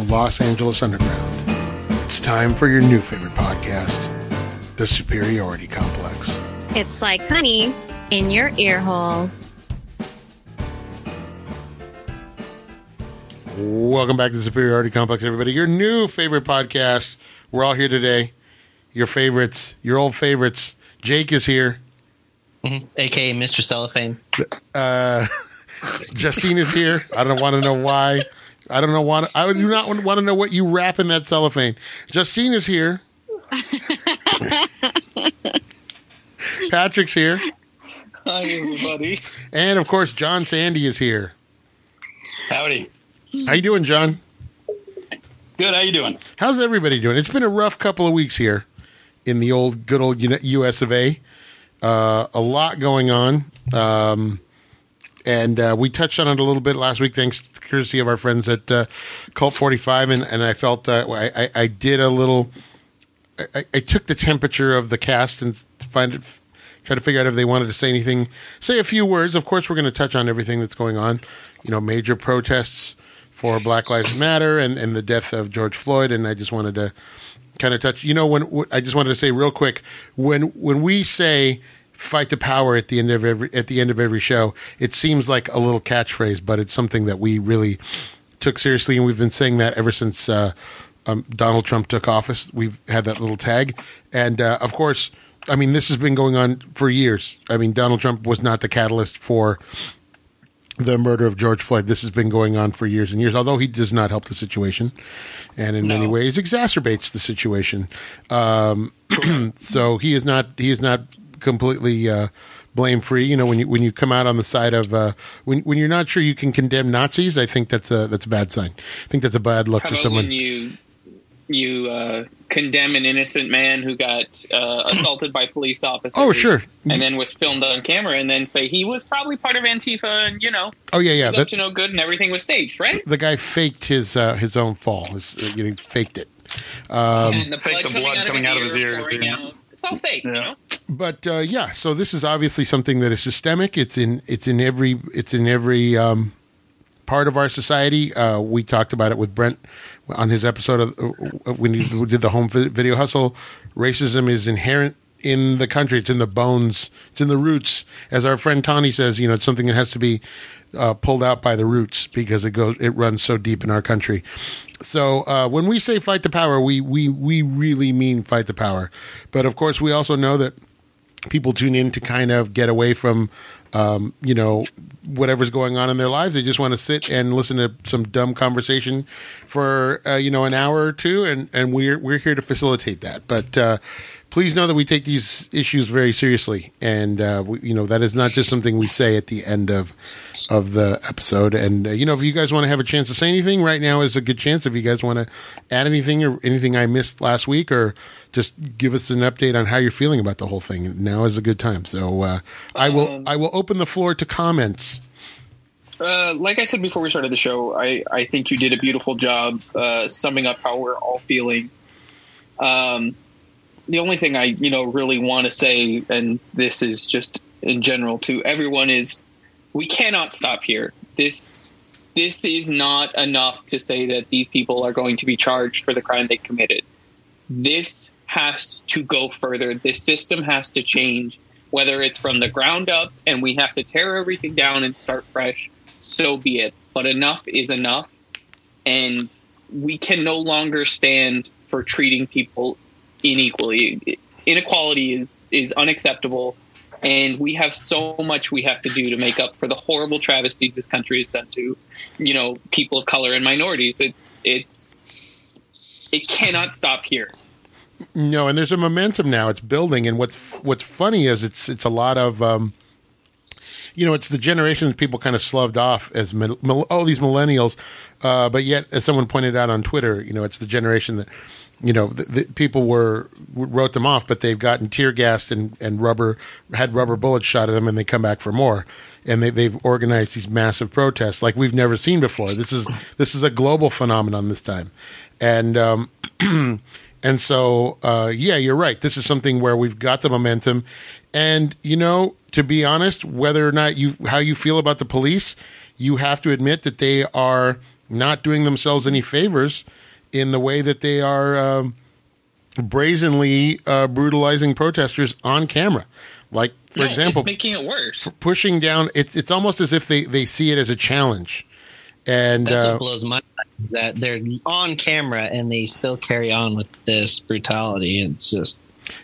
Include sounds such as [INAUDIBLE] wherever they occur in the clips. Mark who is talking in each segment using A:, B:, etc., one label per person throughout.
A: the Los Angeles Underground. It's time for your new favorite podcast, The Superiority Complex.
B: It's like honey in your ear holes.
A: Welcome back to the Superiority Complex, everybody. Your new favorite podcast. We're all here today. Your favorites, your old favorites. Jake is here.
C: Mm-hmm. aka Mr. Cellophane.
A: Uh, [LAUGHS] Justine is here. I don't want to know why. I don't know why. I do not want to know what you wrap in that cellophane. Justine is here. [LAUGHS] Patrick's here.
D: Hi, everybody.
A: And of course, John Sandy is here.
D: Howdy.
A: How you doing, John?
D: Good. How you doing?
A: How's everybody doing? It's been a rough couple of weeks here in the old, good old U.S. of A. Uh, a lot going on. Um, and uh, we touched on it a little bit last week, thanks to the courtesy of our friends at uh, Cult Forty Five, and, and I felt uh, I, I, I did a little. I, I, took the temperature of the cast and find it, try to figure out if they wanted to say anything, say a few words. Of course, we're going to touch on everything that's going on. You know, major protests for Black Lives Matter and, and the death of George Floyd, and I just wanted to kind of touch. You know, when I just wanted to say real quick when when we say fight the power at the end of every at the end of every show. It seems like a little catchphrase, but it's something that we really took seriously, and we've been saying that ever since uh, um, Donald Trump took office. We've had that little tag, and uh, of course, I mean this has been going on for years. I mean Donald Trump was not the catalyst for the murder of George Floyd. This has been going on for years and years, although he does not help the situation and in no. many ways exacerbates the situation. Um, [CLEARS THROAT] so he is not he is not completely uh, blame free. You know, when you when you come out on the side of uh, when when you're not sure you can condemn Nazis, I think that's a that's a bad sign. I think that's a bad look
E: How
A: for someone.
E: When you you uh, condemn an innocent man who got uh, [CLEARS THROAT] assaulted by police officers.
A: Oh, sure.
E: And then was filmed on camera, and then say he was probably part of Antifa, and you know.
A: Oh yeah, yeah.
E: He's up to no good, and everything was staged, right?
A: The guy faked his uh, his own fall. His, uh, you know, faked it.
E: Um, and the blood, the blood coming, out, of his, ears. Yeah. It's all fake, yeah. you know.
A: But uh, yeah, so this is obviously something that is systemic. It's in it's in every it's in every um, part of our society. Uh, we talked about it with Brent on his episode of uh, when he did the home video hustle. Racism is inherent in the country. It's in the bones. It's in the roots. As our friend Tawny says, you know, it's something that has to be uh, pulled out by the roots because it goes, it runs so deep in our country. So uh, when we say fight the power, we we we really mean fight the power. But of course, we also know that people tune in to kind of get away from um, you know whatever's going on in their lives. They just want to sit and listen to some dumb conversation for uh, you know an hour or two, and and we're we're here to facilitate that. But uh, please know that we take these issues very seriously, and uh, we, you know that is not just something we say at the end of of the episode. And uh, you know, if you guys want to have a chance to say anything, right now is a good chance. If you guys want to add anything or anything I missed last week, or just give us an update on how you're feeling about the whole thing, now is a good time. So uh, I will um, I will open the floor to comments.
E: Uh, like I said before we started the show, I, I think you did a beautiful job uh, summing up how we're all feeling. Um, the only thing I you know really want to say, and this is just in general to everyone, is we cannot stop here. This this is not enough to say that these people are going to be charged for the crime they committed. This has to go further. This system has to change, whether it's from the ground up and we have to tear everything down and start fresh. So be it. But enough is enough, and we can no longer stand for treating people inequally. Inequality is is unacceptable, and we have so much we have to do to make up for the horrible travesties this country has done to, you know, people of color and minorities. It's it's it cannot stop here.
A: No, and there's a momentum now. It's building, and what's what's funny is it's it's a lot of. Um, you know, it's the generation that people kind of sloved off as oh these millennials, uh, but yet, as someone pointed out on Twitter, you know, it's the generation that you know, the, the people were wrote them off, but they've gotten tear gassed and, and rubber had rubber bullets shot at them, and they come back for more. And they, they've organized these massive protests like we've never seen before. This is this is a global phenomenon this time, and um, [CLEARS THROAT] and so uh, yeah, you're right. This is something where we've got the momentum, and you know, to be honest, whether or not you how you feel about the police, you have to admit that they are not doing themselves any favors in the way that they are um, brazenly uh, brutalizing protesters on camera. Like, for
F: No,
A: example,
F: it's making it worse.
A: pushing down. It's it's almost as if they they see it as a challenge, and
C: That's
A: uh,
C: what blows my mind. is That they're on camera and they still carry on with this brutality. It's just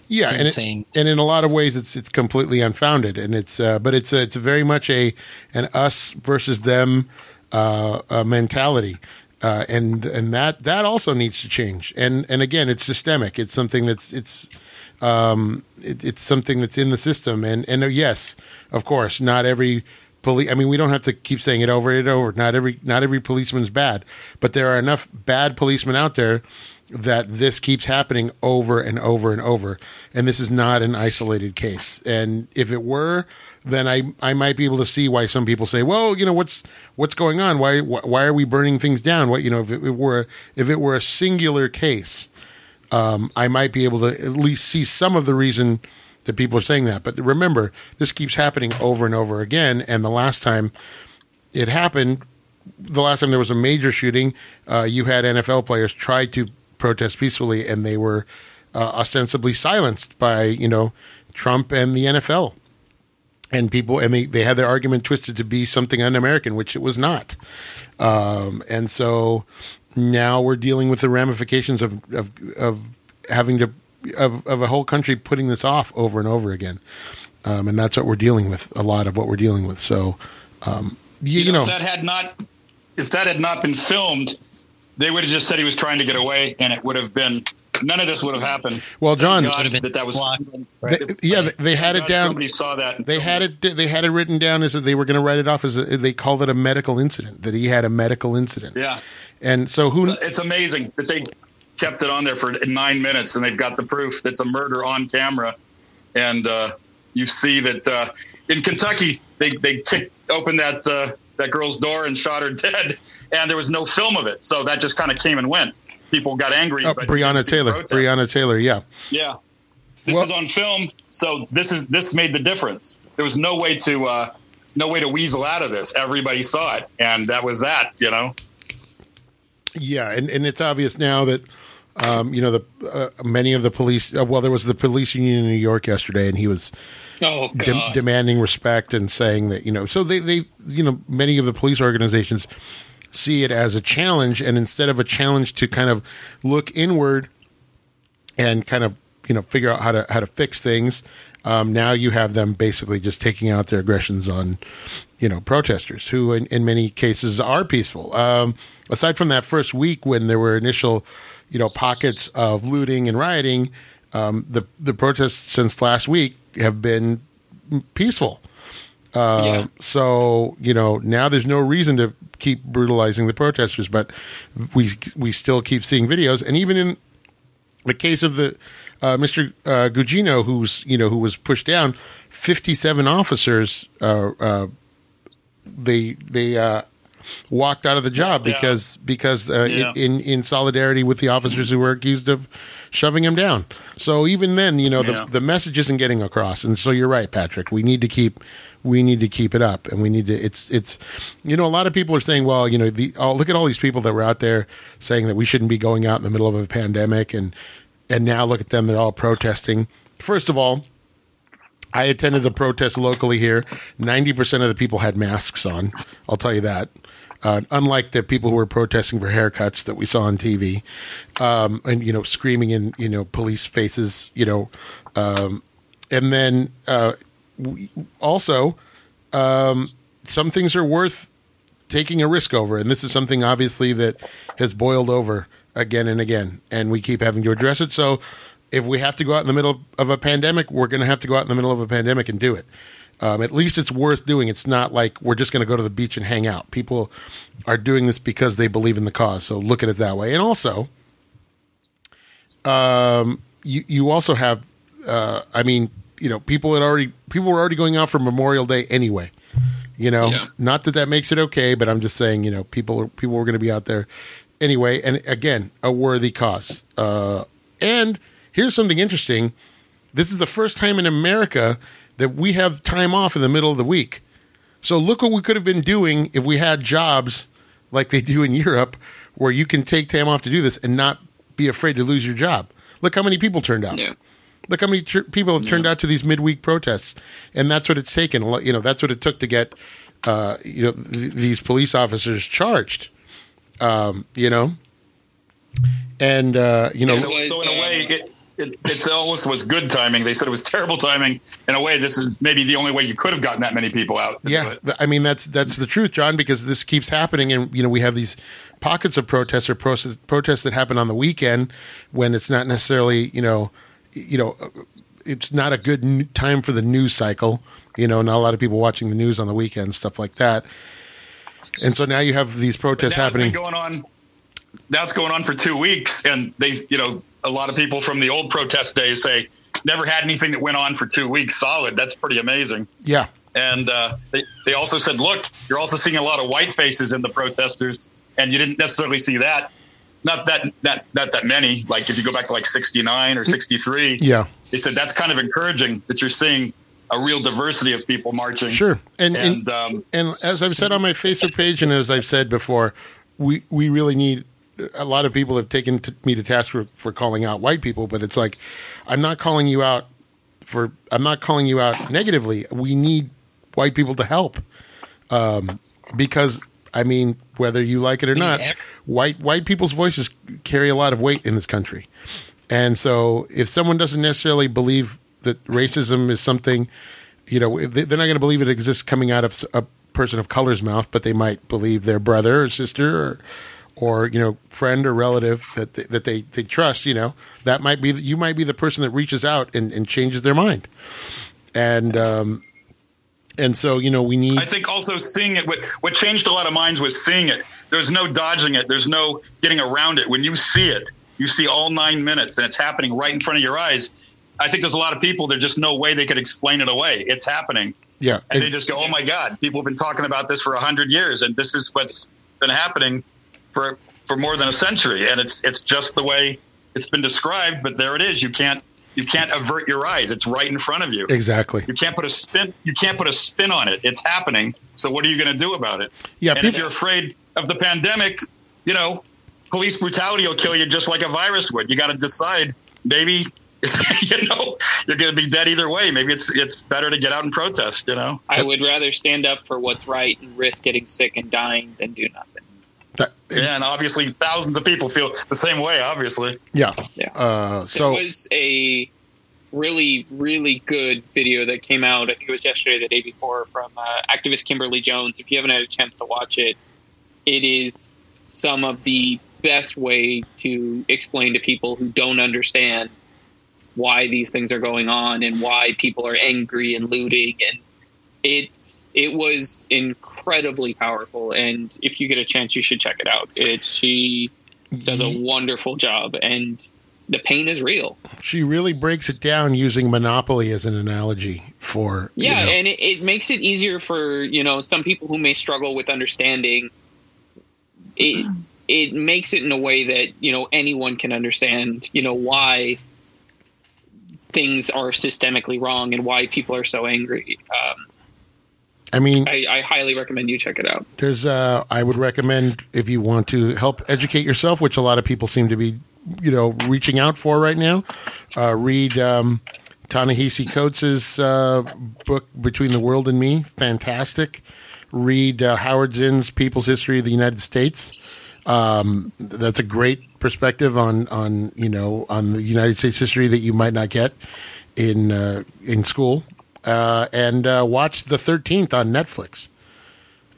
A: yeah, and it,
C: insane.
A: and in a lot of ways, it's it's completely unfounded, and it's uh, but it's a, it's very much a an us versus them uh, uh, mentality. Uh, and and that that also needs to change. And and again, it's systemic. It's something that's it's um, it, it's something that's in the system. And and uh, yes, of course, not every police. I mean, we don't have to keep saying it over and over. Not every not every policeman's bad, but there are enough bad policemen out there that this keeps happening over and over and over. And this is not an isolated case. And if it were, then I I might be able to see why some people say, well, you know, what's what's going on? Why why are we burning things down? What you know, if it, were if it were a singular case, um, I might be able to at least see some of the reason that people are saying that. But remember, this keeps happening over and over again. And the last time it happened, the last time there was a major shooting, uh, you had NFL players try to protest peacefully, and they were uh, ostensibly silenced by you know Trump and the NFL. And people, and they, they had their argument twisted to be something un-American, which it was not. Um, and so now we're dealing with the ramifications of of, of having to of, of a whole country putting this off over and over again. Um, and that's what we're dealing with. A lot of what we're dealing with. So, um, you, you know,
D: if that had not if that had not been filmed, they would have just said he was trying to get away, and it would have been none of this would have happened.
A: Well, John,
D: that that was
A: They, yeah, they, they had it
D: God,
A: down.
D: Somebody saw that.
A: They had it. They had it written down as that they were going to write it off as a, they called it a medical incident. That he had a medical incident.
D: Yeah,
A: And so who?
D: it's amazing that they kept it on there for nine minutes, and they've got the proof that's a murder on camera. And uh, you see that uh, in Kentucky, they they kicked open that uh, that girl's door and shot her [LAUGHS] dead, and there was no film of it, so that just kind of came and went. People got angry.
A: Oh,
D: but
A: Breonna Taylor.
D: protest.
A: Breonna Taylor. Yeah.
D: Yeah. This
A: Well-
D: is on film, so this is this made the difference. There was no way to uh, no way to weasel out of this. Everybody saw it, and that was that. You know.
A: Yeah, and, and it's obvious now that um, you know the uh, many of the police. Uh, well, there was the police union in New York yesterday, and he was
F: Oh
A: de- demanding respect and saying that you know. So they they you know many of the police organizations see it as a challenge, and instead of a challenge to kind of look inward and kind of you know figure out how to how to fix things. Um, now you have them basically just taking out their aggressions on you know protesters who in, in many cases are peaceful. Um, aside from that first week when there were initial you know pockets of looting and rioting, um, the the protests since last week have been peaceful. Uh,
F: Yeah.
A: So you know now there's no reason to keep brutalizing the protesters, but we we still keep seeing videos, and even in the case of the uh, Mr. Uh, Gugino, who's you know who was pushed down, fifty-seven officers uh, uh, they they uh, walked out of the job
D: Yeah.
A: because because uh,
D: Yeah.
A: in in solidarity with the officers who were accused of shoving him down. So even then, you know,
D: Yeah.
A: the the message isn't getting across. And so you're right, Patrick. We need to keep we need to keep it up, and we need to. It's it's you know a lot of people are saying, well, you know, the oh, look at all these people that were out there saying that we shouldn't be going out in the middle of a pandemic, and and now look at them, they're all protesting. First of all. I attended the protest locally here. Ninety percent of the people had masks on. I'll tell you that. Uh, unlike the people who were protesting for haircuts that we saw on TV, um, and you know, screaming in you know police faces, you know, um, and then uh, also um, some things are worth taking a risk over, and this is something obviously that has boiled over again and again, and we keep having to address it. So, if we have to go out in the middle of a pandemic, we're going to have to go out in the middle of a pandemic and do it. Um, at least it's worth doing. It's not like we're just going to go to the beach and hang out. People are doing this because they believe in the cause. So look at it that way. And also, um, you you also have, uh, I mean, you know, people had already people were already going out for Memorial Day anyway. You know,
F: Yeah.
A: not that that makes it okay, but I'm just saying, you know, people people were going to be out there anyway. And again, a worthy cause. Uh, and here's something interesting. This is the first time in America that we have time off in the middle of the week. So look what we could have been doing if we had jobs like they do in Europe, where you can take time off to do this and not be afraid to lose your job. Look how many people turned out.
E: Yeah.
A: Look how many tr- people have turned out to these midweek protests, and that's what it's taken. You know, that's what it took to get, uh, you know, th- these police officers charged. Um, you know, and uh, you know,
E: Yeah,
D: So, so in a way, it, it, it almost was good timing. They said it was terrible timing. In a way, this is maybe the only way you could have gotten that many people out.
A: Yeah, I mean that's that's the truth, John. Because this keeps happening, and you know we have these pockets of protests or protests, protests that happen on the weekend when it's not necessarily you know, you know, it's not a good time for the news cycle. You know, not a lot of people watching the news on the weekend, stuff like that. And so now you have these protests
D: Now it's been
A: happening.
D: going on. That's going on for two weeks, and they, you know, a lot of people from the old protest days say never had anything that went on for two weeks solid. That's pretty amazing.
A: Yeah,
D: And uh, they, they also said, look, you're also seeing a lot of white faces in the protesters, and you didn't necessarily see that. Not that that not that many. Like if you go back to like 69 or 63,
A: yeah,
D: they said that's kind of encouraging that you're seeing a real diversity of people marching.
A: sure. And and,
D: And um,
A: and as I've said on my Facebook page, and as I've said before, we we really need. A lot of people have taken to me to task for, for calling out white people, but it's like I'm not calling you out for. I'm not calling you out negatively. We need white people to help, um, because I mean, whether you like it or not, white white people's voices carry a lot of weight in this country, and so if someone doesn't necessarily believe that racism is something you know, they- they're not going to believe it exists coming out of a person of color's mouth, but they might believe their brother or sister or, or you know, friend or relative that they, that they, they trust. You know, that might be you might be the person that reaches out and, and changes their mind, and um, and so you know we need
D: I think also seeing it. What what changed a lot of minds was seeing it. There's no dodging it. There's no getting around it. When you see it, you see all nine minutes, and it's happening right in front of your eyes. I think there's a lot of people. There's just no way they could explain it away. It's happening,
A: yeah
D: and they just go, "Oh my God!" People have been talking about this for a hundred years, and this is what's been happening for for more than a century. And it's it's just the way it's been described. But there it is. You can't you can't avert your eyes. It's right in front of you.
A: exactly
D: You can't put a spin. You can't put a spin on it. It's happening. So what are you going to do about it?
A: Yeah,
D: And
A: people-
D: if you're afraid of the pandemic, you know, police brutality will kill you just like a virus would. You got to decide. Maybe [LAUGHS] you know you're going to be dead either way. Maybe it's it's better to get out and protest. You know.
E: I would rather stand up for what's right and risk getting sick and dying than do nothing.
A: That,
D: Yeah, and obviously thousands of people feel the same way. Obviously,
A: yeah.
E: Yeah.
A: Uh, so
E: it was a really, really good video that came out. I think it was yesterday, the day before, from uh, activist Kimberly Jones. If you haven't had a chance to watch it, it is some of the best way to explain to people who don't understand why these things are going on and why people are angry and looting and it's it was incredibly powerful and if you get a chance you should check it out. It she does a wonderful job and the pain is real.
A: She really breaks it down using monopoly as an analogy for you
E: yeah
A: know-
E: and it, it makes it easier for you know some people who may struggle with understanding. It it makes it in a way that you know anyone can understand you know why things are systemically wrong and why people are so angry. Um,
A: I mean,
E: I, I highly recommend you check it out
A: there's uh I would recommend if you want to help educate yourself, which a lot of people seem to be, you know, reaching out for right now. Uh, read um, Ta-Nehisi Coates' uh, book Between the World and Me, fantastic. Read uh, Howard Zinn's People's History of the United States. Um, that's a great perspective on on you know on the United States history that you might not get in uh, in school. Uh, and uh, watch the Thirteenth on Netflix.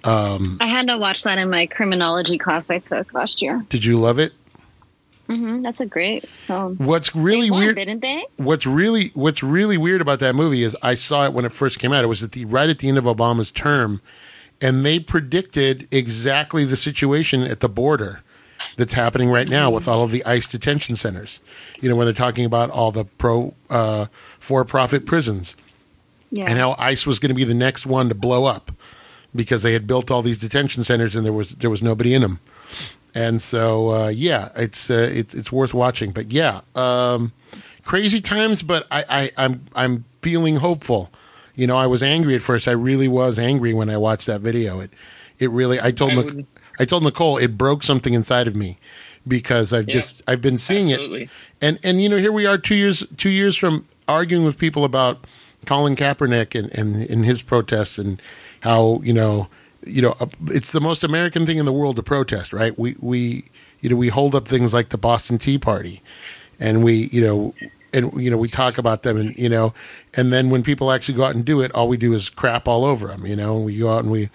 B: I had to watch that in my criminology class I took last year.
A: Did you love it?
B: hmm that's a great film.
A: What's really
B: won,
A: weird?
B: didn't they?
A: What's really what's really weird about that movie is I saw it when it first came out. It was at the right at the end of Obama's term, and they predicted exactly the situation at the border that's happening right now with all of the ICE detention centers. You know, when they're talking about all the pro uh, for profit prisons
B: Yeah.
A: and how ICE was going to be the next one to blow up because they had built all these detention centers and there was there was nobody in them. And so uh, yeah, it's uh, it's it's worth watching. But yeah, um, crazy times. But I, I I'm I'm feeling hopeful. You know, I was angry at first. I really was angry when I watched that video. It it really. I told
E: I
A: Mc,
E: would-
A: I told Nicole it broke something inside of me because I've
F: Yeah.
A: just I've been seeing
F: Absolutely.
A: it, and and you know here we are two years two years from arguing with people about Colin Kaepernick and and, and his protests and how you know you know uh, it's the most American thing in the world to protest, right? We we you know we hold up things like the Boston Tea Party, and we you know and you know we talk about them and you know and then when people actually go out and do it all we do is crap all over them you know and we go out and we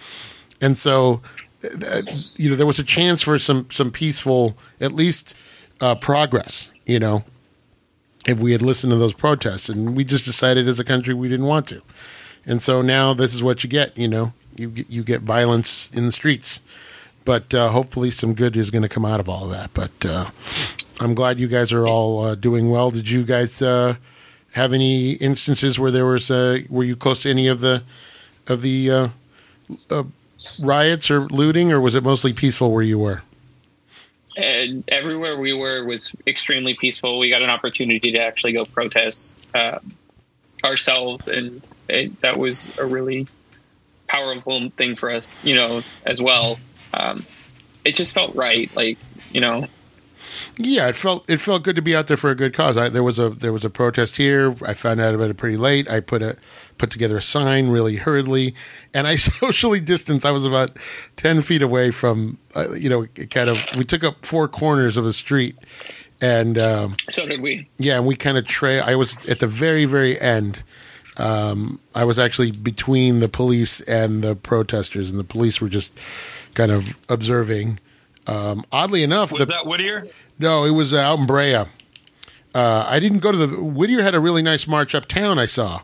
A: and so uh, you know there was a chance for some some peaceful at least uh, progress you know if we had listened to those protests and we just decided as a country we didn't want to. And so now this is what you get you know. You get you get violence in the streets. But uh, hopefully some good is going to come out of all of that. But uh, i'm glad you guys are all uh, doing well. Did you guys uh, have any instances where there was uh, were you close to any of the of the uh, riots or looting or was it mostly peaceful where you were
F: and everywhere we were was extremely peaceful. We got an opportunity to actually go protest uh, ourselves, and it, that was a really powerful thing for us, you know, as well. Um, it just felt right, like you know,
A: Yeah, it felt it felt good to be out there for a good cause. I, there was a there was a protest here. I found out about it pretty late. I put a put together a sign really hurriedly, and I [LAUGHS] socially distanced. I was about ten feet away from uh, you know kind of. We took up four corners of a street, and um,
F: so did we.
A: yeah, and we kind of trail. I was at the very very end. Um, I was actually between the police and the protesters, and the police were just kind of observing. Um, oddly enough,
D: Was
A: the,
D: that Whittier?
A: no, it was uh, out in Brea. Uh, I didn't go to the Whittier had a really nice march uptown. I saw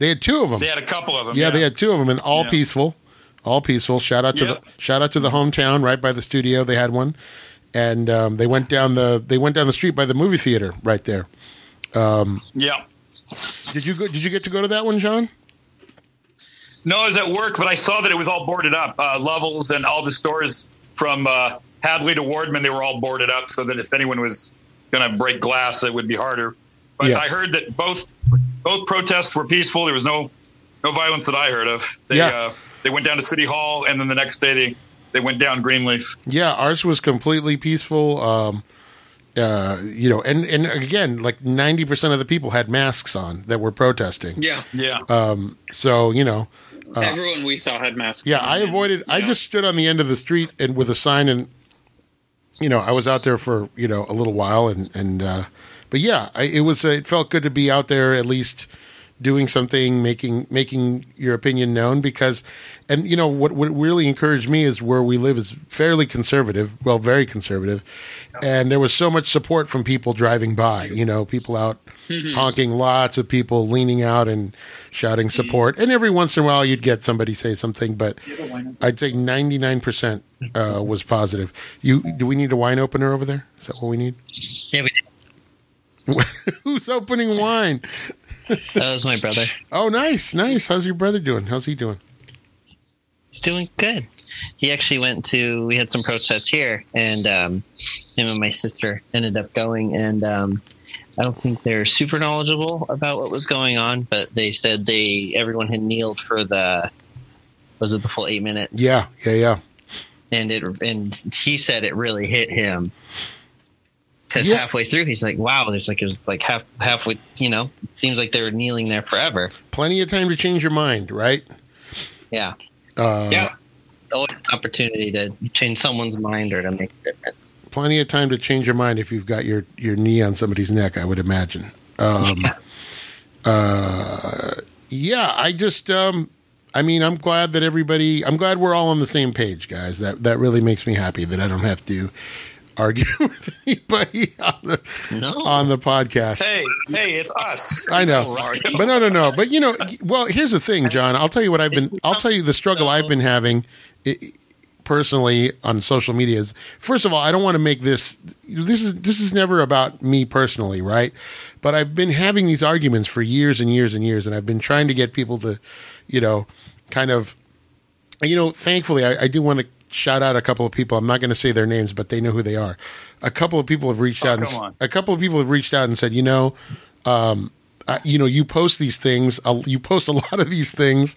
A: they had two of them.
D: They had a couple of them.
A: yeah, they had two of them, and all
D: Yeah.
A: peaceful, all peaceful. Shout out to
D: Yeah.
A: the shout out to the hometown right by the studio. They had one, and um, they went down the they went down the street by the movie theater right there.
D: Yeah.
A: Did you go? Did you get to go to that one, John?
D: No, I was at work, but I saw that it was all boarded up. Uh, Levels and all the stores from uh, Hadley to Wardman, they were all boarded up, so that if anyone was going to break glass, it would be harder. But
A: Yeah.
D: I heard that both both protests were peaceful. There was no no violence that I heard of. They
A: Yeah.
D: uh, they went down to City Hall, and then the next day they they went down Greenleaf.
A: Yeah, ours was completely peaceful. Um, uh, you know, and and again, like ninety percent of the people had masks on that were protesting.
F: Yeah,
D: Yeah.
A: So you know,
F: everyone we saw had masks.
A: Yeah,
F: on,
A: I
F: and,
A: avoided. I
F: know,
A: just stood on the end of the street and with a sign, and you know, I was out there for you know a little while, and and uh, but yeah, I, it was. Uh, it felt good to be out there at least doing something, making making your opinion known. Because, and you know what what really encouraged me is where we live is fairly conservative, well, very conservative, and there was so much support from people driving by. You know, people out honking, lots of people leaning out and shouting support, and every once in a while you'd get somebody say something, but I'd say ninety nine percent uh, was positive. You do we need a wine opener over there? Is that what we need?
C: Yeah, we did. [LAUGHS]
A: Who's opening wine?
C: That was my brother.
A: Oh, nice, nice. How's your brother doing? How's he doing?
C: He's doing good. He actually went to. We had some protests here, and um, him and my sister ended up going. And um, I don't think they're super knowledgeable about what was going on, but they said they everyone had kneeled for the. Was it the full eight minutes?
A: Yeah, yeah, yeah.
C: and it and he said it really hit him because
A: Yeah.
C: halfway through he's like, "Wow!" There's like it was like half halfway. You know, seems like they were kneeling there forever.
A: Plenty of time to change your mind, right?
C: Yeah,
A: Uh,
F: yeah,
C: always an opportunity to change someone's mind or to make a difference.
A: Plenty of time to change your mind if you've got your your knee on somebody's neck. I would imagine. Um, uh, yeah, I just. Um, I mean, I'm glad that everybody. I'm glad we're all on the same page, guys. That that really makes me happy that I don't have to argue [LAUGHS] with anybody on the
C: No,
A: on the podcast.
D: Hey, hey, it's us.
A: I know,
D: It's us, Mario.
A: but no, no, no. But you know, well, here's the thing, John. I'll tell you what I've been. I'll tell you the struggle I've been having eh, personally on social media. Is first of all, I don't want to make this. This is this is never about me personally, right? But I've been having these arguments for years and years and years, and I've been trying to get people to, you know, kind of, you know, thankfully, I, I do want to shout out a couple of people. I'm not going to say their names, but they know who they are. A couple of people have reached out. And,
D: on.
A: a couple of people have reached out and said, you know, um, uh, you know, you post these things, uh, you post a [LAUGHS] lot of these things,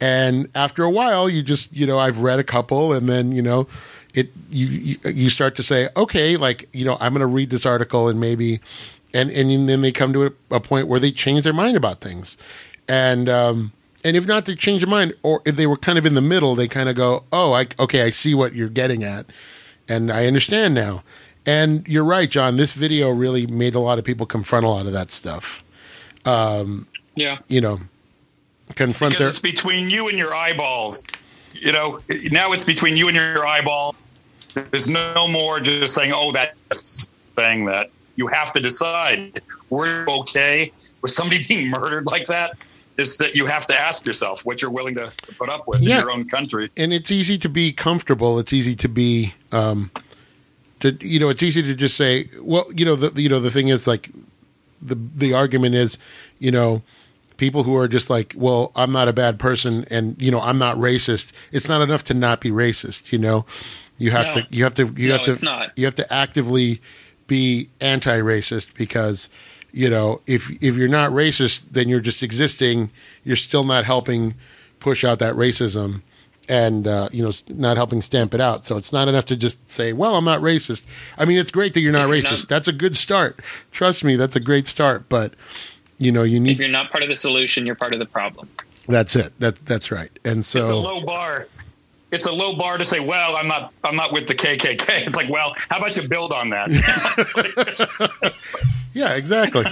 A: and after a while, you just, you know, I've read a couple, and then, you know, it you you, you start to say, okay, like, you know, I'm going to read this article, and maybe, and and then they come to a, a point where they change their mind about things, and um, and if not, they change their mind, or if they were kind of in the middle, they kind of go, oh, I okay, I see what you're getting at, and I understand now. And you're right, John. This video really made a lot of people confront a lot of that stuff um,
E: Yeah.
A: you know, confront
D: because
A: their
D: it's between you and your eyeballs. You know, now it's between you and your eyeball. There's no more just saying, "Oh, that's saying that." You have to decide: Were you okay with somebody being murdered like that? Is that you have to ask yourself what you're willing to, to put up with
A: Yeah.
D: in your own country.
A: and it's easy to be comfortable. It's easy to be, um, to you know, it's easy to just say, well, you know, the you know the thing is like the the argument is, you know, people who are just like, well, I'm not a bad person, and you know, I'm not racist. It's not enough to not be racist. You know, you have
E: No.
A: to you have to you
E: No,
A: have to you have to actively be anti-racist because you know if if you're not racist then you're just existing. You're still not helping push out that racism and uh, you know not helping stamp it out. So it's not enough to just say well i'm not racist. I mean it's great that you're not
E: If you're
A: racist.
E: Not-
A: that's a good start. Trust me that's a great start. But you know you need.
E: If you're not part of the solution, you're part of the problem.
A: that's it. That that's right. And so
D: It's a low bar. It's a low bar to say, "Well, I'm not. I'm not with the KKK." [LAUGHS] It's like, well, how about you build on that? [LAUGHS]
A: yeah exactly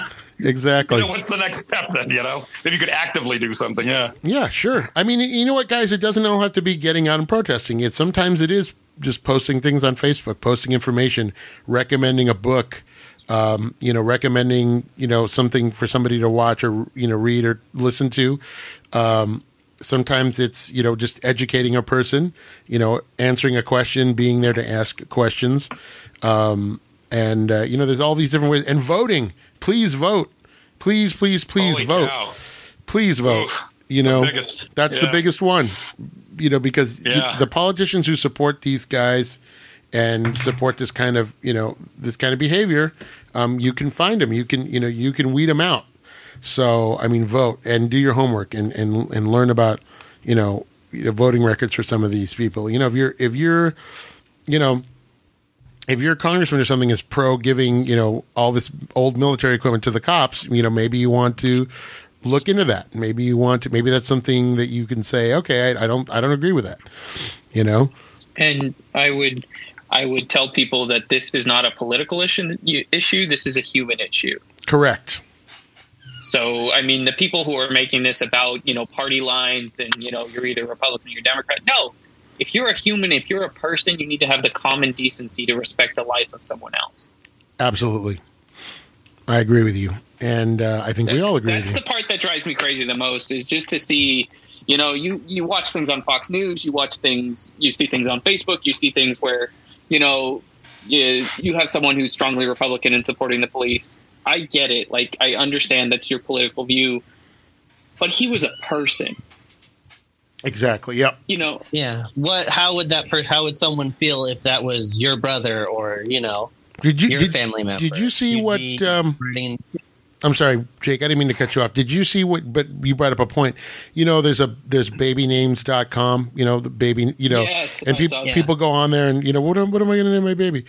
A: exactly
D: You know, what's the next step then? You know, if you could actively do something, yeah.
A: Yeah, sure. I mean, you know what, guys? It doesn't all have to be getting out and protesting. It sometimes it is just posting things on Facebook, posting information, recommending a book, um, you know, recommending you know something for somebody to watch or you know read or listen to. Um, sometimes it's you know just educating a person, you know, answering a question, being there to ask questions, um, and uh, you know, there's all these different ways. And voting, please vote, please, please, please
D: Holy
A: vote
D: cow.
A: please vote.
D: Oof.
A: you know,
D: biggest.
A: that's the biggest one. You know, because you-
D: Yeah.
A: the politicians who support these guys and support this kind of you know this kind of behavior, um, you can find them. You can you know you can weed them out. So I mean, vote and do your homework and and and learn about you know, voting records for some of these people. You know, if you're if you're you know if you're a congressman or something is pro giving, you know, all this old military equipment to the cops, you know, maybe you want to look into that. Maybe you want to. Maybe that's something that you can say, okay, I, I don't, I don't agree with that. You know,
E: And I would, I would tell people that this is not a political issue. Issue. This is a human issue.
A: correct.
E: So, I mean, the people who are making this about, you know, party lines and, you know, you're either Republican or you're Democrat. No. If you're a human, if you're a person, you need to have the common decency to respect the life of someone else.
A: Absolutely, I agree with you, and uh, I think we all agree
E: That's the part that drives me crazy the most is just to see, you know, you you watch things on Fox News, you watch things, you see things on Facebook, you see things where, you know, you you have someone who's strongly Republican and supporting the police. I get it. Like I understand that's your political view, but he was a person.
A: Exactly. Yep.
E: You know,
C: Yeah. What? How would that? Per- how would someone feel if that was your brother or you know
A: Did you
C: your
A: did,
C: family member?
A: did you see
C: You'd
A: what, um,
C: writing-
A: I'm sorry, Jake. I didn't mean to cut you off. Did you see what? But you brought up a point. You know, there's a there's babynames.com. You know, the baby. You know,
E: Yes,
A: and
E: I
A: people
E: saw
A: people go on there and you know what am what am I going to name my baby?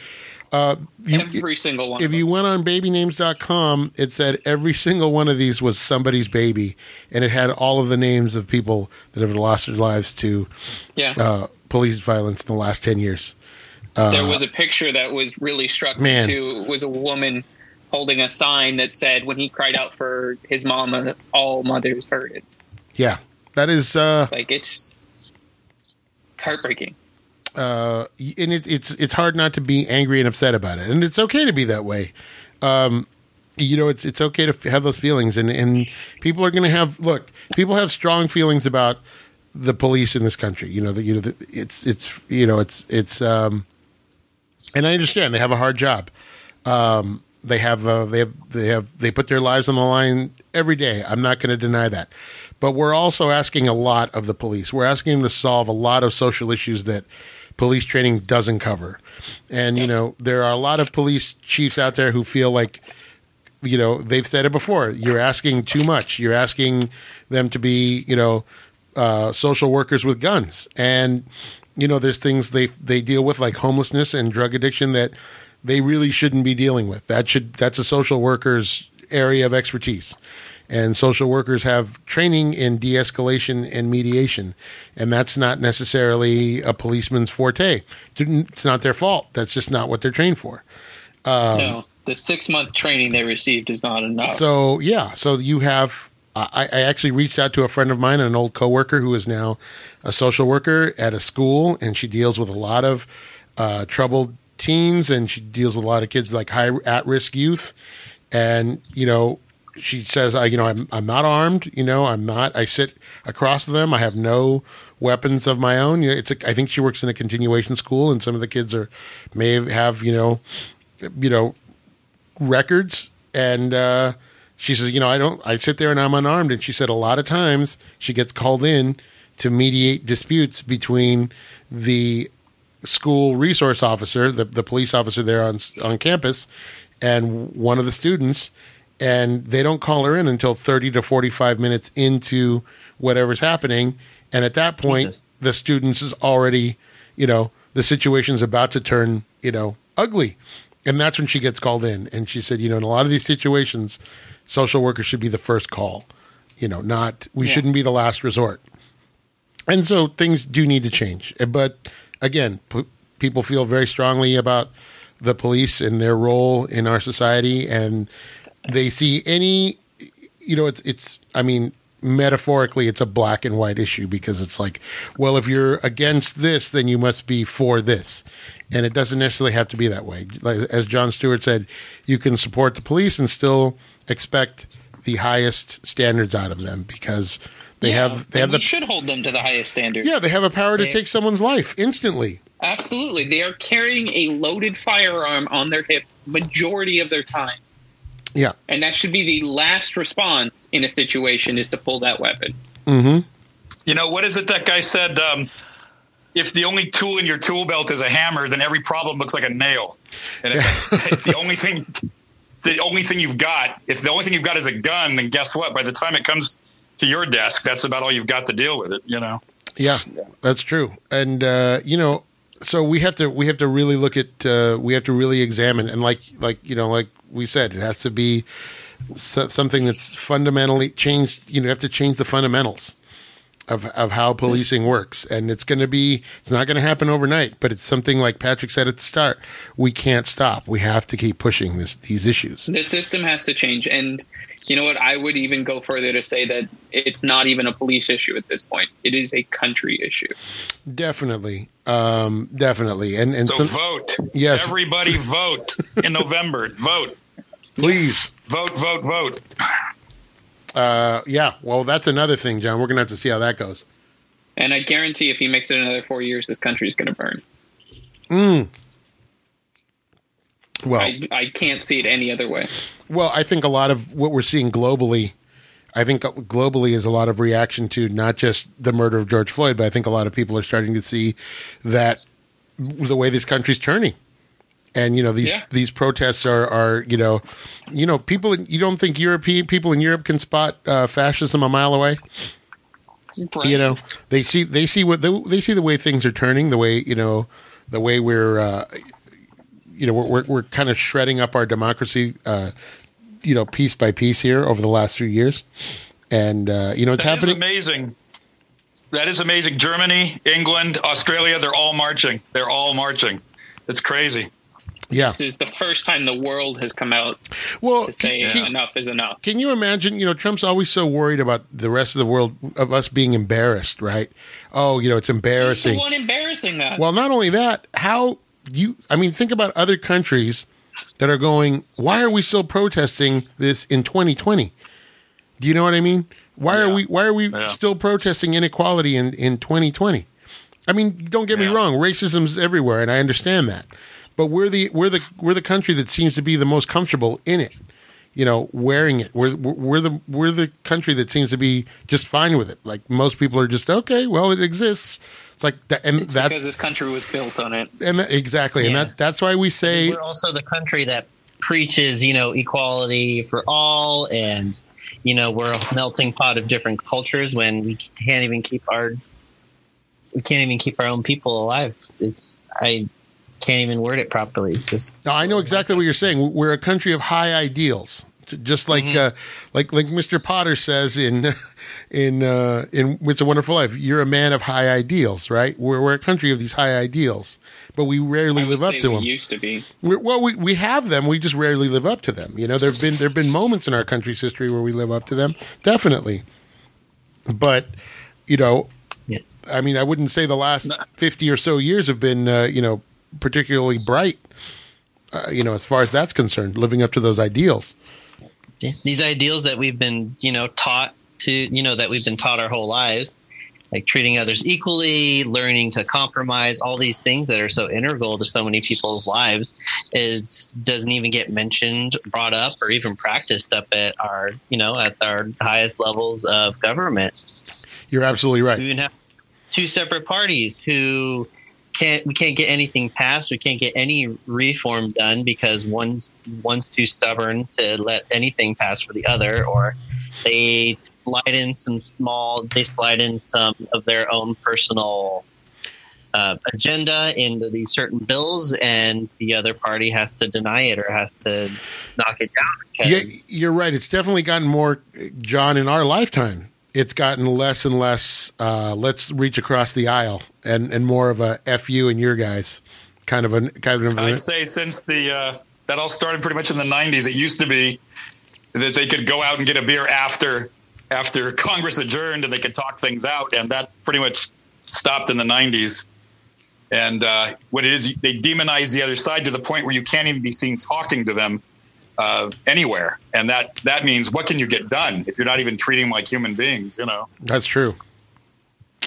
A: Uh, you,
E: every single one.
A: if you went on babynames.com, it said every single one of these was somebody's baby, and it had all of the names of people that have lost their lives to
E: yeah,
A: uh, police violence in the last ten years.
E: there was a picture that was really struck
A: Man.
E: me too. It was a woman holding a sign that said, "When he cried out for his mama, all mothers heard it."
A: Yeah, that is. Uh,
E: Like it's, it's heartbreaking.
A: Uh, and it, it's it's hard not to be angry and upset about it, and it's okay to be that way. Um, you know, it's it's okay to have those feelings, and and people are going to have look. People have strong feelings about the police in this country. You know, the, you know, the, it's it's you know, it's it's. Um, and I understand they have a hard job. Um, they have uh, they have they have they put their lives on the line every day. I'm not going to deny that, but we're also asking a lot of the police. We're asking them to solve a lot of social issues that police training doesn't cover. And you know, there are a lot of police chiefs out there who feel like you know, they've said it before. You're asking too much. You're asking them to be, you know, uh, social workers with guns, and you know, there's things they they deal with like homelessness and drug addiction that they really shouldn't be dealing with. That should that's a social worker's area of expertise. And social workers have training in de escalation and mediation. And that's not necessarily a policeman's forte. It's not their fault. That's just not what they're trained for.
F: Um, no, the six month training they received is not enough.
A: So, yeah. So you have. I, I actually reached out to a friend of mine, an old coworker who is now a social worker at a school, and she deals with a lot of uh, troubled teens, and she deals with a lot of kids like high at risk youth. And you know, she says, I, you know, I'm, I'm not armed. You know, I'm not. I sit across them. I have no weapons of my own. You know, it's. A, I think she works in a continuation school, and some of the kids are may have, you know, you know, records. And uh, she says, you know, I don't. I sit there and I'm unarmed. And she said a lot of times she gets called in to mediate disputes between the school resource officer, the, the police officer there on on campus, and one of the students and they don't call her in until 30 to 45 minutes into whatever's happening. And at that point Jesus. the students is already you know the situation's about to turn you know ugly. And that's when she gets called in. And she said you know in a lot of these situations social workers should be the first call you know not we yeah. shouldn't be the last resort. And so things do need to change. Eh, but again p- people feel very strongly about the police and their role in our society. And they see any you know it's it's i mean metaphorically it's a black and white issue because it's like well if you're against this then you must be for this. And it doesn't necessarily have to be that way. As Jon Stewart said you can support the police and still expect the highest standards out of them because they yeah, have they have the
F: should hold them to the highest standards.
A: Yeah they have a power to they, take someone's life instantly.
F: Absolutely. They are carrying a loaded firearm on their hip majority of their time
A: yeah.
F: And that should be the last response in a situation is to pull that weapon.
A: Mm-hmm.
D: You know, what is it that guy said? Um, if the only tool in your tool belt is a hammer, then every problem looks like a nail. And if it's [LAUGHS] the only thing, the only thing you've got, if the only thing you've got is a gun, then guess what? By the time it comes to your desk, that's about all you've got to deal with it, you know?
A: Yeah, that's true. And, uh, you know, so we have to we have to really look at uh, we have to really examine and like like you know like we said, it has to be something that's fundamentally changed. You know, have to change the fundamentals of of how policing works, and it's going to be. It's not going to happen overnight, but it's something like Patrick said at the start. We can't stop. We have to keep pushing this these issues.
F: The system has to change, and you know what? I would even go further to say that it's not even a police issue at this point. It is a country issue.
A: Definitely, um, definitely, and and
D: so some, vote.
A: Yes,
D: everybody [LAUGHS] vote in November. vote,
A: please.
D: Vote, vote, vote.
A: Uh, yeah. Well, that's another thing, John. We're gonna have to see how that goes.
F: And I guarantee, if he makes it another four years, this country is going to burn.
A: Mm.
F: Well, I, I can't see it any other way.
A: Well, I think a lot of what we're seeing globally, I think globally is a lot of reaction to not just the murder of George Floyd, but I think a lot of people are starting to see that the way this country's turning. And you know these yeah. these protests are are you know you know people you don't think European people in Europe can spot uh, fascism a mile away. Right. You know they see they see what they, they see the way things are turning, the way you know the way we're uh, you know, we're, we're, kind of shredding up our democracy, uh, you know, piece by piece here over the last few years. And, uh, you know, it's
D: that
A: happening.
D: amazing. That is amazing. Germany, England, Australia, they're all marching. They're all marching. It's crazy.
A: Yeah.
F: This is the first time the world has come out
A: well,
F: to say can, enough is enough.
A: Can you imagine? You know, Trump's always so worried about the rest of the world of us being embarrassed, right? Oh, you know, it's embarrassing.
F: He's the one embarrassing that.
A: Well, not only that, how you I mean think about other countries that are going why are we still protesting this in 2020 do you know what I mean? Why yeah. are we why are we yeah. still protesting inequality in in 2020 I mean don't get yeah. me wrong racism's everywhere and I understand that. But we're the we're the we're the country that seems to be the most comfortable in it you know wearing it. We're we're the we're the country that seems to be just fine with it. Like most people are just okay well it exists it's like that, and
F: it's because this country was built on it,
A: and that, exactly, yeah. and that that's why we say
C: we're also the country that preaches, you know, equality for all, and you know, we're a melting pot of different cultures when we can't even keep our we can't even keep our own people alive. It's I can't even word it properly. It's just
A: No, I know exactly what you're saying. We're a country of high ideals, just like
C: Mm-hmm.
A: uh, like like Mr. Potter says in [LAUGHS] in uh, in It's a Wonderful Life. You're a man of high ideals, right? We're we're a country of these high ideals, but we rarely live up to
F: we
A: them.
F: Used to be.
A: We're, well, we, we have them. We just rarely live up to them. You know, there've been there've been moments in our country's history where we live up to them, definitely. But you know,
C: Yeah.
A: I mean, I wouldn't say the last fifty or so years have been uh, you know particularly bright. Uh, you know, as far as that's concerned, living up to those ideals.
C: Yeah. these ideals that we've been you know taught to you know that we've been taught our whole lives like treating others equally learning to compromise all these things that are so integral to so many people's lives is doesn't even get mentioned brought up or even practiced up at our you know at our highest levels of government
A: You're absolutely right.
C: we even have two separate parties who can't we can't get anything passed we can't get any reform done because one's one's too stubborn to let anything pass for the other or they slide in some small they slide in some of their own personal uh, agenda into these certain bills and the other party has to deny it or has to knock it down
A: Yeah, you're right. It's definitely gotten more, John, in our lifetime. It's gotten less and less. Uh, let's reach across the aisle, and and more of a f you and your guys kind of a kind of. A,
D: I'd say since the uh, that all started pretty much in the '90s. It used to be that they could go out and get a beer after after Congress adjourned, and they could talk things out, and that pretty much stopped in the '90s. And uh, what it is, they demonize the other side to the point where you can't even be seen talking to them uh, anywhere, and that that means what can you get done if you're not even treating like human beings? You know.
A: That's true.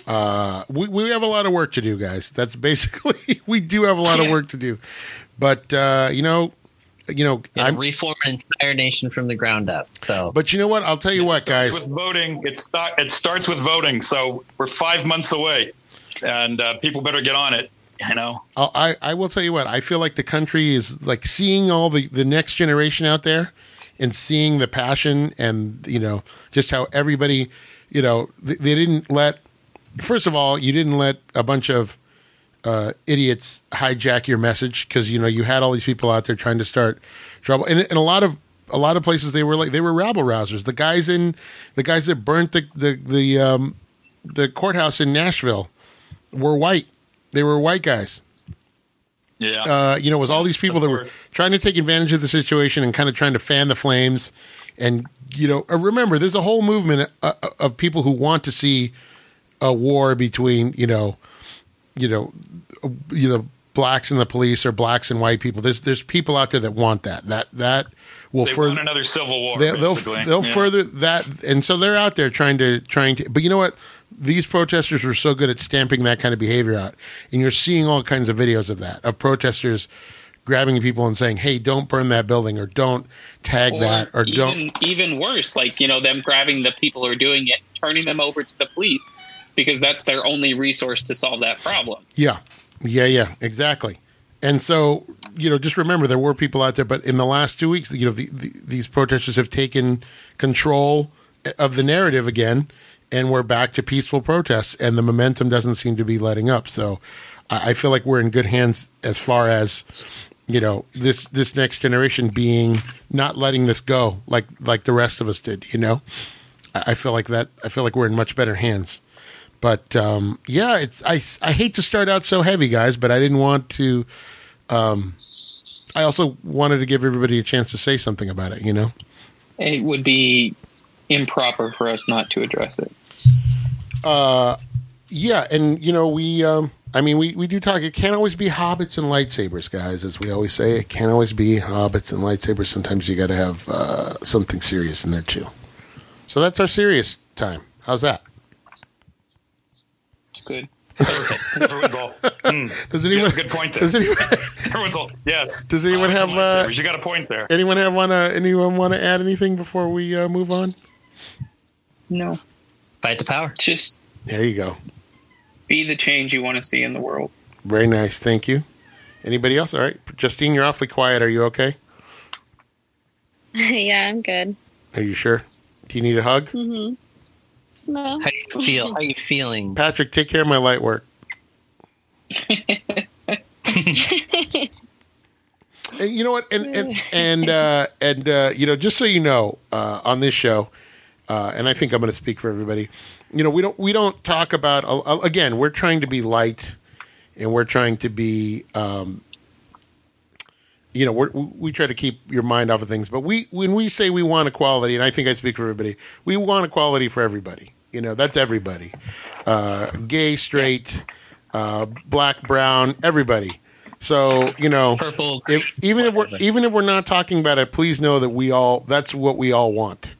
A: Uh, we we have a lot of work to do, guys. That's [LAUGHS] basically we do have a lot of work to do, but uh, you know, you know,
C: and
A: I'm.
C: reform an entire nation from the ground up so
A: But you know what? I'll tell you
D: It
A: what, guys.
D: With voting, it, start, it starts with voting. So we're five months away, and uh, people better get on it. You know,
A: I I will tell you what I feel like the country is like seeing all the the next generation out there and seeing the passion and you know just how everybody you know they, they didn't let first of all you didn't let a bunch of uh, idiots hijack your message because you know you had all these people out there trying to start trouble. And, and a lot of a lot of places they were like they were rabble rousers. The guys in the guys that burnt the the the um, the courthouse in Nashville were white they were white guys
D: yeah.
A: uh, you know, it was all these people that were trying to take advantage of the situation and kind of trying to fan the flames. And you know, uh, remember, there's a whole movement uh, uh, of people who want to see a war between you know, you know, you know, blacks and the police or blacks and white people. There's there's people out there that want that. That that will
D: they
A: further
D: another civil war.
A: they, they'll they'll
D: Yeah.
A: further that, and so they're out there trying to trying to. But you know what? These protesters were so good at stamping that kind of behavior out, and you're seeing all kinds of videos of that of protesters grabbing people and saying, "Hey, don't burn that building," or "Don't tag that," or
F: even,
A: "Don't."
F: even worse, like you know them grabbing the people who are doing it, turning them over to the police because that's their only resource to solve that problem.
A: Yeah, yeah, yeah, exactly. And so you know, just remember there were people out there, but in the last two weeks, you know, the, the, these protesters have taken control of the narrative again, and we're back to peaceful protests, and the momentum doesn't seem to be letting up. So, I, I feel like we're in good hands as far as you know this this next generation being not letting this go like like the rest of us did. You know, I, I feel like that. I feel like we're in much better hands. But um, yeah, it's I, I hate to start out so heavy, guys, but I didn't want to. Um, I also wanted to give everybody a chance to say something about it. You know,
F: It would be improper for us not to address it.
A: Yeah, and you know we. Um, I mean, we, we do talk. It can't always be hobbits and lightsabers, guys. As we always say, it can't always be hobbits and lightsabers. Sometimes you got to have uh, something serious in there too. So that's our serious time. How's that?
F: It's good.
D: Everyone's all. Hmm, [LAUGHS]
A: Does
D: you
A: anyone?
D: have a good point there.
A: Does anyone?
D: Everyone's all. Yes.
A: Does anyone have, uh,
D: You got a point there.
A: anyone have want to? Anyone want to add anything before we uh, move on?
F: No,
C: fight the power
F: just
A: There you go.
F: be the change you want to see in the world.
A: Very nice. Thank you. Anybody else? All right. Justine, you're awfully quiet. Are you okay? [LAUGHS]
B: yeah, I'm good.
A: Are you sure? Do you need a hug?
B: hmm No.
C: How you feel? How you feeling?
A: Patrick, take care of my light work. [LAUGHS] And you know what? And and and uh, and uh, you know, just so you know, uh, on this show, uh, and I think I'm going to speak for everybody. You know, we don't we don't talk about again. We're trying to be light, and we're trying to be. Um, you know, we try to keep your mind off of things, but we when we say we want equality, and I think I speak for everybody, we want equality for everybody. You know, that's everybody, uh, gay, straight, uh, black, brown, everybody. So you know,
C: Purple.
A: if, even if we're even if we're not talking about it, please know that we all that's what we all want.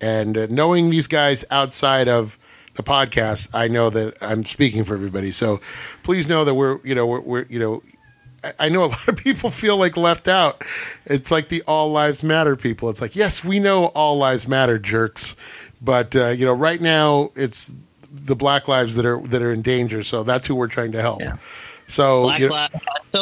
A: And uh, knowing these guys outside of the podcast, I know that I'm speaking for everybody. So please know that we're you know we're, we're you know. I- I know a [LAUGHS] lot of people feel like left out. It's like the all lives matter people. It's like, yes, we know all lives matter, jerks, but uh, you know, right now it's the black lives that are that are in danger. So that's who we're trying to help.
C: Yeah.
A: So
C: Black
A: you know-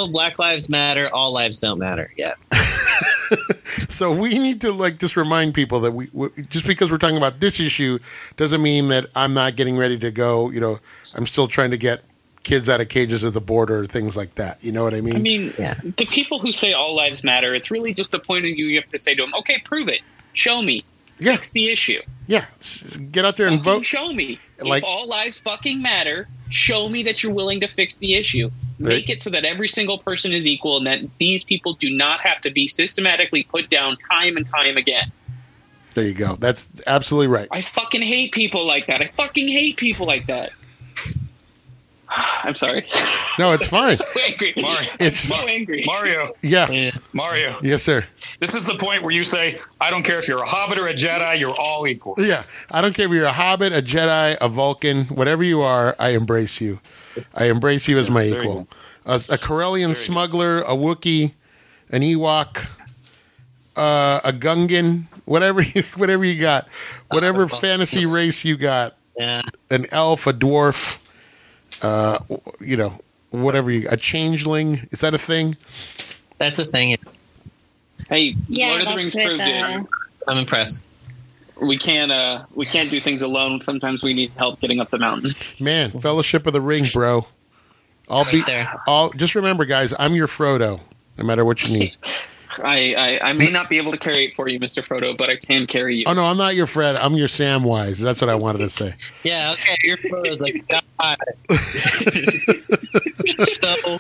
C: li- Black Lives Matter, all lives don't matter. Yeah. [LAUGHS] [LAUGHS]
A: So we need to like just remind people that we, we just because we're talking about this issue doesn't mean that I'm not getting ready to go. You know, I'm still trying to get kids out of cages at the border, things like that. You know what I mean?
E: I mean,
C: Yeah.
E: the people who say all lives matter, it's really just the point of view you have to say to them, okay, prove it. Show me.
A: yeah,
E: Fix the issue.
A: yeah. S- Get out there and
E: Fucking
A: vote.
E: show me.
A: Like-
E: if all lives fucking matter, show me that you're willing to fix the issue. Make
A: Right.
E: it so that every single person is equal and that these people do not have to be systematically put down time and time again.
A: There you go. That's absolutely right.
E: I fucking hate people like that. I fucking hate people like that. [SIGHS] I'm sorry.
A: No, it's [LAUGHS] fine.
E: so angry.
A: It's-
E: so angry.
D: Mario,
A: Yeah.
C: Yeah.
D: Mario,
A: Yes, sir.
D: this is the point where you say, I don't care if you're a hobbit or a Jedi, you're all equal.
A: Yeah. I don't care if you're a hobbit, a Jedi, a Vulcan, whatever you are, I embrace you. I embrace you as my
D: there
A: equal. A, a Corellian smuggler, a Wookiee, an Ewok, uh, a Gungan, whatever [LAUGHS] you, whatever you got, whatever
C: Uh, [LAUGHS]
A: fantasy
C: yes.
A: race you got,
C: Yeah.
A: an elf, a dwarf, uh, you know, whatever you, a changeling. Is that a thing?
C: That's a thing.
E: Hey,
B: Yeah,
E: Lord of the
B: that's
E: Rings proved
B: uh,
E: it.
C: I'm impressed.
E: We can't uh we can't do things alone. Sometimes we need help getting up the mountain.
A: Man, Fellowship of the Ring, bro. I'll be.
C: There.
A: I'll just remember, guys. I'm your Frodo, no matter what you need. [LAUGHS]
E: I, I, I may not be able to carry it for you, Mr. Frodo, but I can carry you.
A: Oh no, I'm not your Fred. I'm your Samwise. That's what I wanted to say.
C: Yeah. Okay. Your photo's like God. [LAUGHS] so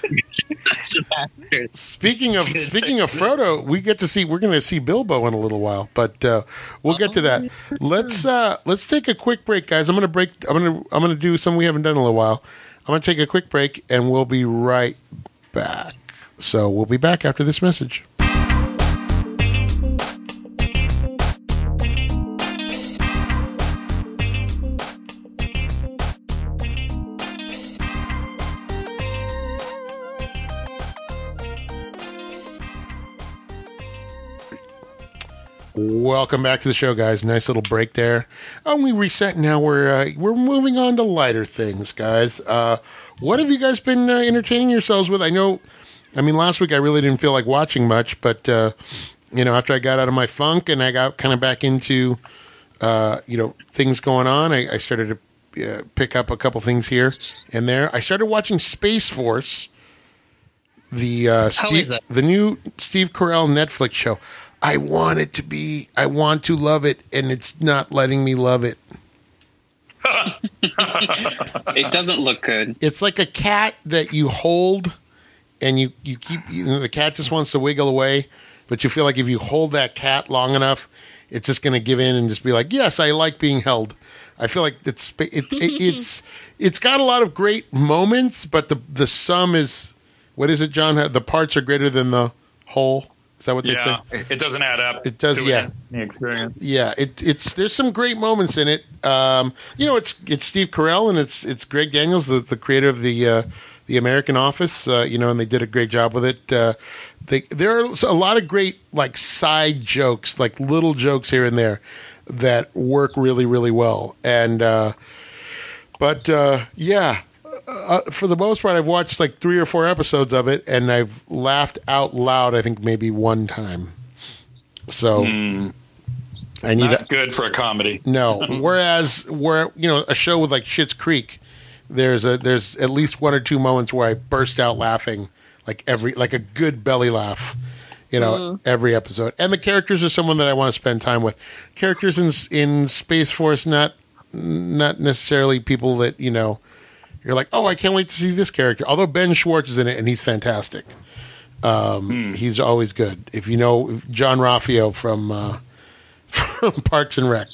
C: such a bastard.
A: Speaking of speaking of Frodo, we get to see we're going to see Bilbo in a little while, but uh, we'll get to that. Let's uh, let's take a quick break, guys. I'm going to break. I'm going to I'm going to do something we haven't done in a little while. I'm going to take a quick break, and we'll be right back. So we'll be back after this message. Welcome back to the show, guys. Nice little break there. And we reset. Now we're uh, we're moving on to lighter things, guys. Uh, what have you guys been uh, entertaining yourselves with? I know. I mean, last week I really didn't feel like watching much, but uh, you know, after I got out of my funk and I got kind of back into uh, you know things going on, I, I started to uh, pick up a couple things here and there. I started watching Space Force, the uh, Steve, the new Steve Carell Netflix show. I want it to be. I want to love it, and it's not letting me love it. [LAUGHS]
E: It doesn't look good.
A: It's like a cat that you hold, and you you keep. You know, the cat just wants to wiggle away, but you feel like if you hold that cat long enough, it's just going to give in and just be like, "Yes, I like being held." I feel like it's it, it, [LAUGHS] it's it's got a lot of great moments, but the the sum is what is it, John? The parts are greater than the whole. Is that what they say?
D: It doesn't add up.
A: It does, yeah.
D: The experience.
A: Yeah, it, it's there's some great moments in it. Um, you know, it's it's Steve Carell and it's it's Greg Daniels, the, the creator of the uh, the American Office. Uh, you know, and they did a great job with it. Uh, they, there are a lot of great like side jokes, like little jokes here and there that work really really well. And uh, but uh, yeah. Uh, for the most part, I've watched like three or four episodes of it, and I've laughed out loud. I think maybe one time. So
D: Mm,
A: I need
D: not
A: a,
D: good for a comedy.
A: no. [LAUGHS] Whereas where you know a show with like Schitt's Creek, there's a there's at least one or two moments where I burst out laughing like every like a good belly laugh. You know, every episode, and the characters are someone that I want to spend time with. Characters in in Space Force, not not necessarily people that you know. You're like, oh, I can't wait to see this character. Although Ben Schwartz is in it, and he's fantastic. Um, He's always good. If you know Jean-Ralphio from uh, [LAUGHS] from Parks and Rec,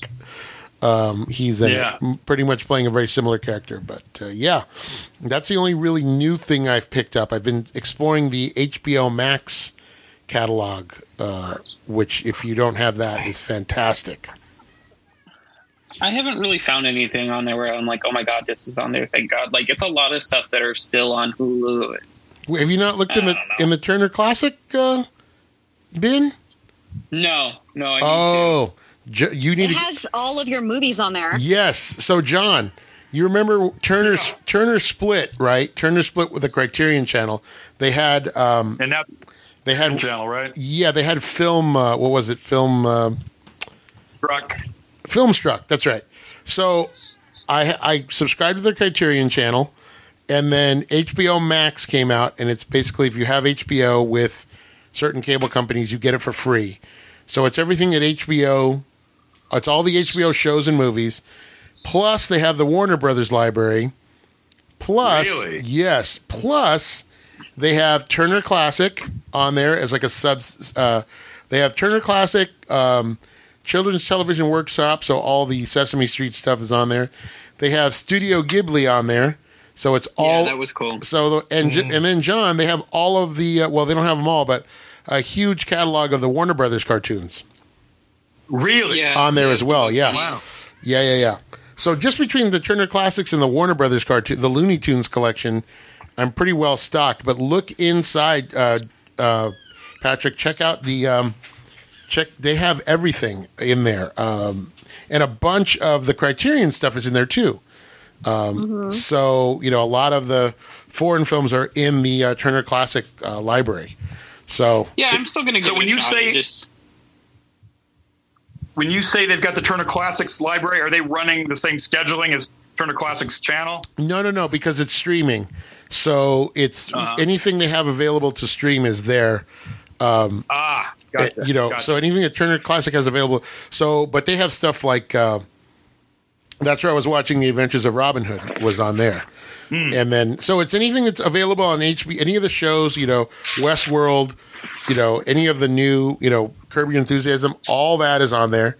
A: um, he's in
D: Yeah.
A: it, pretty much playing a very similar character. But uh, yeah, that's the only really new thing I've picked up. I've been exploring the HBO Max catalog, uh, which, if you don't have that, is fantastic.
E: I haven't really found anything on there where I'm like, oh my god, this is on there. Thank God. Like it's a lot of stuff that are still on Hulu.
A: Have you not looked in the in the Turner Classic uh, bin?
E: No, no. I need
A: Oh, J- you need
B: It
A: to.
B: has all of your movies on there.
A: Yes. So, John, you remember Turner's Turner Split, right? Turner Split with the Criterion Channel. They had um,
D: And that
A: they had
D: channel, right?
A: yeah they had film. Uh, what was it? Film uh,
D: Rock.
A: Filmstruck. That's right. So, I I subscribed to their Criterion Channel, and then HBO Max came out, and it's basically if you have HBO with certain cable companies, you get it for free. So it's everything that HBO. It's all the HBO shows and movies. Plus, they have the Warner Brothers library. Plus,
D: Really?
A: yes. Plus, they have Turner Classic on there as like a sub. Uh, they have Turner Classic, um, Children's Television Workshop, so all the Sesame Street stuff is on there. They have Studio Ghibli on there, so it's all
E: yeah, that was cool.
A: so the, and J and then John, they have all of the uh, well, they don't have them all, but a huge catalog of the Warner Brothers cartoons
D: Really?
E: Yeah,
A: on there
E: yeah,
A: as well. Yeah,
C: Wow.
A: yeah, yeah, yeah. So just between the Turner Classics and the Warner Brothers cartoon, the Looney Tunes collection, I'm pretty well stocked. But look inside, uh, uh, Patrick. Check out the um, check. They have everything in there, um, and a bunch of the Criterion stuff is in there too. Um, So you know, a lot of the foreign films are in the uh, Turner Classic uh, library. So
E: Yeah, I'm still gonna.
D: So when
E: a
D: you
E: shot
D: say-
E: and just
D: When you say they've got the Turner Classics library, are they running the same scheduling as Turner Classics channel?
A: No, no, no, because it's streaming. So it's
D: Uh-huh.
A: anything they have available to stream is there.
D: Ah, gotcha.
A: You know,
D: gotcha.
A: so anything that Turner Classic has available. So, but they have stuff like uh, that's where I was watching The Adventures of Robin Hood was on there,
D: Hmm.
A: and then so it's anything that's available on HB, any of the shows, you know, Westworld, you know, any of the new, you know, Curb Your Enthusiasm, all that is on there.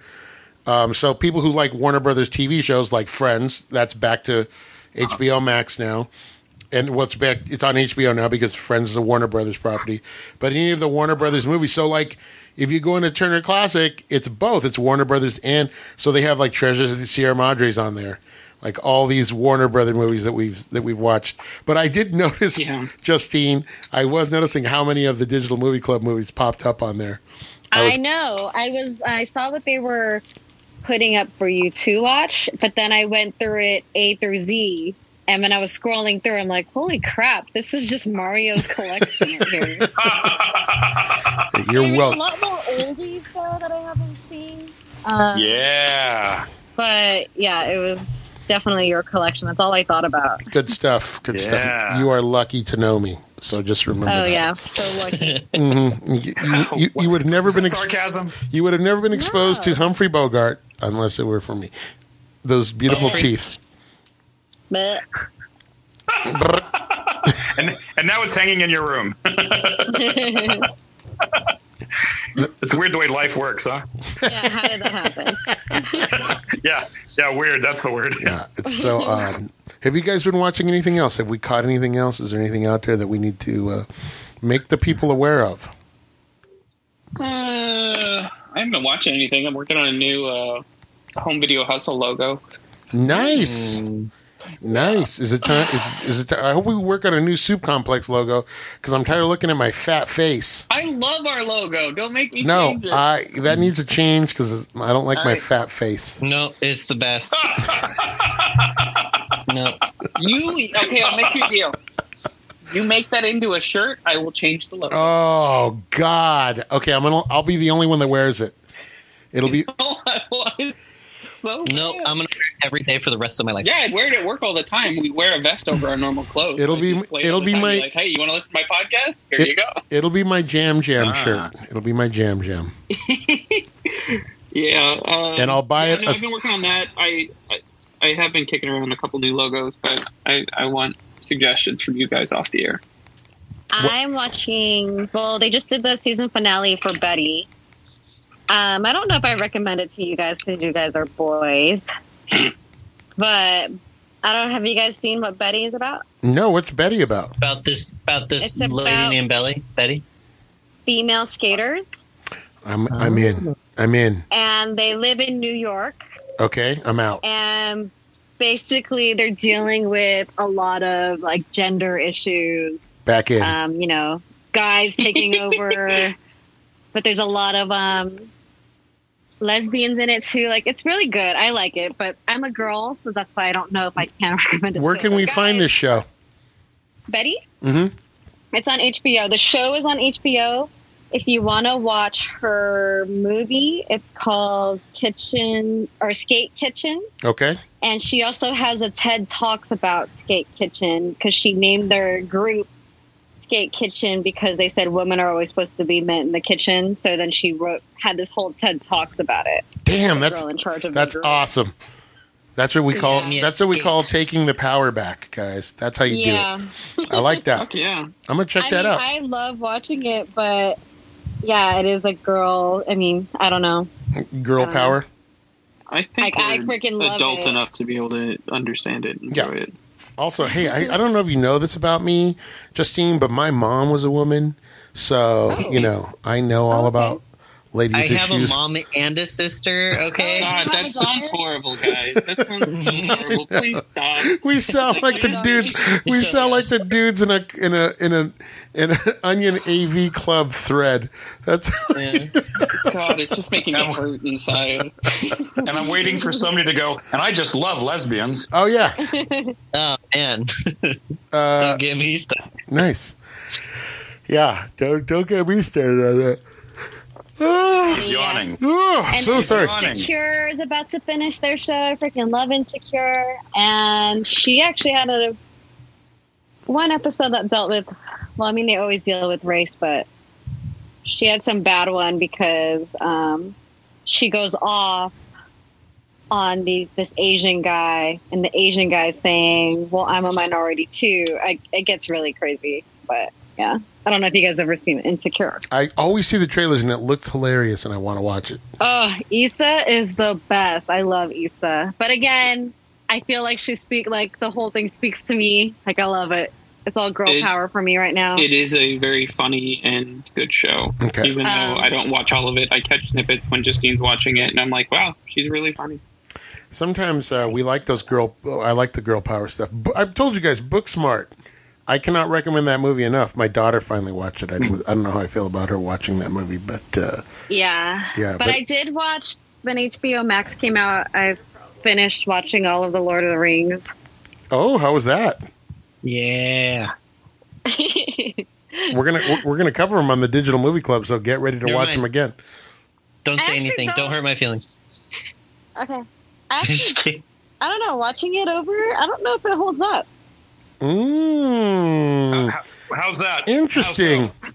A: Um, so people who like Warner Brothers TV shows like Friends, that's back to HBO Max now. And what's back? It's on HBO now because Friends is a Warner Brothers property. But any of the Warner Brothers movies, so like if you go into Turner Classic, it's both. It's Warner Brothers and so they have like Treasures of the Sierra Madres on there, like all these Warner Brother movies that we've that we've watched. But I did [LAUGHS] notice,
E: Yeah.
A: Justine, I was noticing how many of the Digital Movie Club movies popped up on there. I
B: I, know. I was. I saw what they were putting up for you to watch, but then I went through it A through Z, and when I was scrolling through, I'm like, "Holy crap! This is just Mario's collection here." [LAUGHS]
A: You're welcome.
B: There's
A: well.
B: a lot more oldies though that I haven't seen. Um,
D: yeah.
B: But yeah, it was definitely your collection. That's all I thought about.
A: Good stuff. Good stuff. You are lucky to know me. So just remember.
B: Oh
A: that.
B: yeah, so lucky. [LAUGHS]
A: Mhm. You, you, [LAUGHS] you, you would have never been ex-
D: sarcasm.
A: you would have never been exposed
B: No.
A: to Humphrey Bogart unless it were for me. Those beautiful
E: Humphrey.
A: teeth.
B: But [LAUGHS]
D: And and now it's hanging in your room. [LAUGHS] it's weird the way life works, huh?
B: yeah, how did that happen? [LAUGHS]
D: Yeah. Yeah, weird. That's the word.
A: Yeah, it's so odd. Have you guys been watching anything else? Have we caught anything else? Is there anything out there that we need to uh, make the people aware of?
E: Uh, I haven't been watching anything. I'm working on a new uh, home video hustle logo.
A: Nice, nice. Is it time? Is, is it? Time? I hope we work on a new soup complex logo because I'm tired of looking at my fat face.
E: I love our logo. Don't make me
A: No,
E: change it.
A: I that needs a change because I don't like my
E: Alright.
A: fat face.
C: No, it's the best. [LAUGHS] no.
E: you okay? I'll make you a deal. You make that into a shirt, I will change the logo.
A: Oh God. Okay, I'm gonna. I'll be the only one that wears it. It'll be. [LAUGHS]
E: so
C: Nope. I'm gonna wear it every day for the rest of my life.
E: Yeah, I'd wear it at work all the time. We wear a vest over our normal clothes.
A: It'll be-
E: it
A: it'll be
E: time.
A: my-
E: like, hey, you want to listen to my podcast? Here
A: It-
E: you go.
A: It'll be my jam jam
D: Ah.
A: shirt. It'll be my jam jam. [LAUGHS]
E: Yeah, um,
A: And I'll buy
E: yeah,
A: it
E: no,
A: a-
E: I've been working on that. I, I I have been kicking around a couple new logos, but I, I want suggestions from you guys off the air.
B: I'm watching. Well, they just did the season finale for Betty. Um, I don't know if I recommend it to you guys because you guys are boys, [CLEARS THROAT] but I don't. Have you guys seen what Betty is about?
A: No, what's Betty about?
C: About this, about this
B: It's
C: lady
B: about-
C: named Belly, Betty.
B: Female skaters,
A: I'm I'm in. I'm in.
B: and they live in New York.
A: Okay, I'm out.
B: and basically they're dealing with a lot of like gender issues
A: Back in.
B: um you know guys taking over [LAUGHS] but there's a lot of um lesbians in it too. Like it's really good. I like it but i'm a girl so that's why i don't know if i can [LAUGHS] recommend it
A: Where can we find this show?
B: betty?
A: Mm-hmm.
B: it's on hbo the show is on hbo if you want to watch her movie it's called kitchen or skate kitchen.
A: Okay.
B: and she also has a TED Talks about Skate Kitchen because she named their group Skate Kitchen because they said women are always supposed to be met in the kitchen. So then she wrote had this whole TED Talks about it.
A: Damn, that's
B: in charge of
A: that's awesome. That's what we call
B: Yeah.
A: that's what we call taking the power back, guys. That's how you
B: Yeah,
A: do it. I like that.
E: Fuck yeah.
A: I'm gonna check
B: I
A: that
B: mean,
A: out.
B: I love watching it, but yeah, it is a girl. I mean, I don't know.
A: Girl
B: I don't know.
A: power.
E: I think
B: Like, I
E: we're
B: freaking love
E: adult
B: it.
E: enough to be able to understand it and
A: Yeah.
E: enjoy it.
A: Also, hey, I, I don't know if you know this about me, Justine, but my mom was a woman, so
B: Oh.
A: you know I know all
B: Okay.
A: about ladies'
C: I have
A: issues.
C: a mom and a sister. Okay.
B: Oh,
E: God, that sounds horrible, guys. That sounds so [LAUGHS] horrible. Please stop. [LAUGHS]
A: We sound like the dudes. We sound like the dudes in a in a in a in an [LAUGHS] Onion AV Club thread. That's
C: Yeah.
E: God, it's just making me hurt inside.
D: And I'm waiting for somebody to go, and I just love lesbians.
A: oh yeah,
C: Oh man,
A: uh,
C: don't get me started.
A: nice. Yeah, don't don't get me started on that.
D: He's yawning.
A: oh,
B: And
A: so sorry.
B: Insecure is about to finish their show. I freaking love Insecure, and she actually had a one episode that dealt with. Well, I mean, they always deal with race, but she had some bad one because um, she goes off on the this Asian guy, and the Asian guy saying, "Well, I'm a minority too." I, it gets really crazy, but yeah, I don't know if you guys ever seen Insecure.
A: I always see the trailers and it looks hilarious, and I want to watch it.
B: Oh, Issa is the best. I love Issa. But again, I feel like she speak like the whole thing speaks to me. Like I love it. It's all girl
E: It-
B: power for me right now.
E: It is a very funny and good show.
A: Okay.
E: Even though
B: Um,
E: I don't watch all of it, I catch snippets when Justine's watching it, and I'm like, wow, she's really funny.
A: Sometimes uh, we like those girl. I like the girl power stuff. I've told you guys, Booksmart. I cannot recommend that movie enough. My daughter finally watched it. I. I don't know how I feel about her watching that movie, but uh,
B: yeah.
A: Yeah,
B: But,
A: but-
B: I did watch when HBO Max came out. I finished watching all of the Lord of the Rings.
A: oh, how was that?
C: Yeah. [LAUGHS]
A: We're gonna we're- we're gonna cover them on the Digital Movie Club, so get ready to
C: Never
A: watch
C: mind.
A: them again.
C: Don't
B: I
C: say anything. Don't.
B: don't-
C: hurt my feelings.
B: okay. [LAUGHS] I, Actually, I don't know. Watching it over, I don't know if it holds up.
A: Mm,
D: How- How's that?
A: interesting.
D: How's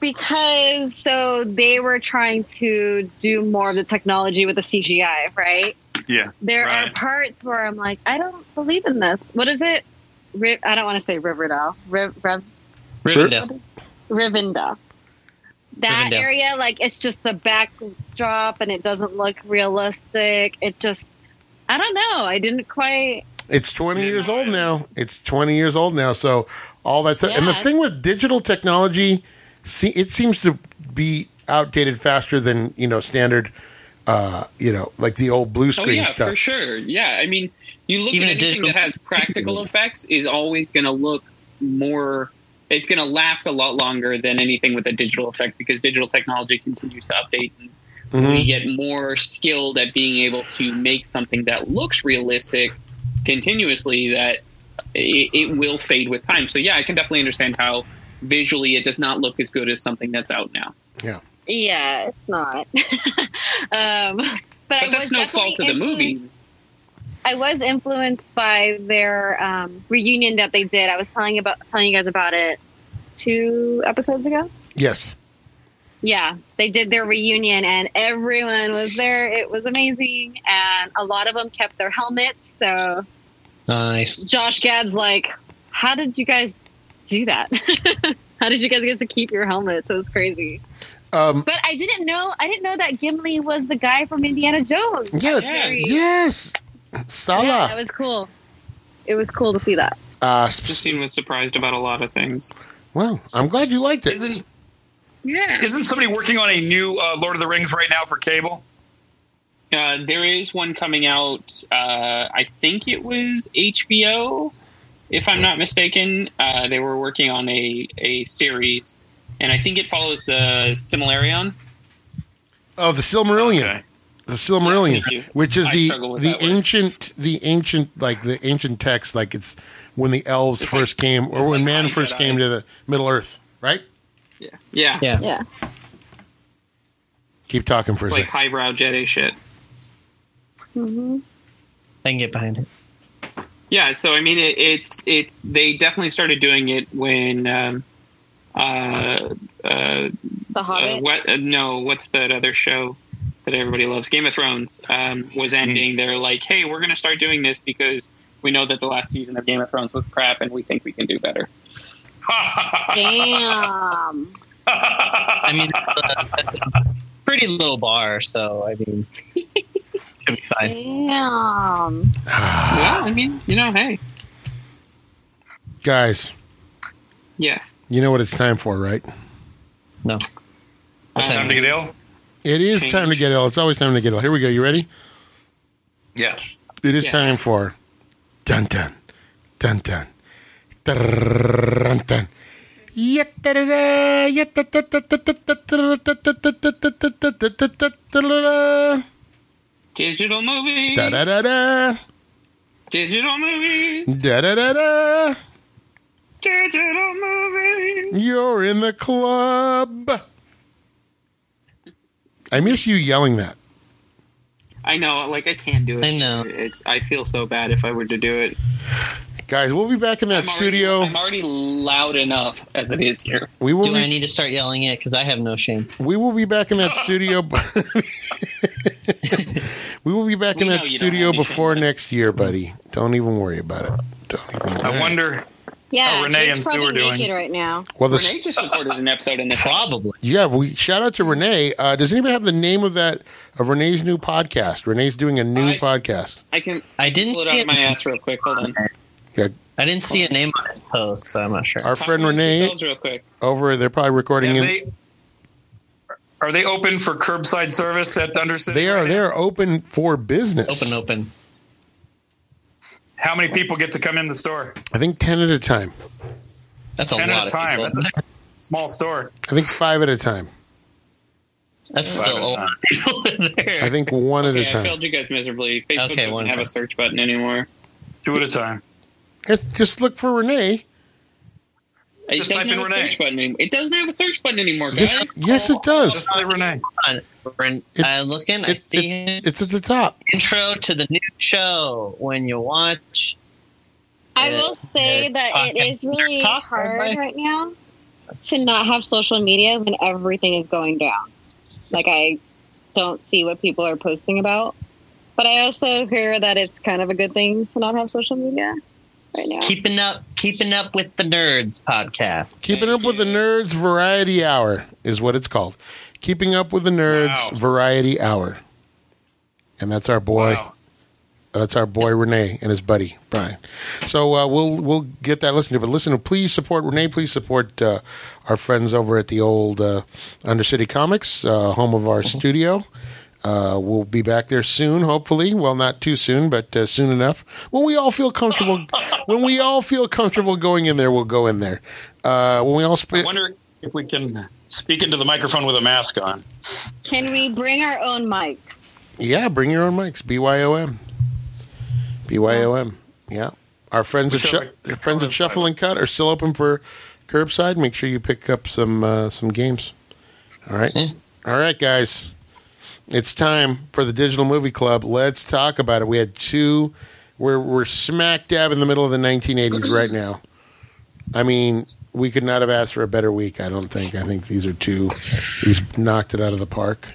B: Because so they were trying to do more of the technology with the CGI, right?
D: Yeah.
B: There are parts where I'm like, I don't believe in this. What is it? Ri- I don't want to say Riverdale. Riv- Riv-
C: Rivendell.
B: Rivendell. That
C: Rivendell.
B: area, like, it's just the backdrop and it doesn't look realistic. It just, I don't know. I didn't quite.
A: It's 20 years old now. It's 20 years old now. So all that stuff. and the thing with digital technology, see, it seems to be outdated faster than you know standard. Uh, you know, like the old blue screen
E: Oh
A: screen
E: yeah,
A: stuff.
E: for sure. Yeah, I mean, you look
C: Even
E: at
C: a
E: anything
C: digital-
E: that has [LAUGHS] practical effects is always going to look more. It's going to last a lot longer than anything with a digital effect because digital technology continues to update and
A: Mhm.
E: we get more skilled at being able to make something that looks realistic continuously that it, it will fade with time. So yeah, I can definitely understand how visually it does not look as good as something that's out now.
B: Yeah, Yeah, it's not. [LAUGHS] um, but
E: But
B: I
E: that's
B: was
E: no fault of the movie.
B: I was influenced by their um, reunion that they did. I was telling about telling you guys about it two episodes ago.
A: Yes.
B: Yeah, they did their reunion and everyone was there. It was amazing, and a lot of them kept their helmets. So
C: Nice.
B: Josh Gad's like, "How did you guys do that? [LAUGHS] How did you guys get to keep your helmets? It was crazy."
A: Um,
B: But I didn't know. I didn't know that Gimli was the guy from Indiana Jones.
A: yeah.
E: Yes.
A: Yes.
B: Yeah, that was cool. It was cool to see that.
A: Uh, sp-
E: Justine was surprised about a lot of things.
A: well, I'm glad you liked it.
D: Isn't
B: Yeah.
D: isn't somebody working on a new uh, Lord of the Rings right now for cable?
E: Uh, there is one coming out. Uh, I think it was HBO, if I'm not mistaken. Uh, they were working on a, a series, and I think it follows the Similarion.
A: Oh, the Silmarillion.
D: Okay.
A: The Silmarillion,
E: Yes,
A: which is
E: I
A: the the
E: that word.
A: ancient the ancient like the ancient text, like it's when the elves
E: It's
A: first
E: like-
A: came, or when
E: like
A: man first came to the Middle Earth. Right?
E: Yeah, yeah,
C: Yeah.
B: Yeah.
A: Keep talking for a
E: It's like
A: second.
E: highbrow Jedi shit.
B: Hmm
C: I can get behind it.
E: Yeah, so I mean, it, it's it's they definitely started doing it when. Um, uh, uh,
B: The
E: uh, what? Uh, no, what's that other show that everybody loves? Game of Thrones um, was ending. They're like, hey, we're going to start doing this because we know that the last season of Game of Thrones was crap, and we think we can do better.
B: Damn. [LAUGHS]
C: I mean, that's a pretty low bar, so I mean, [LAUGHS] should be fine.
B: Damn.
E: well, I mean, you know, hey,
A: Guys,
E: yes,
A: you know what it's time for, right?
C: No. What
E: Um,
D: Time to get ill.
A: It is
E: Change.
A: time to get ill. It's always time to get ill. Here we go. You ready?
D: Yeah.
A: It is
E: Yes.
A: time for dun dun dun dun dun dun. Da
E: digital movie,
A: da da da da.
E: digital movie,
A: da da da da.
E: digital movie.
A: You're in the club. I miss you yelling that.
E: I know, like I can't do it.
C: I know.
E: It's. I feel so bad if I were to do it.
A: Guys, we'll be back in that
E: I'm already-
A: studio.
E: I'm already loud enough as it is here.
A: We will
C: Do I need to start yelling it? Because I have no shame.
A: we will be back in that studio. [LAUGHS] [LAUGHS] we will be back in that
E: know you don't
A: studio before next year, buddy. Don't even worry about it. Don't even worry.
D: I wonder.
B: Yeah,
D: How Renee
B: Jake's
D: and Sue are doing.
B: naked right now.
A: Well, the,
E: Renee just recorded an episode in the [LAUGHS]
C: Probably.
A: Yeah, we shout out to Renee. Uh, does anybody have the name of that of Renee's new podcast? Renee's doing a new
E: I-
A: podcast.
E: I can
C: I didn't
E: pull it
C: see
E: out
C: it.
E: of my ass real quick. Hold on.
C: I didn't see a name on his post, so I'm not sure.
A: Our friend Renee
E: real quick.
A: over they're probably recording
D: Have
A: in.
D: they, are they open for curbside service at Thunder City?
A: They are
D: right
A: they are open for business.
C: Open, open.
D: How many people get to come in the store?
A: I think ten at a time.
C: That's a
D: Ten
C: lot
D: at a time.
C: people.
D: That's a small store.
A: I think five at a time.
C: That's
D: Five
C: still
D: at
C: a
D: a time.
C: of people [LAUGHS] in there.
A: I think one at
E: Okay,
A: a
E: I
A: time.
E: failed you guys miserably. Facebook
C: Okay,
E: doesn't have
C: time.
E: a search button anymore.
D: Two at a time.
A: Just, just look for Renee.
E: It
D: Just
E: doesn't
D: type in
E: have a
D: Renee.
E: search button anymore. It doesn't have a search button anymore, guys.
A: Yes, yes, it does.
D: Just say Renee.
C: Ren-
A: It- uh,
C: I'm looking. I see
A: it-
C: him.
A: it's at the top.
C: intro to the new show. When you watch,
B: I
C: Yeah.
B: will say
C: Yeah.
B: that it is really
C: Talk,
B: hard
C: everybody.
B: right now to not have social media when everything is going down. Like I don't see what people are posting about, but I also hear that it's kind of a good thing to not have social media right now.
C: keeping up, keeping up with the nerds podcast.
A: Keeping up with the Nerds Variety Hour is what it's called. Keeping up with the Nerds
D: Wow.
A: Variety Hour. And that's our boy.
D: Wow.
A: That's our boy Renee and his buddy Brian. So uh, we'll we'll get that listened to. But listen, please support Renee. Please support uh, our friends over at the old uh, Undercity Comics, uh, home of our studio. Uh, we'll be back there soon, hopefully. Well, not too soon, but uh, soon enough. When we all feel comfortable, [LAUGHS] when we all feel comfortable going in there, we'll go in there. Uh, when we all
D: I wonder if we can speak into the microphone with a mask on.
B: Can we bring our own mics?
A: yeah, bring your own mics. BYOM, BYOM. Yeah. Our friends
D: We
A: at
D: should
A: Shu-
D: have a
A: our friends at Shuffle and Cut are still open for curbside. Make sure you pick up some uh, some games. All right,
C: Yeah.
A: all right, guys. It's time for the Digital Movie Club. Let's talk about it. We had two. We're we're smack dab in the middle of the 1980s right now. I mean, we could not have asked for a better week. I don't think. I think these are two. These knocked it out of the park.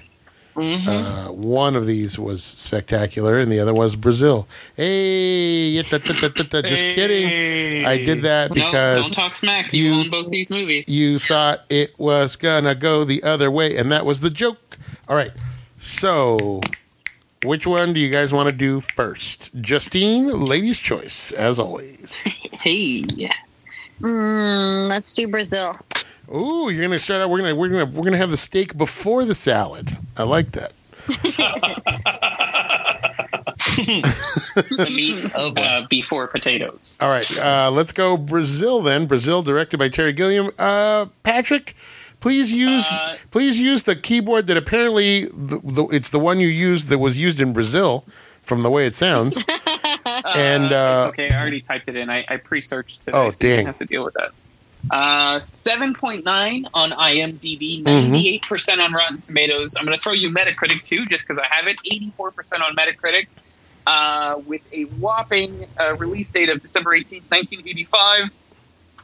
A: Uh, one of these was spectacular, and the other was Brazil. Hey, yeah, da, da, da, just kidding. I did that
E: No,
A: because
E: don't talk smack. You,
A: you-
E: own both these movies.
A: you thought it was gonna go the other way, and that was the joke. All right, so which one do you guys want to do first? Justine, ladies' choice, as always. [LAUGHS]
E: hey,
B: Mm, let's do Brazil.
A: Ooh, you're gonna start out. We're gonna we're gonna we're gonna have the steak before the salad. I like that. [LAUGHS]
E: the meat
C: of
E: uh, before potatoes.
A: All right, uh, let's go Brazil then. Brazil, directed by Terry Gilliam. Uh, Patrick, please use
E: Uh,
A: please use the keyboard that apparently the, the, it's the one you used that was used in Brazil, from the way it sounds. [LAUGHS] and uh,
E: okay, I already typed it in. I, I pre-searched today,
A: Oh,
E: so you
A: dang.
E: don't have to deal with that. Uh, seven point nine on IMDb,
A: Mm-hmm.
E: ninety-eight percent on Rotten Tomatoes. I'm going to throw you Metacritic too, just because I have it. Eighty-four percent on Metacritic, uh, with a whopping uh, release date of December eighteenth, nineteen eighty-five.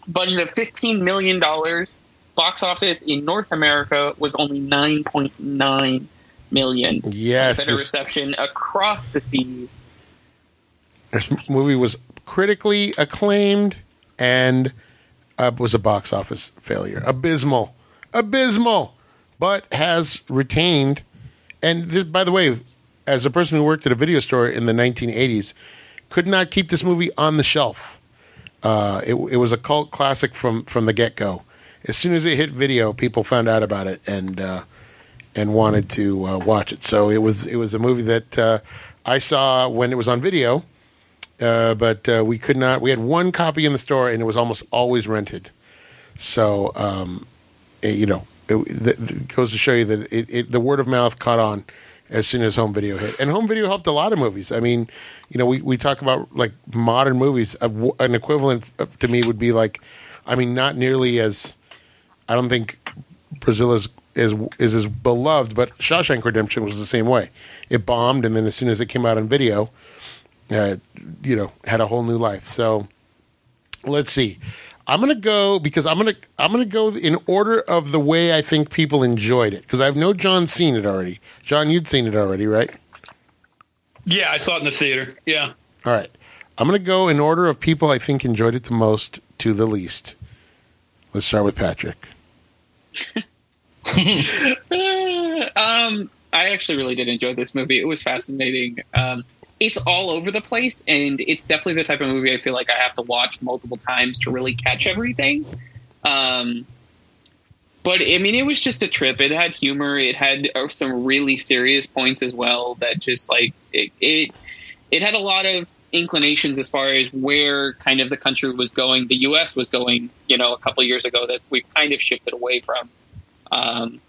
E: Budget of fifteen million dollars. Box office in North America was only nine point nine million.
A: yes,
E: Better
A: this,
E: reception across the seas.
A: this movie was critically acclaimed and uh, was a box office failure. Abysmal, abysmal, but has retained. And this, by the way, as a person who worked at a video store in the 1980s, could not keep this movie on the shelf. Uh, it, it was a cult classic from from the get go. As soon as it hit video, people found out about it and uh, and wanted to uh, watch it. So it was it was a movie that uh, I saw when it was on video, uh, but uh, we could not. We had one copy in the store, and it was almost always rented. So um, eh, you know, it, it, it goes to show you that it, it, the word of mouth caught on as soon as home video hit, and home video helped a lot of movies. I mean, you know, we, we talk about like modern movies. An equivalent to me would be like, I mean, not nearly as. I don't think Brazil is is is as beloved, but Shawshank Redemption was the same way. It bombed, and then as soon as it came out on video, uh, you know, had a whole new life. So let's see. I'm gonna go because I'm gonna I'm gonna go in order of the way I think people enjoyed it because I know John's seen it already. John, you'd seen it already, right?
D: Yeah, I saw it in the theater. Yeah.
A: All right. I'm gonna go in order of people I think enjoyed it the most to the least. Let's start with Patrick. [LAUGHS]
E: um, I actually really did enjoy this movie. It was fascinating. Um, it's all over the place, and it's definitely the type of movie I feel like I have to watch multiple times to really catch everything. Um, but I mean, it was just a trip. It had humor. It had uh, some really serious points as well. That just like it, it, it had a lot of inclinations as far as where kind of the country was going. The U.S. was going, you know, a couple of years ago. that we've kind of shifted away from. Um,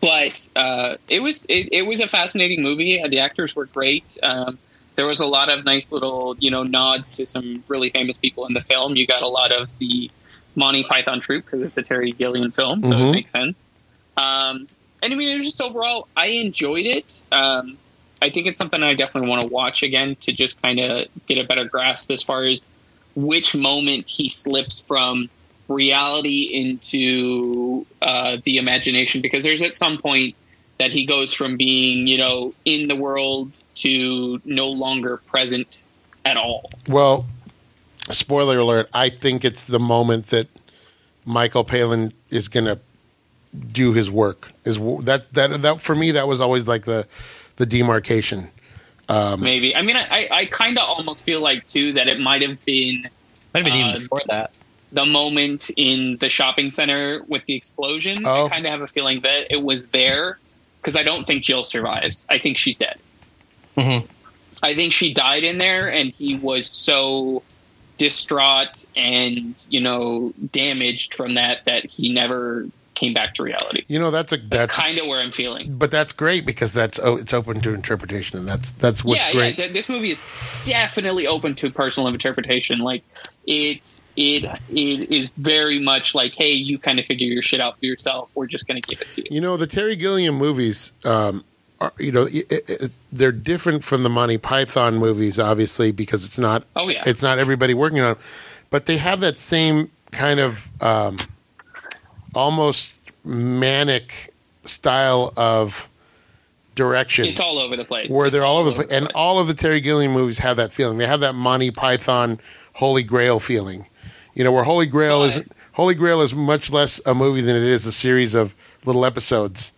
E: but uh, it was it, it was a fascinating movie. The actors were great. Um, there was a lot of nice little you know nods to some really famous people in the film. You got a lot of the Monty Python troupe because it's a Terry Gilliam film, so
A: Mhm.
E: it makes sense. Um, and I mean, it was just overall, I enjoyed it. Um, I think it's something I definitely want to watch again to just kind of get a better grasp as far as which moment he slips from reality into uh, the imagination because there's at some point that he goes from being you know in the world to no longer present at all
A: Well, spoiler alert, I think it's the moment that Michael Palin is going to do his work. Is that that that for me that was always like the the demarcation.
E: maybe i mean i, I kind of almost feel like too that it might have been
C: Might have been
E: Uh,
C: even before that.
E: the moment in the shopping center with the explosion
A: Oh.
E: i kind of have a feeling that it was there because i don't think jill survives i think she's dead
C: Mhm.
E: I think she died in there, and he was so distraught and you know damaged from that that he never came back to reality.
A: You know, that's a
E: That's,
A: that's,
E: kind of where I'm feeling.
A: but that's great because that's oh, it's open to interpretation, and that's that's what's
E: yeah,
A: great.
E: yeah. th- This movie is definitely open to personal interpretation. Like it's it it is very much like, hey, you kind of figure your shit out for yourself. We're just going to give it to you.
A: You know, the Terry Gilliam movies, um, are, you know, i i they're different from the Monty Python movies, obviously, because it's not.
E: Oh, yeah.
A: it's not everybody working on, it. but they have that same kind of um, almost manic style of direction.
E: It's all over the place.
A: where they're
E: It's
A: all over the place. And all of the Terry Gilliam movies have that feeling. They have that Monty Python Holy Grail feeling. You know, where Holy Grail is Holy Grail is much less a movie than it is a series of little episodes.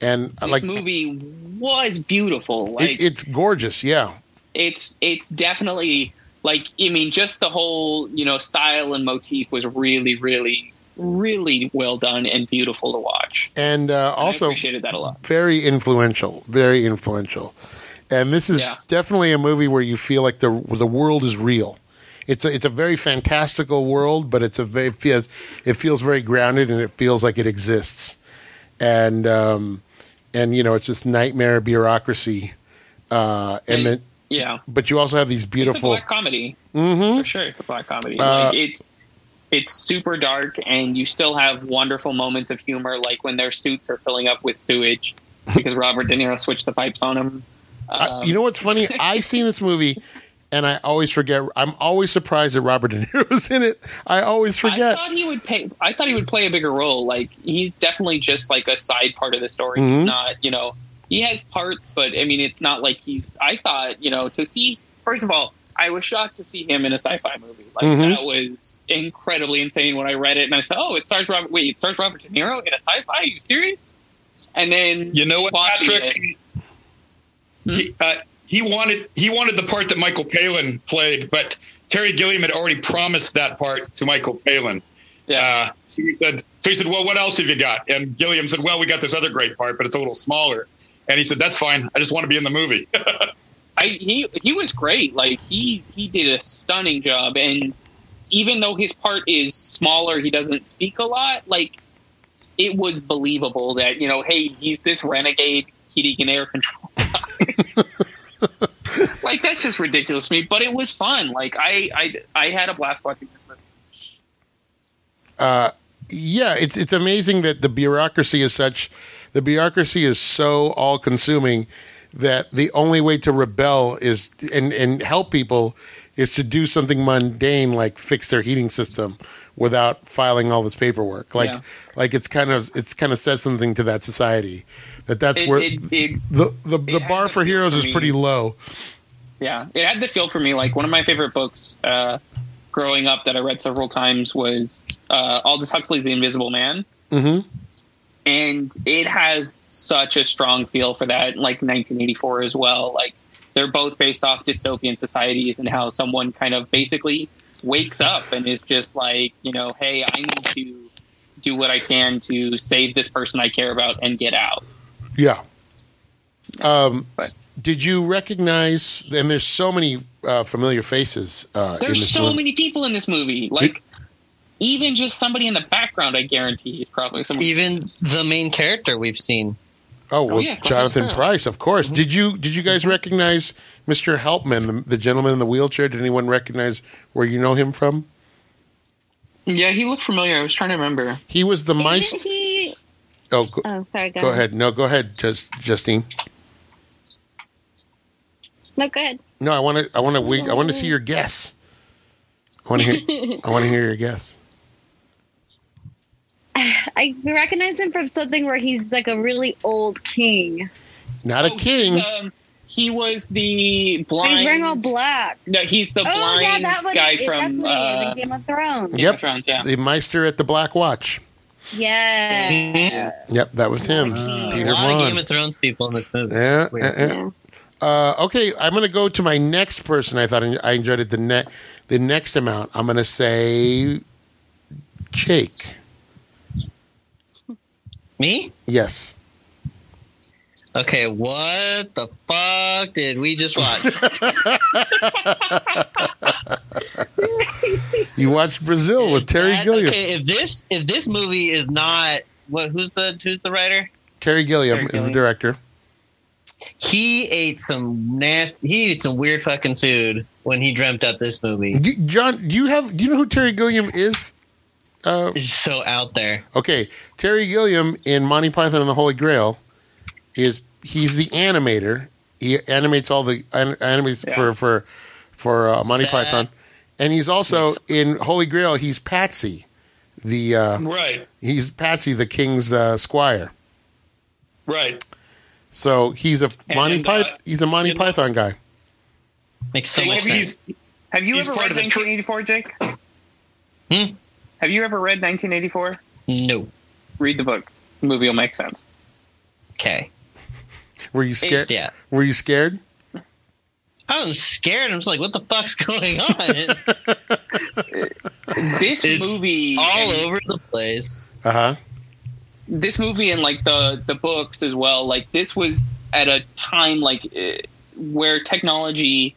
A: And uh,
E: This
A: like
E: movie was beautiful. Like
A: it, it's gorgeous, yeah.
E: it's it's definitely like I mean, just the whole you know style and motif was really, really, really well done and beautiful to watch.
A: And uh, also
E: appreciated that a lot.
A: very influential, very influential. And this is
E: Yeah.
A: definitely a movie where you feel like the the world is real. It's a, it's a very fantastical world, but it's a very, it feels it feels very grounded and it feels like it exists. And um, and you know it's this nightmare bureaucracy. Uh, and
E: And-
A: then
E: Yeah,
A: but you also have these
E: it's a
A: beautiful
E: black comedy
A: Mhm.
E: for sure. It's a black comedy.
A: Uh,
E: like it's it's super dark, and you still have wonderful moments of humor, like when their suits are filling up with sewage because Robert De Niro switched the pipes on them.
A: I-
E: Um,
A: you know what's funny? [LAUGHS] I've seen this movie, and I always forget. I'm always surprised that Robert De Niro's in it. I always forget.
E: I thought he would pay. I thought he would play a bigger role. Like he's definitely just like a side part of the story.
A: Mhm.
E: He's not, you know, he has parts, but I mean, it's not like he's. I thought, you know, to see. First of all, I was shocked to see him in a sci-fi movie. Like
A: Mhm.
E: that was incredibly insane when I read it, and I said, "Oh, it stars Robert. Wait, it stars Robert De Niro in a sci-fi? Are you serious?" And then
D: You know what, Patrick?
E: it-
D: He, uh, he wanted he wanted the part that Michael Palin played, but Terry Gilliam had already promised that part to Michael Palin.
E: yeah,
D: Uh, so he said, so he said, well, what else have you got? And Gilliam said, well, we got this other great part, but it's a little smaller. And he said, that's fine. I just want to be in the movie. [LAUGHS]
E: I he he was great. Like he he did a stunning job, and even though his part is smaller, he doesn't speak a lot. Like it was believable that you know, hey, he's this renegade heating air control. [LAUGHS] like that's just ridiculous to me, but it was fun. Like I I I had a blast watching this movie.
A: uh, yeah, it's it's amazing that the bureaucracy is such. The bureaucracy is so all consuming that the only way to rebel is and and help people is to do something mundane like fix their heating system without filing all this paperwork. Like
E: Yeah.
A: like it's kind of it's kind of says something to that society that that's
E: It,
A: where
E: it, it
A: the the, the bar for heroes
E: for
A: is pretty low.
E: Yeah, it had the feel for me. Like one of my favorite books uh, growing up that I read several times was uh, Aldous Huxley's The Invisible Man,
A: hmm
E: and it has such a strong feel for that. Like 1984 as well. Like they're both based off dystopian societies and how someone kind of basically wakes up and is just like, you know, hey, I need to do what I can to save this person I care about and get out.
A: Yeah. Um,
E: But-
A: did you recognize? And there's so many uh, familiar faces. Uh, in
E: There's so
A: movie.
E: many people in this movie. Like, even just somebody in the background, I guarantee he's probably someone.
C: Even the main character we've seen.
A: Oh well,
E: yeah,
A: Jonathan Pryce, of course.
E: Mm-hmm.
A: Did you did you guys recognize Mr. Helpmann, the, the gentleman in the wheelchair? Did anyone recognize where you know him from?
F: Yeah, he looked familiar. I was trying to remember.
A: He was the mice.
B: He?
A: Oh, go,
B: Oh, sorry. Go,
A: go ahead. No, go ahead, just Justine.
B: No, go ahead.
A: No, I want to. I want to. I want to see your guess. I want to hear. I want to hear your guess. [SIGHS]
B: I recognize him from something where he's like a really old king.
A: Not a
E: Oh,
A: king.
E: um, he was the
B: But
E: blind.
B: he's wearing all black.
E: No, he's the
B: oh, yeah,
E: blind
B: that one.
E: guy
B: it-
E: from
B: that's what he is
E: uh,
B: Game of Thrones.
E: Game
A: Yep.
E: of Thrones. Yeah.
A: the Maester at the Black Watch.
B: Yeah.
E: Mm-hmm.
A: Yep, that was him.
B: Uh,
A: Peter
C: a lot of Game of Thrones people in this movie.
A: Yeah,
C: Weird.
A: yeah, yeah. Uh, okay, I'm going to go to my next person. I thought I enjoyed it the net the next amount. I'm going to say Jake.
C: Me?
A: Yes.
C: Okay, what the fuck did we just watch? [LAUGHS] [LAUGHS]
A: You watched Brazil with Terry
C: That-
A: Gilliam.
C: Okay, if this if this movie is not what? Who's the who's the writer?
A: Terry Gilliam
E: Terry
A: is the director.
C: He ate some nasty. He ate some weird fucking food when he dreamt up this movie.
A: John, do you have? Do you know who Terry Gilliam is? Uh,
C: It's so out there.
A: okay, Terry Gilliam in Monty Python and the Holy Grail is he's the animator. He animates all the an- animates
E: Yeah.
A: for for for uh, Monty
C: That-
A: Python, and he's also in Holy Grail. He's Patsy, the uh,
D: Right,
A: he's Patsy, the king's uh, squire.
D: right.
A: So he's a Monty
D: And, uh,
A: Python. He's a Monty
D: in-
A: Python guy.
C: Makes so
D: So
C: much sense.
D: he's
E: Have you
D: He's
E: ever
D: part
E: read
D: of the tr-
E: 1984, Jake?
C: Hmm?
E: Have you ever read 1984?
C: No.
E: Read the book. The movie will make sense.
C: Okay.
A: Were you scared?
C: yeah.
A: Were you scared?
C: I was scared. I was like, "What the fuck's going on?" [LAUGHS]
E: This
C: It's
E: movie,
C: all
E: and-
C: over the place.
A: Uh huh.
E: this movie and like the the books as well like this was at a time like eh, where technology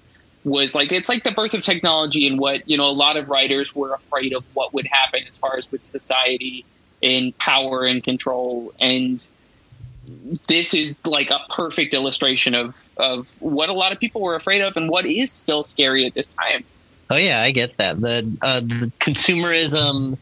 E: was like it's like the birth of technology and what you know a lot of writers were afraid of what would happen as far as with society and power and control and this is like a perfect illustration of of what a lot of people were afraid of and what is still scary at this time
C: Oh yeah, I get that. The, uh, the consumerism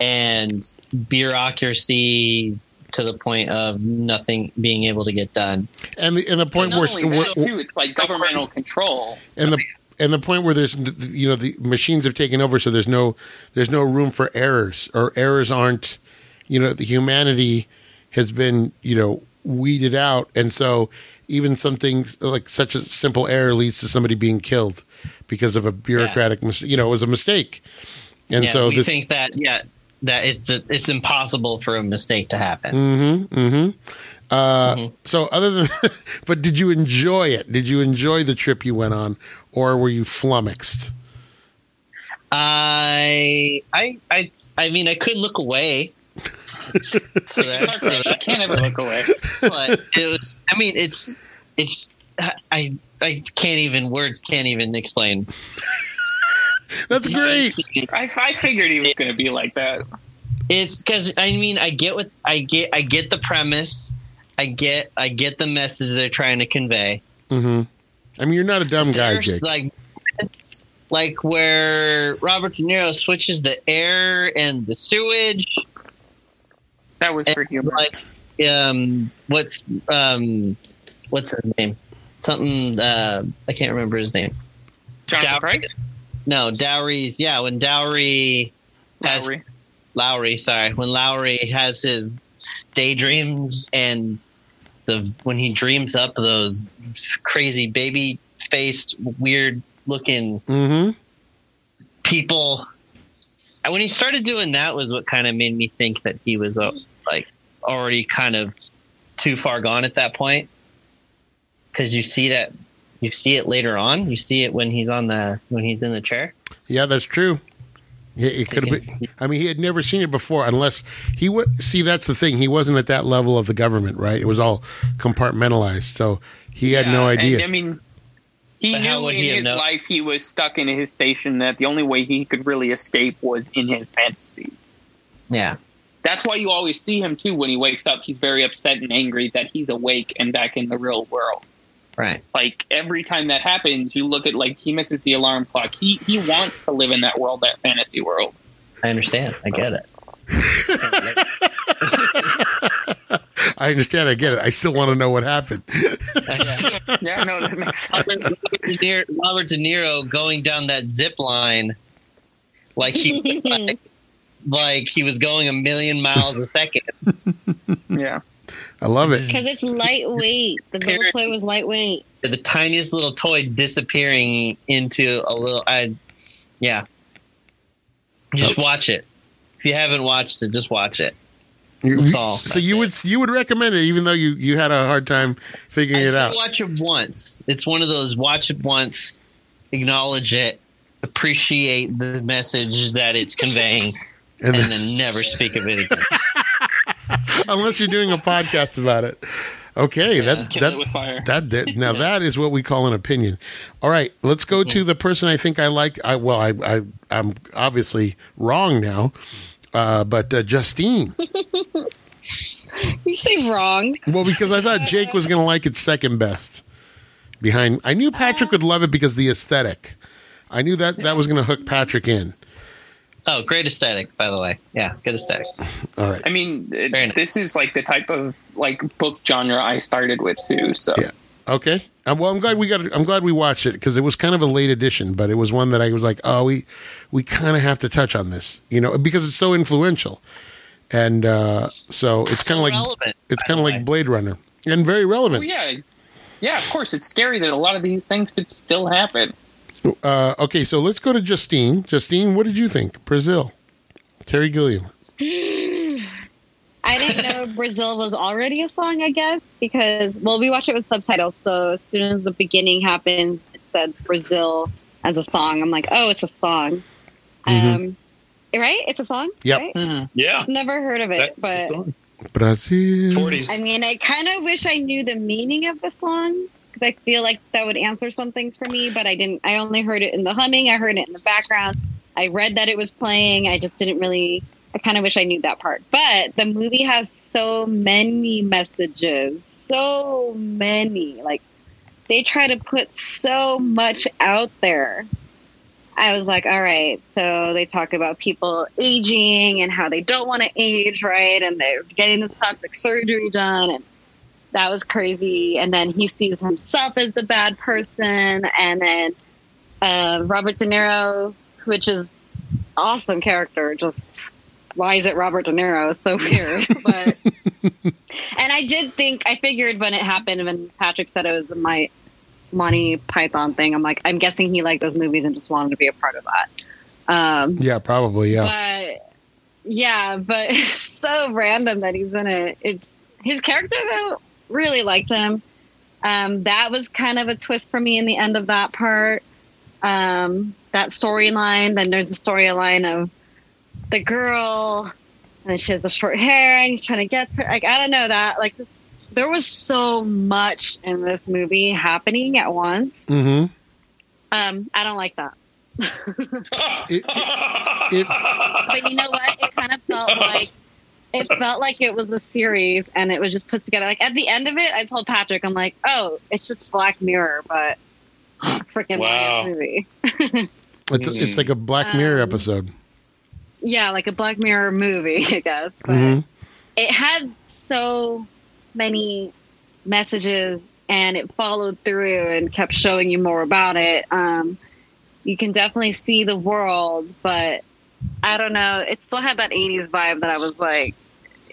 C: and bureaucracy to the point of nothing being able to get done.
A: And the and the point where,
E: only
A: where
E: that, too, it's like governmental control
A: and the and the point where there's you know the machines have taken over, so there's no there's no room for errors, or errors aren't you know the humanity has been you know weeded out, and so even something like such a simple error leads to somebody being killed because of a bureaucratic mis- you know it was a mistake, and
C: yeah,
A: so
C: we
A: this
C: think that yeah that it's it's impossible for a mistake to happen.
A: Mm-hmm. Mm-hmm. Uh,
C: Mhm.
A: So, other than, [LAUGHS] but did you enjoy it? Did you enjoy the trip you went on, or were you flummoxed?
C: I I I I mean I could look away. [LAUGHS] so that's,
E: I can't ever look away
C: but it was. I mean, it's it's. I I can't even words can't even explain. [LAUGHS]
A: That's great.
E: I, I figured he was going to be like that.
C: It's because I mean I get what I get. I get the premise. I get I get the message they're trying to convey.
A: hmm I mean, you're not a dumb guy,
C: There's
A: Jake.
C: like it's like where Robert De Niro switches the air and the sewage.
E: That was for humor.
C: Like um, what's um, what's his name? Something uh, I can't remember his name.
E: Jonathan
C: Dowry.
E: Pryce?
C: No, Dowry's yeah. When Dowry has
E: Lowry.
C: Lowry, sorry, when Lowry has his daydreams and the when he dreams up those crazy baby faced, weird looking
A: hmm
C: people. And when he started doing that, was what kind of made me think that he was uh, like already kind of too far gone at that point. Because you see that, you see it later on. You see it when he's on the when he's in the chair.
A: Yeah, that's true. Yeah, it could have been. I mean, he had never seen it before, unless he would see. That's the thing. He wasn't at that level of the government, right? It was all compartmentalized, so he had no idea.
E: And, I mean, he
C: But
E: knew in
C: he
E: his
C: known?
E: life he was stuck in his station that the only way he could really escape was in his fantasies.
C: Yeah,
E: That's why you always see him too when he wakes up. He's very upset and angry that he's awake and back in the real world.
C: Right.
E: Like every time that happens, you look at like he misses the alarm clock. He he wants to live in that world, that fantasy world.
C: I understand. I get it. [LAUGHS]
A: I understand. I get it. I still want to know what happened. [LAUGHS]
E: Yeah, no, that makes sense.
C: Robert De Niro, Robert De Niro going down that zip line like he [LAUGHS] like, like he was going a million miles a second.
E: Yeah.
A: I love it.
B: Because it's lightweight. The little toy was lightweight.
C: The tiniest little toy disappearing into a little. I, yeah. Just watch it. If you haven't watched it, just watch it. That's all.
A: so you would you would recommend it, even though you you had a hard time figuring
C: I
A: it out.
C: watch it once. It's one of those watch it once, acknowledge it, appreciate the message that it's conveying,
A: And
C: and
A: then,
C: then never speak of it again. [LAUGHS] [LAUGHS]
A: unless you're doing a podcast about it. Okay, that
E: it
A: that
E: fire.
A: that that- [LAUGHS] now that is what we call an opinion. All right, let's go to the person I think I like. I well, I, I I'm obviously wrong now, uh, but uh, Justine. [LAUGHS]
B: You say wrong.
A: Well, because I thought Jake was going to like it second best. Behind, I knew Patrick would love it because the aesthetic. I knew that that was going to hook Patrick in.
C: Oh, great aesthetic, by the way. Yeah, good aesthetic. [LAUGHS]
A: All right.
E: I mean, it-
C: nice.
E: this is like the type of like book genre I started with too. So
A: Yeah. Okay. Uh, well, I'm glad we got. I'm glad we watched it because it was kind of a late edition, but it was one that I was like, oh, we we kind of have to touch on this, you know, because it's so influential, and uh, so it's kind of like
C: relevant,
A: it's kind of like. Blade Runner and very
E: Oh,
A: relevant.
E: yeah, yeah. Of course, it's scary that a lot of these things could still happen.
A: Uh, okay, so let's go to Justine. Justine, what did you think? Brazil, Terry Gilliam. [SIGHS]
B: I didn't know Brazil was already a song, I guess, because, well, we watch it with subtitles. So as soon as the beginning happened, it said Brazil as a song. I'm like, oh, it's a song. Um, right? It's a song?
A: Yep.
B: Right?
C: Mhm.
D: Yeah.
B: Never heard of it, but
A: Brazil.
D: 40s.
B: I mean, I kind of wish I knew the meaning of the song because I feel like that would answer some things for me, but I didn't. I only heard it in the humming, I heard it in the background. I read that it was playing. I just didn't really. I kind of wish I knew that part. But the movie has so many messages, so many. Like, they try to put so much out there. I was like, all right. So they talk about people aging and how they don't want to age, right? And they're getting this plastic surgery done. And that was crazy. And then he sees himself as the bad person. And then uh, Robert De Niro, which is awesome character, just why is it Robert De Niro? So weird. but [LAUGHS] and I did think I figured when it happened when Patrick said it was my Monty Python thing, I'm like, I'm guessing he liked those movies and just wanted to be a part of that. Um,
A: Yeah, probably. Yeah.
B: but yeah, but [LAUGHS] so random that he's in it. It's his character though. Really liked him. Um, that was kind of a twist for me in the end of that part. Um, that storyline. Then there's the storyline of the girl, and she has the short hair, and he's trying to get to. Like I don't know that. Like this, there was so much in this movie happening at once.
A: Mm-hmm.
B: Um, I don't like that.
A: It, it, [LAUGHS]
B: but you know what? It kind of felt like it felt like it was a series and it was just put together. Like at the end of it, I told Patrick, I'm like, oh, it's just Black Mirror, but [GASPS] freaking
D: Wow.
B: wow. movie. [LAUGHS]
A: it's it's like a Black Mirror
B: Um,
A: episode.
B: Yeah, like a Black Mirror movie, [LAUGHS] I guess. But
A: Mhm.
B: it had so many messages and it followed through and kept showing you more about it. Um, you can definitely see the world, but I don't know. It still had that 80s vibe that I was like,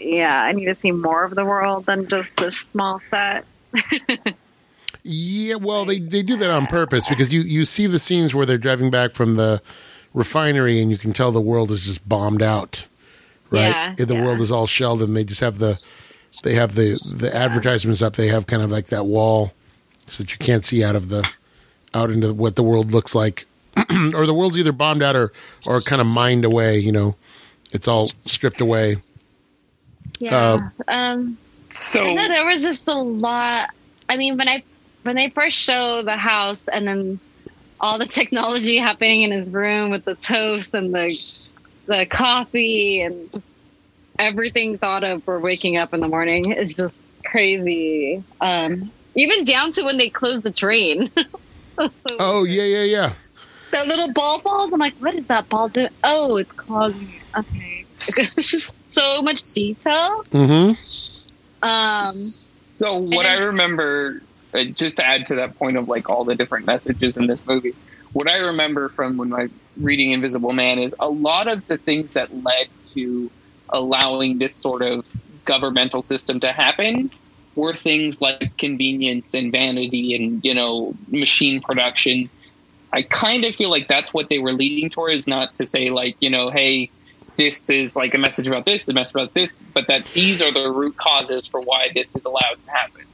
B: yeah, I need to see more of the world than just this small set. [LAUGHS]
A: Yeah, well, they, they do that on purpose because you, you see the scenes where they're driving back from the refinery and you can tell the world is just bombed out, right?
B: Yeah,
A: the
B: yeah.
A: world is all shelled and they just have the they have the the advertisements up. They have kind of like that wall so that you can't see out of the out into what the world looks like, [CLEARS THROAT] or the world's either bombed out or or kind of mined away. You know, it's all stripped away.
B: Yeah. um,
E: So
B: there was just a lot. I mean, when I when they first show the house and then all the technology happening in his room with the toast and the the coffee and just everything thought of for waking up in the morning is just crazy. Um, even down to when they close the drain. [LAUGHS] So
A: Oh
B: weird.
A: yeah, yeah, yeah.
B: that little ball falls. I'm like, what is that ball doing? Oh, it's clogging. Okay, [LAUGHS] so much detail.
A: Mm-hmm.
B: Um,
E: So what I remember, uh, just to add to that point of like all the different messages in this movie, what I remember from when I reading Invisible Man is a lot of the things that led to allowing this sort of governmental system to happen were things like convenience and vanity and you know machine production. I kind of feel like that's what they were leading towards, not to say like you know, hey, this is like a message about this, a message about this, but that these are the root causes for why this is allowed to happen.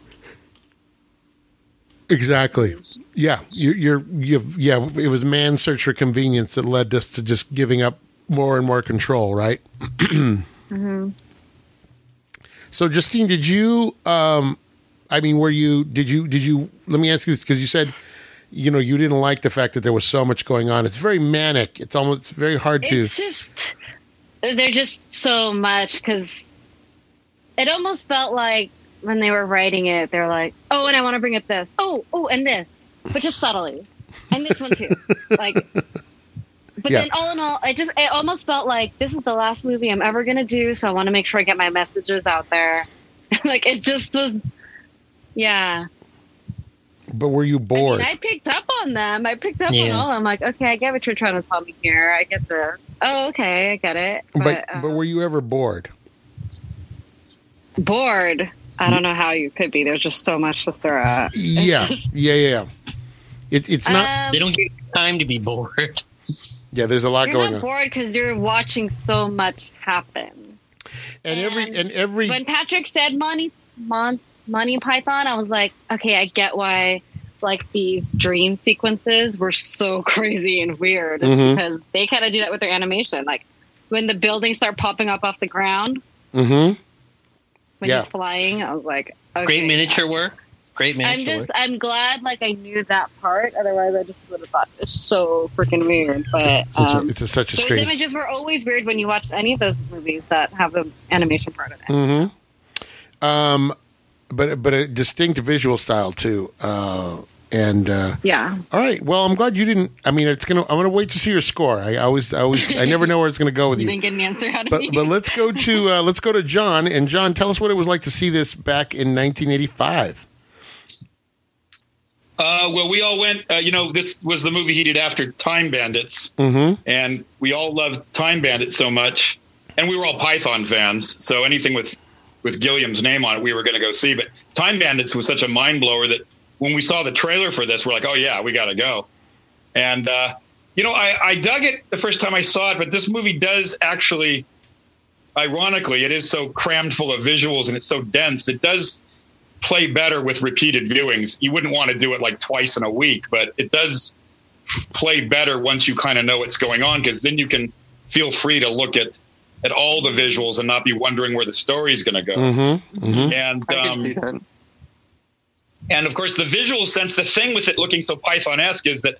A: Exactly. Yeah, you, you're. You, yeah, it was man's search for convenience that led us to just giving up more and more control. Right. mm-hmm. [CLEARS THROAT] So, Justine, did you? Um, I mean, were you? Did you? Did you? Let me ask you this because you said, you know, you didn't like the fact that there was so much going on. It's very manic. It's almost it's very hard to.
B: It's just they're just so much because it almost felt like when they were writing it, they're like, "Oh, and I want to bring up this. Oh, oh, and this, but just subtly, and this one too." [LAUGHS] like, but
A: Yeah.
B: then all in all, it just it almost felt like this is the last movie I'm ever gonna do, so I want to make sure I get my messages out there. [LAUGHS] like it just was, yeah.
A: But were you
B: I,
A: bored?
B: mean, I picked up on them. I picked up on all. I'm like, okay, I get what you're trying to tell me here. I get the. Oh, okay, I get it.
A: but
B: But,
A: but
B: um,
A: were you ever bored?
B: bored. I don't know how you could be. There's just so much to stare at.
A: Yeah, yeah, yeah. yeah. It, it's not.
B: um,
C: They don't give you time to be bored.
A: yeah, there's a lot
B: you're
A: going
B: not
A: on,
B: bored because you're watching so much happen.
A: and every
B: and
A: and every
B: When Patrick said money, Mon, Monty Python, I was like, okay, I get why like these dream sequences were so [LAUGHS] crazy and weird It's
A: Mhm.
B: because they kind of do that with their animation. Like when the buildings start popping up off the ground
A: mm-hmm.
B: when
A: Yeah.
B: he's flying, I was like, okay,
C: Great miniature
B: yeah.
C: work. Great miniature.
B: I'm just,
C: work.
B: I'm glad like I knew that part. Otherwise, I just would have thought it's so freaking weird. But
A: Such a,
B: um,
A: it's a, such a strange.
B: those
A: strange.
B: images were always weird when you watch any of those movies that have the animation part of it.
A: hmm Um, but but a distinct visual style too. Uh, and uh,
B: Yeah.
A: all right, well, I'm glad you didn't. I mean, it's gonna. I'm gonna wait to see your score. I always, I always, I never know where it's gonna go with [LAUGHS]
B: You
A: you.
B: didn't get an answer out of
A: But
B: me.
A: but let's go to uh, let's go to John and John. Tell us what it was like to see this back in 1985.
D: Uh, well, we all went. Uh, you know, this was the movie he did after Time Bandits,
A: Mm-hmm.
D: and we all loved Time Bandits so much, and we were all Python fans. So anything with with Gilliam's name on it, we were going to go see. But Time Bandits was such a mind blower that when we saw the trailer for this, we're like, oh yeah, we got to go. And uh, you know, I, I dug it the first time I saw it, but this movie does actually, ironically, it is so crammed full of visuals and it's so dense. It does play better with repeated viewings. You wouldn't want to do it like twice in a week, but it does play better once you kind of know what's going on because then you can feel free to look at at all the visuals and not be wondering where the story is going to go.
A: Mm-hmm. Mm-hmm.
D: And
F: I can
D: um,
F: see that.
D: and of course, the visual sense, the thing with it looking so Python esque is that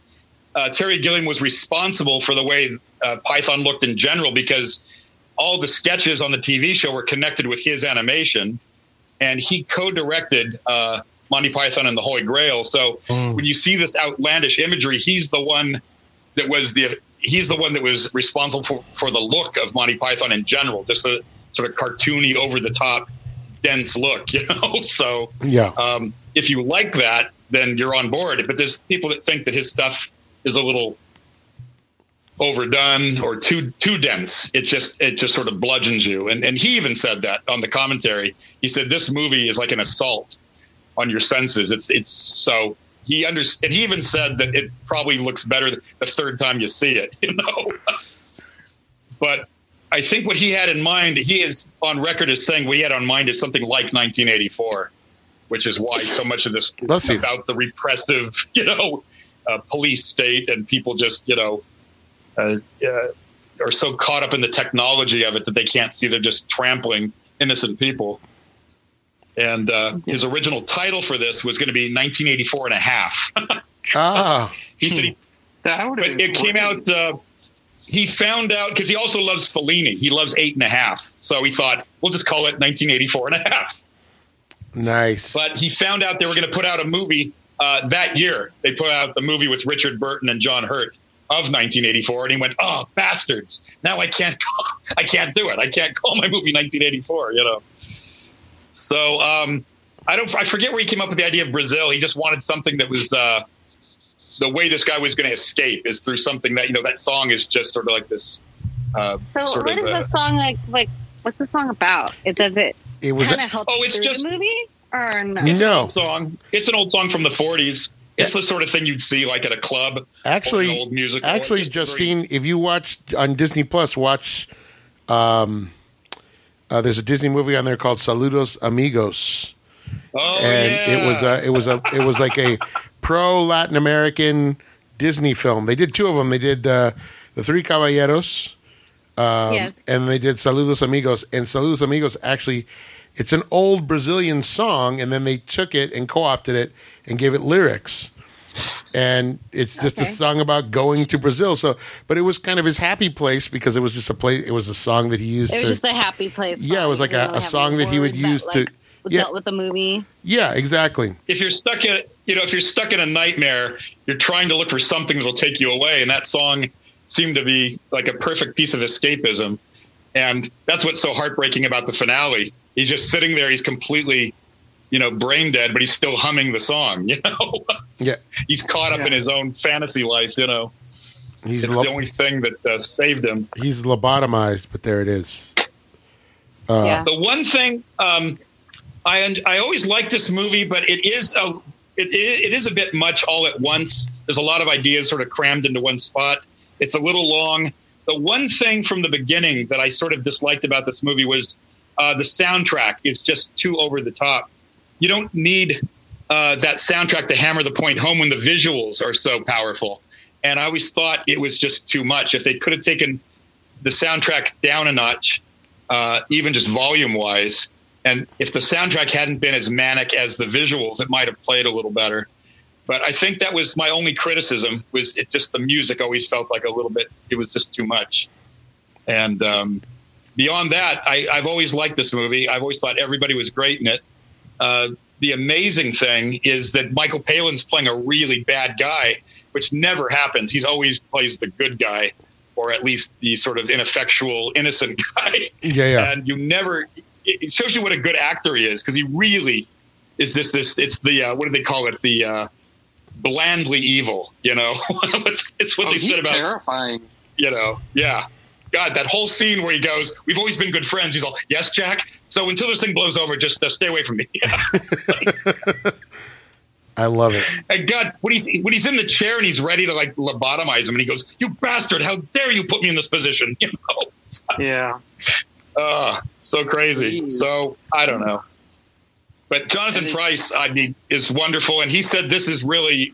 D: uh, Terry Gilliam was responsible for the way uh, Python looked in general because all the sketches on the TV show were connected with his animation. And he co directed uh, Monty Python and the Holy Grail. So
C: Mm.
D: when you see this outlandish imagery, he's the one that was the. He's the one that was responsible for, for the look of Monty Python in general, just a sort of cartoony, over the top, dense look, [LAUGHS] you know. So
A: Yeah.
D: um, if you like that, then you're on board. But there's people that think that his stuff is a little overdone or too too dense. It just it just sort of bludgeons you. And and he even said that on the commentary. He said this movie is like an assault on your senses. It's it's so he under and he even said that it probably looks better the third time you see it. [LAUGHS] You know, but. I think what he had in mind, he is on record as saying what he had on mind is something like 1984 which is why so much of this is about the repressive, [LAUGHS] you know, uh, police state and people just, you know, uh, uh, are so caught up in the technology of it that they can't see they're just trampling innocent people. And uh, his original title for this was going to be 1984 and a half. [LAUGHS]
A: Ah. [LAUGHS]
D: he said he
F: That would
D: but it came out. Uh, he found out because he also loves Fellini. He loves eight and a half. So he thought, we'll just call it 1984 and a half.
A: Nice.
D: But he found out they were going to put out a movie uh, that year. They put out the movie with Richard Burton and John Hurt of 1984, and he went, "Oh, bastards! Now I can't, call, [LAUGHS] I can't do it. I can't call my movie 1984." You know. So um, I don't. I forget where he came up with the idea of Brazil. He just wanted something that was. Uh, the way this guy was going to escape is through something that you know that song is just sort of like this uh,
B: so
D: sort
B: what
D: of
B: is
D: uh,
B: the song like? Like, what's the song about? It does it
A: it was.
B: kind of help
D: Oh, it's
B: through
D: just-
B: the movie or no?
D: it's an
A: No.
D: old song. It's an old song from the 40s. It's the sort of thing you'd see like at a club.
A: Actually,
D: old musical.
A: actually,
D: Just very-
A: Justine, if you watch on Disney Plus, watch. Um, uh, there's a Disney movie on there called Saludos Amigos,
D: oh,
A: and
D: yeah.
A: it was a, it was a, it was like a pro Latin American Disney film. They did two of them. They did uh, the Three Caballeros, um,
B: yes.
A: and they did Saludos Amigos. And Saludos Amigos actually, it's an old Brazilian song, and then they took it and co-opted it and gave it lyrics. And it's just a song about going to Brazil. So, but it was kind of his happy place because it was just a place. It was a song that he used to.
B: It was
A: to.
B: just a happy place.
A: Yeah, it was like a- a song that he would
B: words that,
A: use to-
B: like,
A: yeah.
B: dealt with the movie.
A: yeah, exactly.
D: if you're stuck in you know if you're stuck in a nightmare you're trying to look for something that'll take you away and that song seemed to be like a perfect piece of escapism and that's what's so heartbreaking about the finale he's just sitting there he's completely you know brain dead but he's still humming the song [LAUGHS] you know
A: Yeah.
D: he's caught up in his own fantasy life you know
A: He's
D: it's
A: lo-
D: the only thing that uh, saved him
A: he's lobotomized, but there it is. Uh,
B: yeah.
D: The one thing um, I I always like this movie, but it is a it, it, it is a bit much all at once. There's a lot of ideas sort of crammed into one spot. It's a little long. The one thing from the beginning that I sort of disliked about this movie was uh, the soundtrack is just too over the top. You don't need uh, that soundtrack to hammer the point home when the visuals are so powerful. And I always thought it was just too much. If they could have taken the soundtrack down a notch, uh, even just volume wise, and if the soundtrack hadn't been as manic as the visuals, it might have played a little better. But I think that was my only criticism was it just the music always felt like a little bit it was just too much. And um, beyond that, I, I've always liked this movie. I've always thought everybody was great in it. Uh, the amazing thing is that Michael Palin's playing a really bad guy, which never happens. He's always plays the good guy, or at least the sort of ineffectual, innocent [LAUGHS] guy
A: yeah, yeah.
D: and you never it shows you what a good actor he is because he really is this this it's the uh, what do they call it the uh, blandly evil you know [LAUGHS] it's what
F: Oh,
D: they
F: he's
D: said about
F: terrifying.
D: you know yeah god that whole scene where he goes we've always been good friends he's all yes jack so until this thing blows over just uh, stay away from me [LAUGHS] [LAUGHS]
A: I love it.
D: and god when he's when he's in the chair and he's ready to like lobotomize him and he goes you bastard how dare you put me in this position [LAUGHS] you know
F: Yeah.
D: Uh, so crazy.
F: Jeez.
D: So I don't know. But Jonathan Pryce, I mean, is wonderful, and he said this is really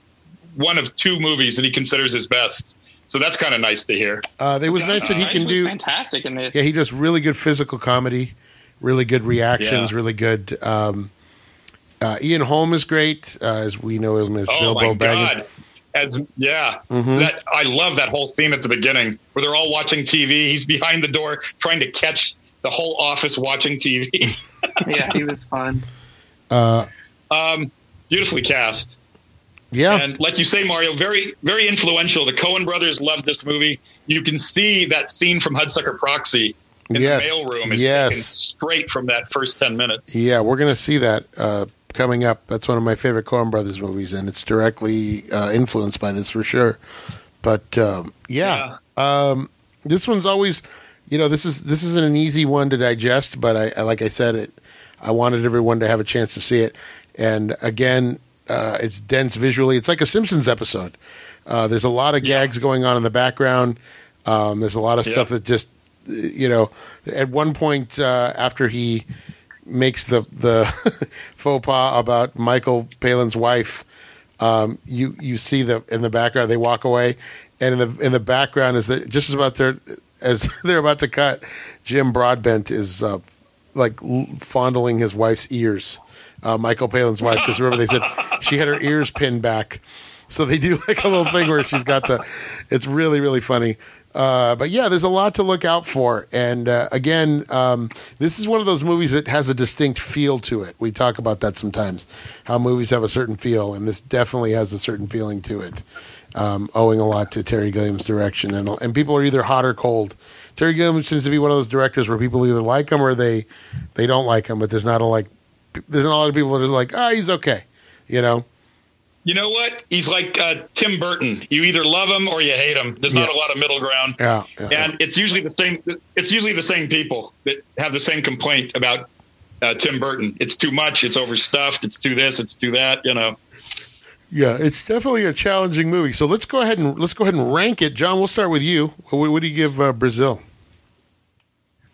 D: one of two movies that he considers his best. So that's kind of nice to hear.
A: Uh, it was nice that he
E: Pryce
A: can do.
E: fantastic in this.
A: Yeah, he does really good physical comedy, really good reactions,
D: Yeah.
A: really good. Um, uh, Ian Holm is great, uh, as we know him as
D: Oh
A: Bilbo
D: my
A: Baggins.
D: god! As yeah,
A: Mhm.
D: that I love that whole scene at the beginning where they're all watching TV. He's behind the door trying to catch the whole office watching TV. [LAUGHS]
F: Yeah, he was fun.
A: Uh,
D: um, beautifully cast.
A: Yeah,
D: And like you say, Mario, very, very influential. The Coen brothers loved this movie. You can see that scene from Hudsucker Proxy in
A: Yes.
D: the mailroom is
A: Yes.
D: taken straight from that first 10 minutes.
A: yeah, we're gonna see that uh, coming up. That's one of my favorite Coen Brothers movies, and it's directly uh, influenced by this for sure. But um, yeah, Um, this one's always, you know, this is this isn't an easy one to digest, but I, I like I said, it. I wanted everyone to have a chance to see it, and again, uh, it's dense visually. It's like a Simpsons episode. Uh, there's a lot of gags going on in the background. Um, there's a lot of stuff
D: Yeah.
A: that just, you know, at one point uh, after he makes the the [LAUGHS] faux pas about Michael Palin's wife, um, you you see the in the background they walk away, and in the in the background is that just as about there as [LAUGHS] they're about to cut, Jim Broadbent is uh, like fondling his wife's ears, uh, Michael Palin's wife, because remember they said she had her ears pinned back, so they do like a little thing where she's got the. It's really really funny. Uh, but yeah, there's a lot to look out for. And uh, again, um, this is one of those movies that has a distinct feel to it. We talk about that sometimes, how movies have a certain feel, and this definitely has a certain feeling to it, um, owing a lot to Terry Gilliam's direction. And, and people are either hot or cold. Terry Gilliam seems to be one of those directors where people either like him or they they don't like him, but there's not a like. There's not a lot of people that are like, ah, he's okay, you know.
D: You know what? He's like uh, Tim Burton. You either love him or you hate him. There's not
A: Yeah.
D: a lot of middle ground.
A: Yeah, yeah,
D: And it's usually the same. It's usually the same people that have the same complaint about uh, Tim Burton. It's too much. It's overstuffed. It's too this. It's too that. You know.
A: Yeah, it's definitely a challenging movie. So let's go ahead and let's go ahead and rank it. John, we'll start with you. What, what do you give uh, Brazil?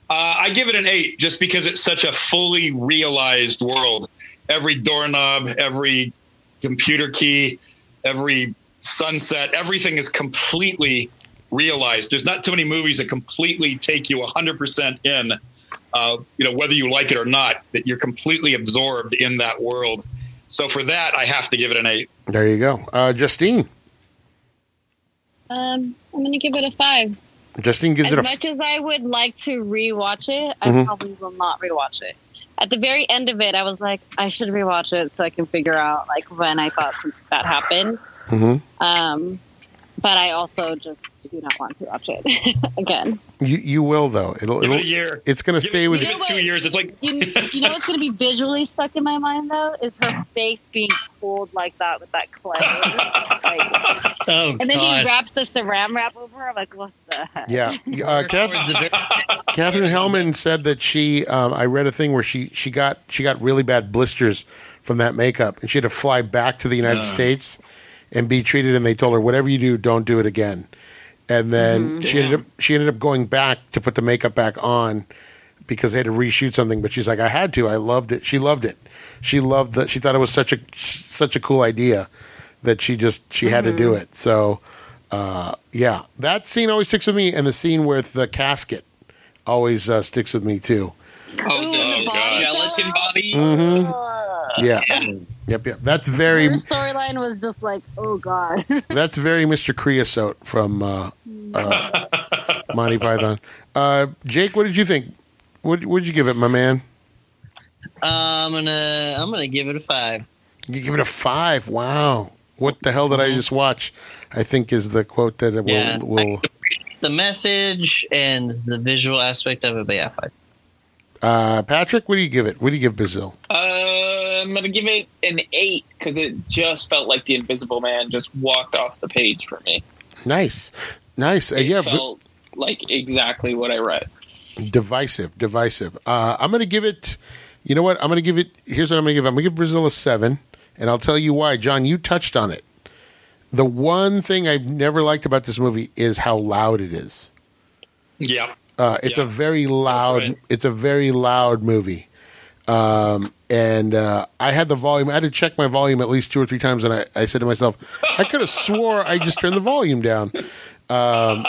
D: Uh, I give it an eight just because it's such a fully realized world. Every doorknob, every computer key, every sunset, everything is completely realized. There's not too many movies that completely take you 100% in, uh, you know, whether you like it or not, that you're completely absorbed in that world. So for that, I have to give it an eight.
A: There you go. Uh, Justine.
B: Um, I'm gonna give it a five.
A: Justine gives
B: As
A: it a.
B: As much as I would like to rewatch it, I
A: Mhm.
B: probably will not rewatch it. At the very end of it, I was like, I should rewatch it so I can figure out like when I thought that happened.
A: Mhm.
B: Um, but I also just do not want to watch it [LAUGHS] again.
A: You you will though. It'll it'll
D: a year.
A: it's going to
D: Give
A: stay
D: it,
A: with
D: give
A: you.
D: it two years. It's like
B: You, you know what's going to be visually stuck in my mind though is her face being pulled like that with that clay. like,
C: Oh
B: and then he wraps the saran wrap over. her. I'm like, what the heck?
A: Yeah. Uh, Kath,
C: Towards the very-
A: Katherine Helmond said that she. Um, I read a thing where she she got she got really bad blisters from that makeup, and she had to fly back to the United States and be treated. And they told her, whatever you do, don't do it again. And then she ended up she ended up going back to put the makeup back on because they had to reshoot something. But she's like, I had to. I loved it. She loved it. She loved that. She thought it was such a such a cool idea that she just she had to do it. So uh, yeah, that scene always sticks with me, and the scene with the casket always uh, sticks with me too.
E: Oh,
B: Ooh, and the
E: the gelatin body.
A: Mm-hmm. Yeah, yep, yep. That's very
B: Her storyline was just like, oh god. [LAUGHS]
A: that's very Mr. Creosote from uh, uh, [LAUGHS] Monty Python. Uh, Jake, what did you think? What would you give it, my man?
C: I'm gonna I'm gonna give it a five.
A: You give it a five. Wow. What the hell did I just watch? I think is the quote that it will.
C: Yeah,
A: will
C: The message and the visual aspect of it, but yeah, five.
A: uh, Patrick, what do you give it? What do you give Brazil?
E: Uh, I'm gonna give it an eight because it just felt like the Invisible Man just walked off the page for me.
A: Nice, nice. Uh,
E: It
A: yeah, but-
E: felt like exactly what I read.
A: divisive, divisive. Uh, I'm going to give it. You know what? I'm going to give it. Here's what I'm going to give. I'm going to give Brazil a seven, and I'll tell you why. John, you touched on it. The one thing I've never liked about this movie is how loud it is.
D: yeah.
A: Uh, it's
D: Yeah.
A: a very loud.
D: right.
A: It's a very loud movie. Um, and uh, I had the volume. I had to check my volume at least two or three times, and I, I said to myself, I could have swore I just turned the volume down. Um,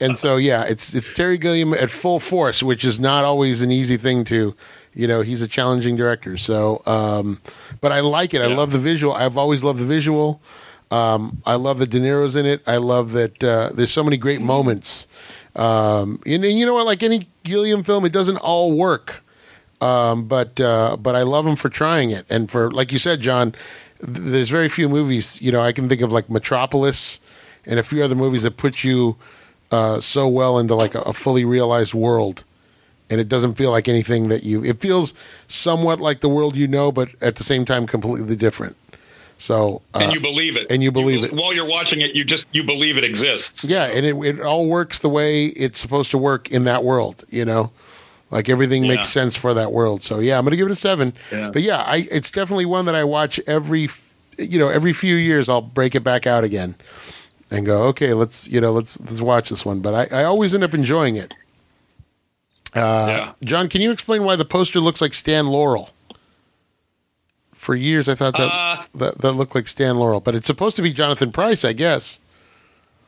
A: and so yeah, it's it's Terry Gilliam at full force, which is not always an easy thing to, you know, he's a challenging director. So, um, but I like it. I
D: Yeah.
A: love the visual. I've always loved the visual. Um, I love that De Niro's in it. I love that uh, there's so many great moments. Um, and, and you know what? Like any Gilliam film, it doesn't all work. Um, but uh, but I love him for trying it, and for like you said, John. th- There's very few movies. You know, I can think of like Metropolis and a few other movies that put you uh, so well into like a, a fully realized world, and it doesn't feel like anything that you. It feels somewhat like the world you know, but at the same time completely different. So uh,
D: and you believe it.
A: and you believe
D: be-
A: it.
D: While you're watching it, you just you believe it exists.
A: Yeah, and it it all works the way it's supposed to work in that world. You know, like everything
D: Yeah.
A: makes sense for that world. So yeah, I'm gonna give it a seven.
D: Yeah.
A: But yeah, I it's definitely one that I watch every you know every few years. I'll break it back out again and go, okay, let's you know let's let's watch this one. But I, I always end up enjoying it. Uh,
D: Yeah.
A: John, can you explain why the poster looks like Stan Laurel? For years, I thought that,
D: Uh,
A: that that looked like Stan Laurel, but it's supposed to be Jonathan Pryce, I guess.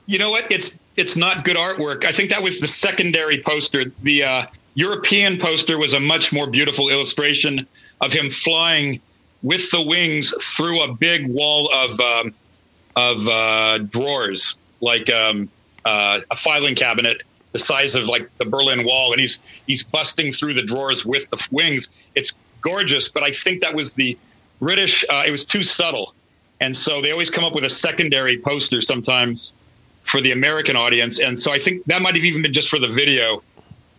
D: You know what? It's it's not good artwork. I think that was the secondary poster. The uh, European poster was a much more beautiful illustration of him flying with the wings through a big wall of um, of uh, drawers, like um, uh, a filing cabinet the size of like the Berlin Wall, and he's he's busting through the drawers with the wings. It's gorgeous, but I think that was the British. Uh, it was too subtle, and so they always come up with a secondary poster sometimes for the American audience, and so I think that might have even been just for the video.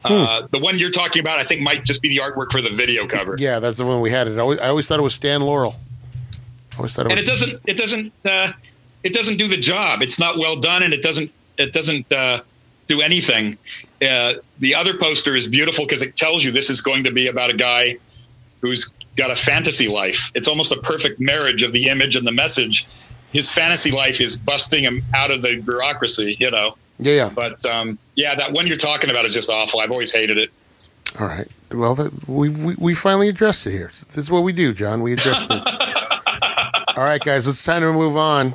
D: Uh, the one you're talking about, I think, might just be the artwork for the video cover.
A: Yeah, that's the one we had. It. I always, I always thought it was Stan Laurel. I always thought it
D: and
A: was.
D: it doesn't it doesn't uh, it doesn't do the job. It's not well done, and it doesn't it doesn't uh, do anything. Uh, the other poster is beautiful because it tells you this is going to be about a guy who's got a fantasy life. It's almost a perfect marriage of the image and the message. His fantasy life is busting him out of the bureaucracy, you know.
A: Yeah, yeah.
D: But um, yeah, that one you're talking about is just awful. I've always hated it.
A: All right. Well, that, we, we we finally addressed it here. This is what we do, John. We address it. [LAUGHS] All right, guys. It's time to move on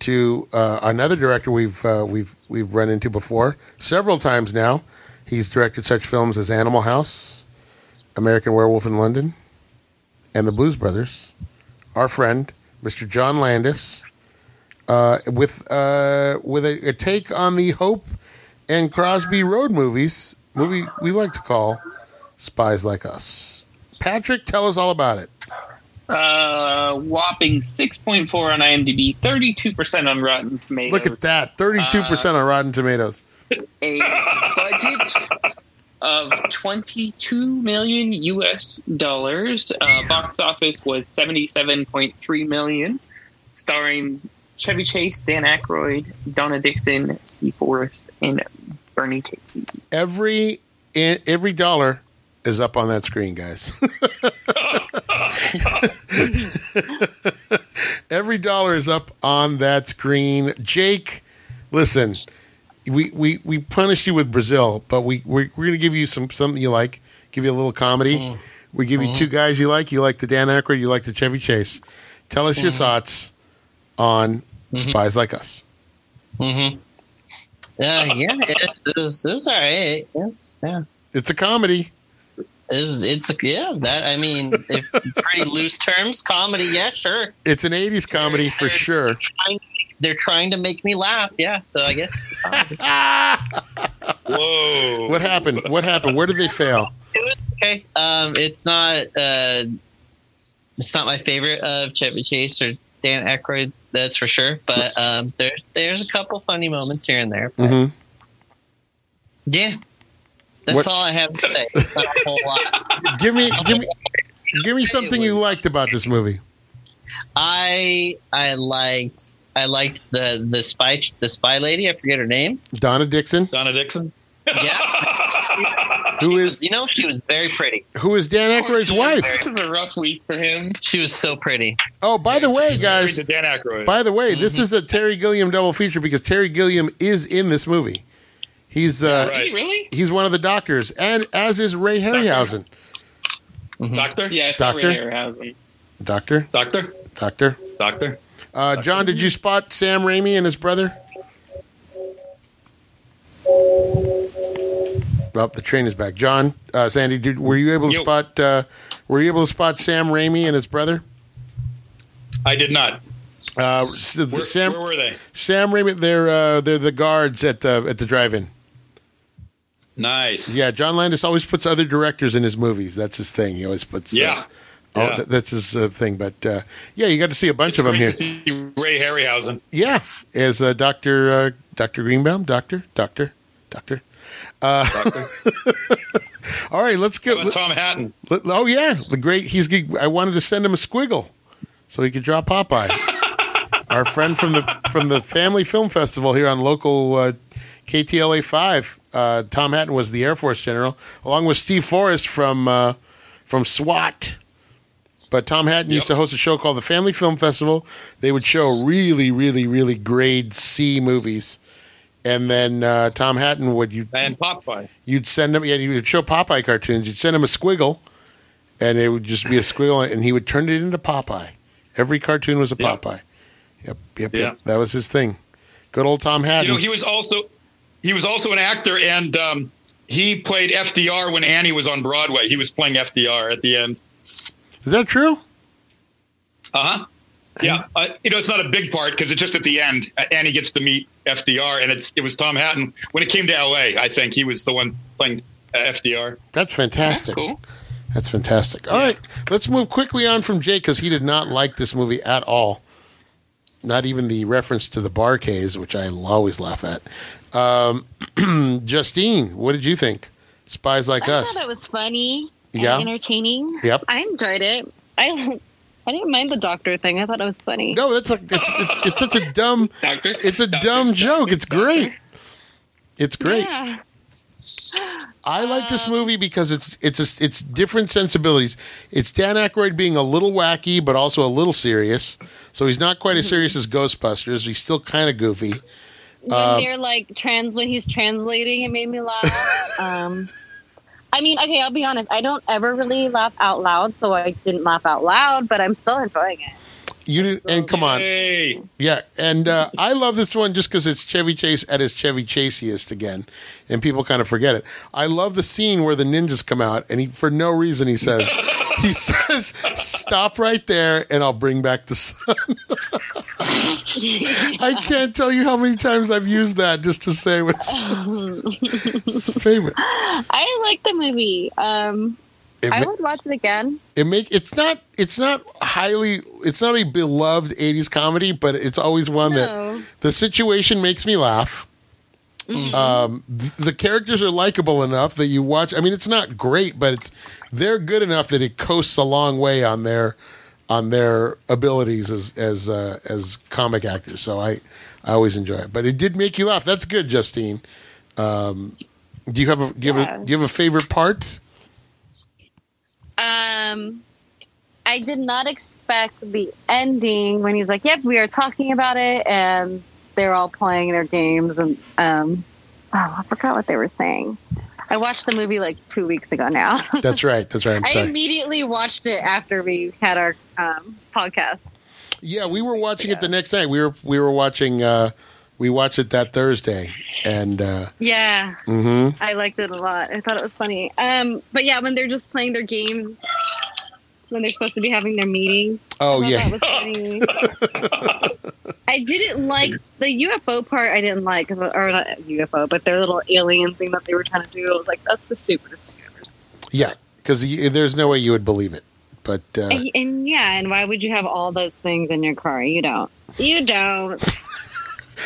A: to uh, another director we've uh, we've we've run into before several times now. He's directed such films as Animal House, American Werewolf in London, and The Blues Brothers. our friend Mr. John Landis, uh, with uh, with a, a take on the Hope and Crosby Road movies, movie we like to call Spies Like Us. Patrick, tell us all about it.
E: Uh, whopping 6.4 on IMDb, 32% on Rotten Tomatoes.
A: Look at that, thirty-two percent on Rotten Tomatoes.
E: A budget of 22 million US dollars. Uh, box office was 77.3 million, starring Chevy Chase, Dan Aykroyd, Donna Dixon, Steve Forrest, and Bernie Casey.
A: Every every dollar is up on that screen, guys. [LAUGHS] every dollar is up on that screen. Jake, listen, we we, we punished you with Brazil, but we we're, we're going to give you some something you like. Give you a little comedy. Mm-hmm. We give you mm-hmm. two guys you like. You like the Dan Aykroyd. You like the Chevy Chase. Tell us your mm-hmm. thoughts on Spies Like Us.
C: Mm-hmm. Uh, yeah, it's, it's, it's all right. It's, yeah.
A: It's a comedy.
C: It's, it's yeah. That I mean, if pretty loose terms, comedy. Yeah, sure.
A: It's an '80s comedy for sure.
C: Trying, they're trying to make me laugh. Yeah, so I guess. [LAUGHS]
D: Whoa.
A: What happened? What happened? Where did they fail?
C: It was okay. Um, it's not. Uh, it's not my favorite of Chevy Chase or Dan Aykroyd. That's for sure. But um, there, there's a couple funny moments here and there. But
A: hmm
C: yeah, that's
A: What-
C: all I have to say. Not a whole lot.
A: Give me, give me, give me something you liked about this movie.
C: I I liked I liked the the spy the spy lady. I forget her name.
A: Donna Dixon,
D: Donna Dixon.
C: Yeah, [LAUGHS]
A: who is
C: you know she was very pretty.
A: who is Dan Aykroyd's wife.
E: This is a rough week for him.
C: She was so pretty.
A: Oh, by the way, guys,
D: To Dan Aykroyd.
A: by the way, this is a Terry Gilliam double feature because Terry Gilliam is in this movie. He's uh,
D: Right.
E: He really?
A: he's one of the doctors, and as is Ray Harryhausen.
D: Doctor?
E: Yes,
A: Doctor?
E: Ray Harryhausen.
A: Doctor,
D: Doctor?
A: doctor.
D: Doctor?
A: Uh, John, did you spot Sam Raimi and his brother? Well, the train is back. John, uh, Sandy, did, were you able to
D: Yo.
A: spot? Uh, were you able to spot Sam Raimi and his brother?
D: I did not.
A: Uh,
D: Where,
A: Sam
D: where were they?
A: Sam Raimi, they're uh, they're the guards at the at the drive-in.
D: Nice.
A: Yeah, John Landis always puts other directors in his movies. That's his thing. He always puts. uh,
D: Yeah.
A: oh,
D: Yeah.
A: that's his uh, thing. But uh, yeah, you got to see a bunch
D: It's
A: of them here.
D: to see Ray Harryhausen.
A: Yeah, as uh, Doctor uh, Doctor Greenbaum, Doctor Doctor Doctor. Uh, [LAUGHS] all right, let's go.
D: about Tom Hatten?
A: Let- oh yeah, the great. He's. I wanted to send him a squiggle so he could draw Popeye. [LAUGHS] Our friend from the from the Family Film Festival here on local uh, KTLA five. Uh, Tom Hatten was the Air Force general, along with Steve Forrest from uh, from SWAT. But Tom Hatten used to host a show called the Family Film Festival. They would show really, really, really grade C movies, and then uh, Tom Hatten would you
D: And Popeye.
A: you'd send him, yeah, you would show Popeye cartoons. You'd send him a squiggle, and it would just be a squiggle, and he would turn it into Popeye. Every cartoon was a Popeye. Yep, yep,
D: Yeah.
A: yep. That was his thing. Good old Tom Hatten.
D: You know, he was also he was also an actor, and um, he played FDR when Annie was on Broadway. He was playing FDR at the end.
A: Is that true?
D: Uh huh. Yeah, uh, you know, it's not a big part because it's just at the end. Uh, Annie gets to meet FDR, and it's it was Tom Hatten when it came to L.A. I think he was the one playing uh, FDR.
A: That's
E: That's
A: fantastic.
E: cool.
A: That's fantastic. All right, let's move quickly on from Jake because he did not like this movie at all. Not even the reference to the Bar-Kays, which I always laugh at. Um, [CLEARS THROAT] Justine, what did you think? Spies Like
B: I
A: Us.
B: thought it was funny and
A: Yeah.
B: entertaining.
A: Yep.
B: I enjoyed it. I I didn't mind the doctor thing. I thought it was funny.
A: No, that's like it's it's, it's such a dumb [LAUGHS]
E: Doctor?
A: it's a
E: Doctor,
A: dumb
E: doctor,
A: joke. It's great. It's great.
B: Yeah.
A: I like this
B: Um,
A: movie because it's it's a, it's different sensibilities. It's Dan Aykroyd being a little wacky, but also a little serious. So he's not quite as serious as Ghostbusters. He's still kind of goofy.
B: When
A: Uh,
B: they're like trans when he's translating, it made me laugh. [LAUGHS] um, I mean, okay, I'll be honest. I don't ever really laugh out loud, so I didn't laugh out loud, but I'm still enjoying it.
A: You and come on, yeah, and uh, I love this one just because it's Chevy Chase at his Chevy Chaseiest again, and people kind of forget it. I love the scene where the ninjas come out, and he, for no reason, he says, [LAUGHS] he says, "Stop right there, and I'll bring back the sun." [LAUGHS] I can't tell you how many times I've used that just to say what's [LAUGHS] it's favorite.
B: I like the movie. Um,
A: It,
B: I
A: ma-
B: would watch it again.
A: it make it's not it's not highly it's not a beloved 80s comedy but it's always one
B: No.
A: that the situation makes me laugh. Um th- the characters are likable enough that you watch i mean it's not great but it's they're good enough that it coasts a long way on their on their abilities as as uh, as comic actors. So i i always enjoy it. But it did make you laugh. That's good justine. Um do you have a do you have
B: Yeah.
A: a do you have a favorite part
B: Um, I did not expect the ending when he's like, "Yep, we are talking about it," and they're all playing their games, and um, oh, I forgot what they were saying. I watched the movie like two weeks ago now. [LAUGHS]
A: that's right that's right i'm
B: I immediately watched it after we had our um, podcast.
A: Yeah, we were watching it the next night. We were we were watching. Uh, we watched it that Thursday, and uh,
B: Yeah,
A: mhm.
B: I liked it a lot. I thought it was funny. Um, but yeah, when they're just playing their games, when they're supposed to be having their meeting.
A: oh
B: I
A: yeah,
B: thought that was funny. I didn't like the UFO part. I didn't like, or not UFO, but their little alien thing that they were trying to do. I was like, that's the stupidest thing I've ever seen.
A: yeah, because there's no way you would believe it. But uh,
B: And, and yeah, and why would you have all those things in your car? You don't. You don't.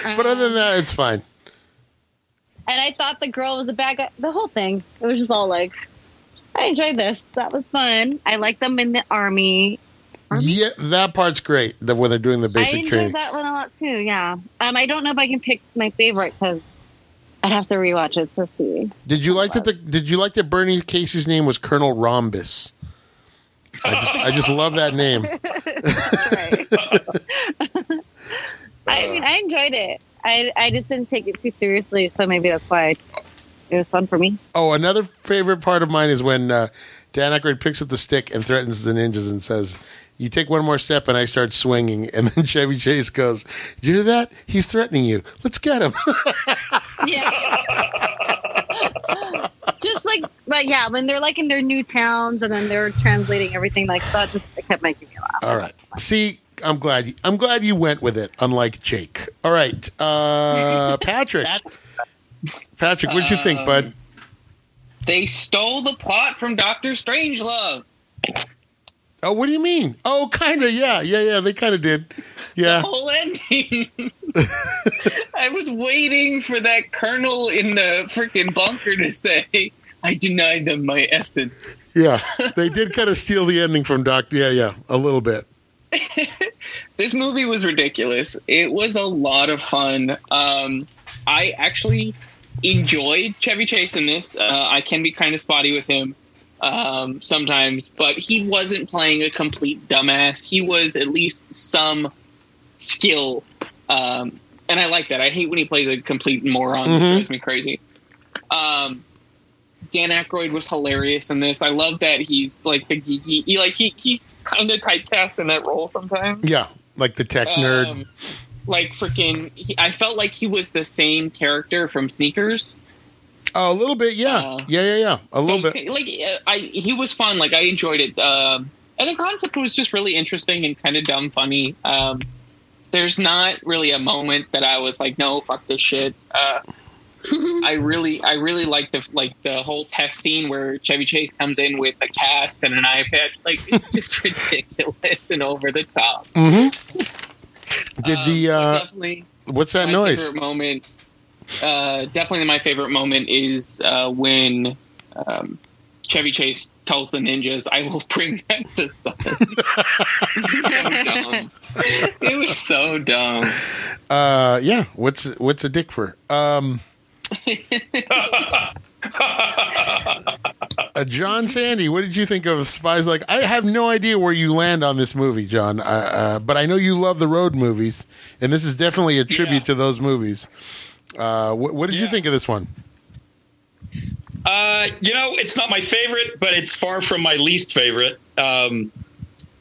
A: But other than that, it's fine.
B: And I thought the girl was a bad guy. The whole thing. It was just all like, I enjoyed this. That was fun. I like them in the army. Army?
A: Yeah, that part's great. The, when they're doing the
B: I
A: basic
B: enjoyed
A: training.
B: that one a lot too. Yeah. Um, I don't know if I can pick my favorite because I'd have to rewatch it to see.
A: Did you like that? The, did you like that Bernie Casey's name was Colonel Rhombus? I just I just love that name. [LAUGHS] [LAUGHS]
B: I mean, I enjoyed it. I I just didn't take it too seriously, so maybe that's why it was fun for me.
A: Oh, another favorite part of mine is when uh, Dan Aykroyd picks up the stick and threatens the ninjas and says, "You take one more step, and I start swinging." [LAUGHS] And then Chevy Chase goes, "Did you hear that? He's threatening you. Let's get him." [LAUGHS]
B: Yeah. just like, but yeah, when they're like in their new towns and then they're translating everything like that, just it kept making me laugh.
A: All right. See, I'm glad. You, I'm glad you went with it, unlike Jake. All right, uh, [LAUGHS] Patrick. Patrick, what'd you think, bud?
E: They stole the plot from Doctor Strangelove.
A: Oh, what do you mean? Oh, kind of. Yeah, yeah, yeah. They kind of did. Yeah.
E: whole ending. [LAUGHS] I was waiting for that colonel in the freaking bunker to say, "I deny them my essence."
A: Yeah, [LAUGHS] they did kind of steal the ending from Doc. Yeah, yeah, a little bit. [LAUGHS]
E: This movie was ridiculous. It was a lot of fun. Um, I actually enjoyed Chevy Chase in this. Uh, I can be kind of spotty with him um, sometimes, but he wasn't playing a complete dumbass. He was at least some skill, um, and I like that. I hate when he plays a complete moron. It
A: Mhm.
E: drives me crazy. Um, Dan Aykroyd was hilarious in this. I love that he's like the geeky. He like he he's kind of typecast in that role sometimes.
A: Yeah, like the tech nerd.
E: Um, like freaking, he, I felt like he was the same character from Sneakers.
A: Oh, a little bit. Yeah,
E: uh,
A: yeah, yeah, yeah. A little
E: So,
A: bit.
E: Like uh, I, he was fun. Like I enjoyed it. Um, and the concept was just really interesting and kind of dumb funny. Um, there's not really a moment that I was like, no, fuck this shit. Uh, I really, I really like the like the whole test scene where Chevy Chase comes in with a cast and an eye patch. Like it's just [LAUGHS] ridiculous and over the top.
A: hmm [LAUGHS] Did
E: Um,
A: the uh,
E: definitely
A: what's that noise?
E: moment uh, definitely my favorite moment is uh, when um, Chevy Chase tells the ninjas, "I will bring back the sun." so [LAUGHS] dumb. It was so dumb.
A: Uh, yeah. What's what's a dick for? Um, [LAUGHS] uh, John Sandy, what did you think of Spies Like? I have no idea where you land on this movie, John. Uh, uh, but I know you love the road movies, and this is definitely a tribute
G: Yeah.
A: to those movies. Uh, what, what did you think of this one?
G: Uh, you know, it's not my favorite, but it's far from my least favorite. Um,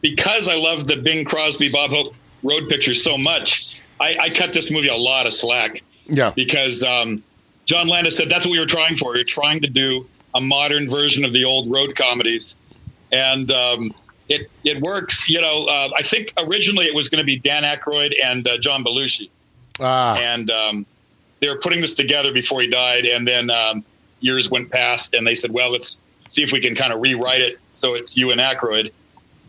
D: because I love the Bing Crosby Bob Hope road pictures so much, I, I cut this movie a lot of slack
A: Yeah.
D: because um, John Landis said that's what we were trying for. We are trying to do a modern version of the old road comedies, and um, it it works. You know, uh, I think originally it was going to be Dan Aykroyd and uh, John Belushi,
A: Ah,
D: and um, they were putting this together before he died, and then um, years went past, and they said, "Well, let's see if we can kind of rewrite it so it's you and Aykroyd."